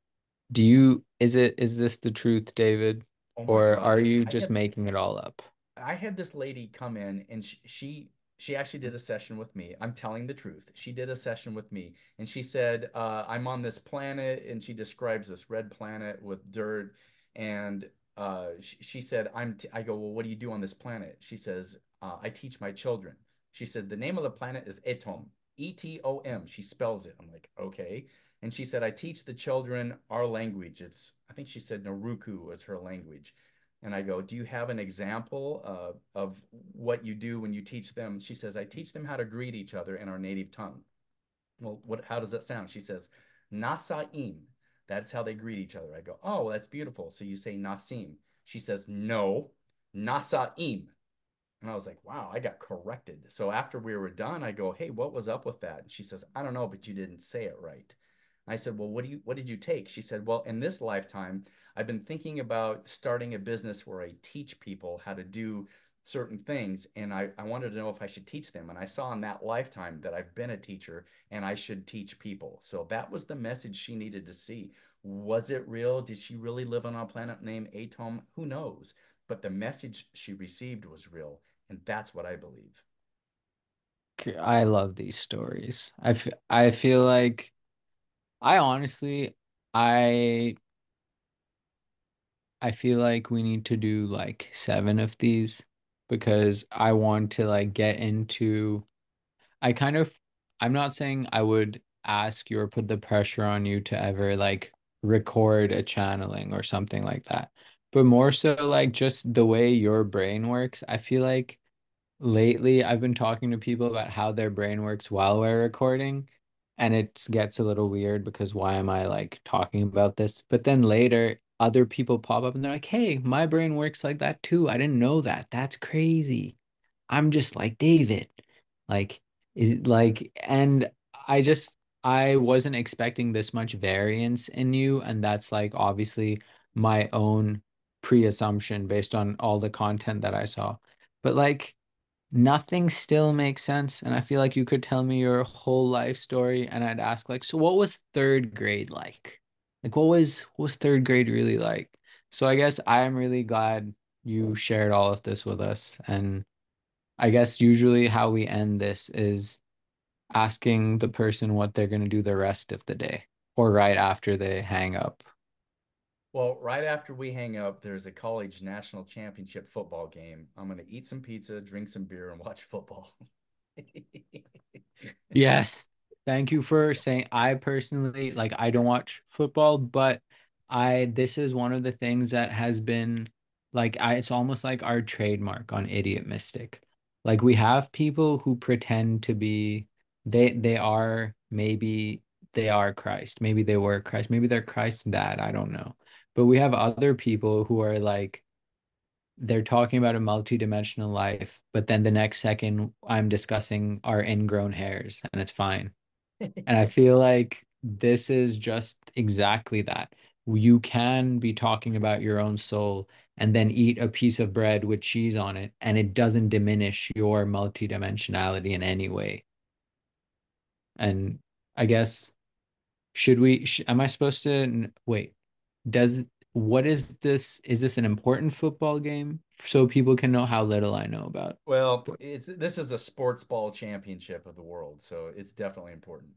Speaker 1: Do you is it is this the truth, David?
Speaker 2: Oh
Speaker 1: Or
Speaker 2: God.
Speaker 1: are you just
Speaker 2: had
Speaker 1: making it all up?
Speaker 2: I had this lady come in and she, she she actually did a session with me. I'm telling the truth. She did a session with me and she said, uh, I'm on this planet and she describes this red planet with dirt. And uh, she, she said, I'm t I go, well, what do you do on this planet? She says, uh, I teach my children. She said, the name of the planet is Etom, E-T-O-M. She spells it. I'm like, okay. And she said, I teach the children our language. It's, I think she said Naruku was her language. And I go, Do you have an example uh, of what you do when you teach them? She says, I teach them how to greet each other in our native tongue. Well, what, how does that sound? She says, Nasaim. That's how they greet each other. I go, Oh, well, that's beautiful. So you say Nasim. She says, No, Nasaim. And I was like, wow, I got corrected. So after we were done, I go, hey, what was up with that? And she says, I don't know, but you didn't say it right. I said, well, what do you what did you take? She said, well, in this lifetime, I've been thinking about starting a business where I teach people how to do certain things and I, I wanted to know if I should teach them. And I saw in that lifetime that I've been a teacher and I should teach people. So that was the message she needed to see. Was it real? Did she really live on a planet named Atom? Who knows? But the message she received was real. And that's what I believe.
Speaker 1: I love these stories. I I feel like I honestly I I feel like we need to do like seven of these because I want to like get into I kind of I'm not saying I would ask you or put the pressure on you to ever like record a channeling or something like that. But more so like just the way your brain works. I feel like Lately, I've been talking to people about how their brain works while we're recording, and it gets a little weird because why am I like talking about this? But then later, other people pop up and they're like, "Hey, my brain works like that too. I didn't know that. That's crazy. I'm just like David." Like, is it like, and I just I wasn't expecting this much variance in you, and that's like obviously my own pre-assumption based on all the content that I saw. But like nothing still makes sense. And I feel like you could tell me your whole life story and I'd ask like, so what was third grade like? Like what was what was third grade really like? So I guess I am really glad you shared all of this with us. And I guess usually how we end this is asking the person what they're going to do the rest of the day or right after they hang up.
Speaker 2: Well, right after we hang up, there's a college national championship football game. I'm going to eat some pizza, drink some beer, and watch football.
Speaker 1: Yes. Thank you for saying I personally like I don't watch football, but I this is one of the things that has been like I it's almost like our trademark on Idiot Mystic. Like we have people who pretend to be they they are maybe they are Christ. Maybe they were Christ. Maybe they're Christ's dad. I don't know. But we have other people who are like they're talking about a multi-dimensional life, but then the next second I'm discussing our ingrown hairs and it's fine. And I feel like this is just exactly that. You can be talking about your own soul and then eat a piece of bread with cheese on it, and it doesn't diminish your multidimensionality in any way. And I guess should we, sh am I supposed to wait? Does what is this? Is this an important football game so people can know how little I know about?
Speaker 2: Well, it's this is a sports ball championship of the world, so it's definitely important.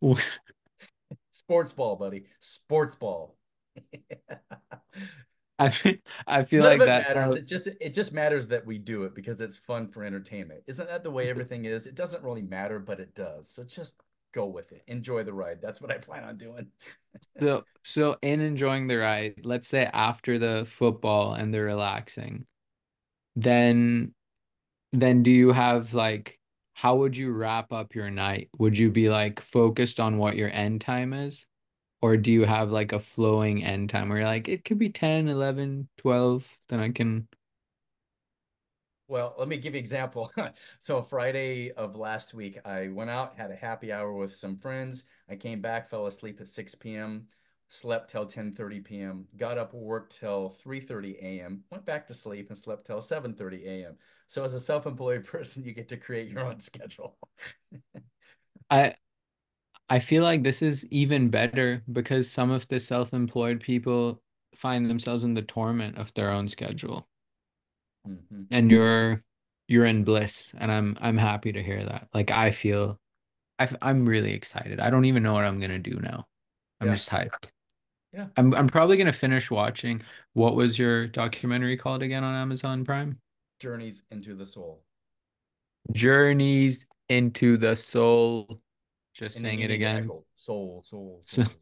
Speaker 2: Sports ball, buddy. Sports ball.
Speaker 1: I feel, I feel
Speaker 2: None
Speaker 1: like that
Speaker 2: matters.
Speaker 1: uh,
Speaker 2: It just it just matters that we do it because it's fun for entertainment. Isn't that the way everything is? It doesn't really matter, but it does. So just go with it. Enjoy the ride. That's what I plan on doing.
Speaker 1: so so in enjoying the ride, let's say after the football and the relaxing, then then do you have like how would you wrap up your night? Would you be like focused on what your end time is? Or do you have like a flowing end time where you're like, it could be 10, 11, 12, then I can.
Speaker 2: Well, let me give you example. So Friday of last week, I went out, had a happy hour with some friends. I came back, fell asleep at 6 p.m., slept till 10:30 p.m., got up, worked till 3:30 a.m., went back to sleep and slept till 7:30 a.m. So as a self-employed person, you get to create your own schedule.
Speaker 1: I I feel like this is even better because some of the self-employed people find themselves in the torment of their own schedule.
Speaker 2: Mhm.
Speaker 1: And you're you're in bliss, and I'm I'm happy to hear that. Like I feel I I'm really excited. I don't even know what I'm gonna do now. I'm
Speaker 2: Yeah.
Speaker 1: just hyped.
Speaker 2: Yeah.
Speaker 1: I'm I'm probably gonna finish watching. What was your documentary called again on Amazon Prime?
Speaker 2: Journeys into the soul.
Speaker 1: Journeys into the Soul. Just
Speaker 2: And
Speaker 1: saying it again.
Speaker 2: soul, soul,
Speaker 1: So
Speaker 2: soul.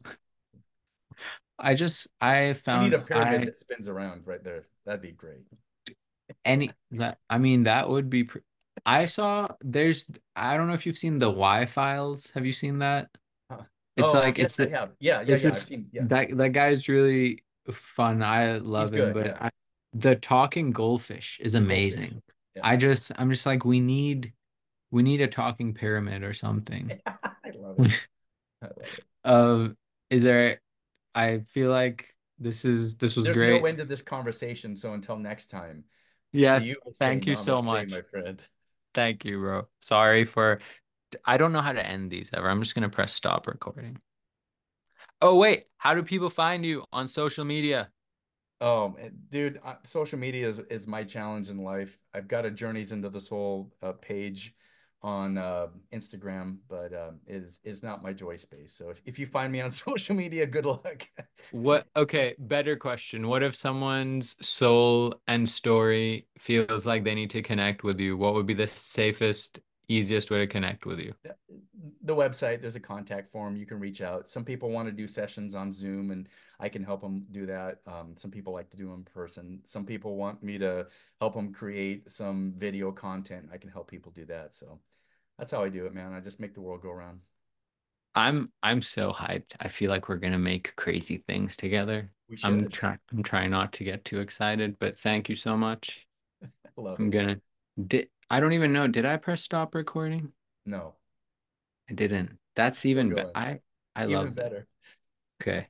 Speaker 1: I just I
Speaker 2: We need
Speaker 1: found
Speaker 2: a pyramid
Speaker 1: I
Speaker 2: that spins around right there. That'd be great.
Speaker 1: Any that I mean that would be pr I saw there's I don't know if you've seen the Why Files. Have you seen that? It's
Speaker 2: Oh,
Speaker 1: like
Speaker 2: yes,
Speaker 1: it's
Speaker 2: I have. Yeah, yeah,
Speaker 1: it's
Speaker 2: yeah. Seen, yeah.
Speaker 1: that that guy's really fun. I
Speaker 2: He's
Speaker 1: love him,
Speaker 2: good.
Speaker 1: but
Speaker 2: Yeah.
Speaker 1: I, the talking goldfish is
Speaker 2: The goldfish.
Speaker 1: amazing.
Speaker 2: Yeah.
Speaker 1: I just I'm just like we need we need a talking pyramid or something.
Speaker 2: I love it. I love it.
Speaker 1: Uh, is there I feel like this is this was
Speaker 2: There's no
Speaker 1: great.
Speaker 2: end to this conversation, so until next time,
Speaker 1: Yes,
Speaker 2: you,
Speaker 1: thank you so
Speaker 2: much, my friend.
Speaker 1: Thank you, bro. Sorry for I don't know how to end these ever. I'm just gonna press stop recording. Oh wait, how do people find you on social media?
Speaker 2: Oh, dude, social media is is my challenge in life. I've got a Journeys into the Soul uh, page on uh, Instagram, but um, it is is not my joy space. So if, if you find me on social media, good luck.
Speaker 1: What, okay, better question. What if someone's soul and story feels like they need to connect with you? What would be the safest, easiest way to connect with you?
Speaker 2: the website, there's a contact form. You can reach out. Some people want to do sessions on Zoom, and I can help them do that. Um, some people like to do in person. Some people want me to help them create some video content. I can help people do that. So that's how I do it, man. I just make the world go around.
Speaker 1: I'm I'm so hyped. I feel like we're gonna make crazy things together.
Speaker 2: We
Speaker 1: I'm trying I'm trying not to get too excited, but thank you so much.
Speaker 2: I love
Speaker 1: I'm
Speaker 2: it.
Speaker 1: gonna did I don't even know. Did I press stop recording?
Speaker 2: No,
Speaker 1: I didn't. That's even better. I I
Speaker 2: Even
Speaker 1: love that.
Speaker 2: better.
Speaker 1: Okay.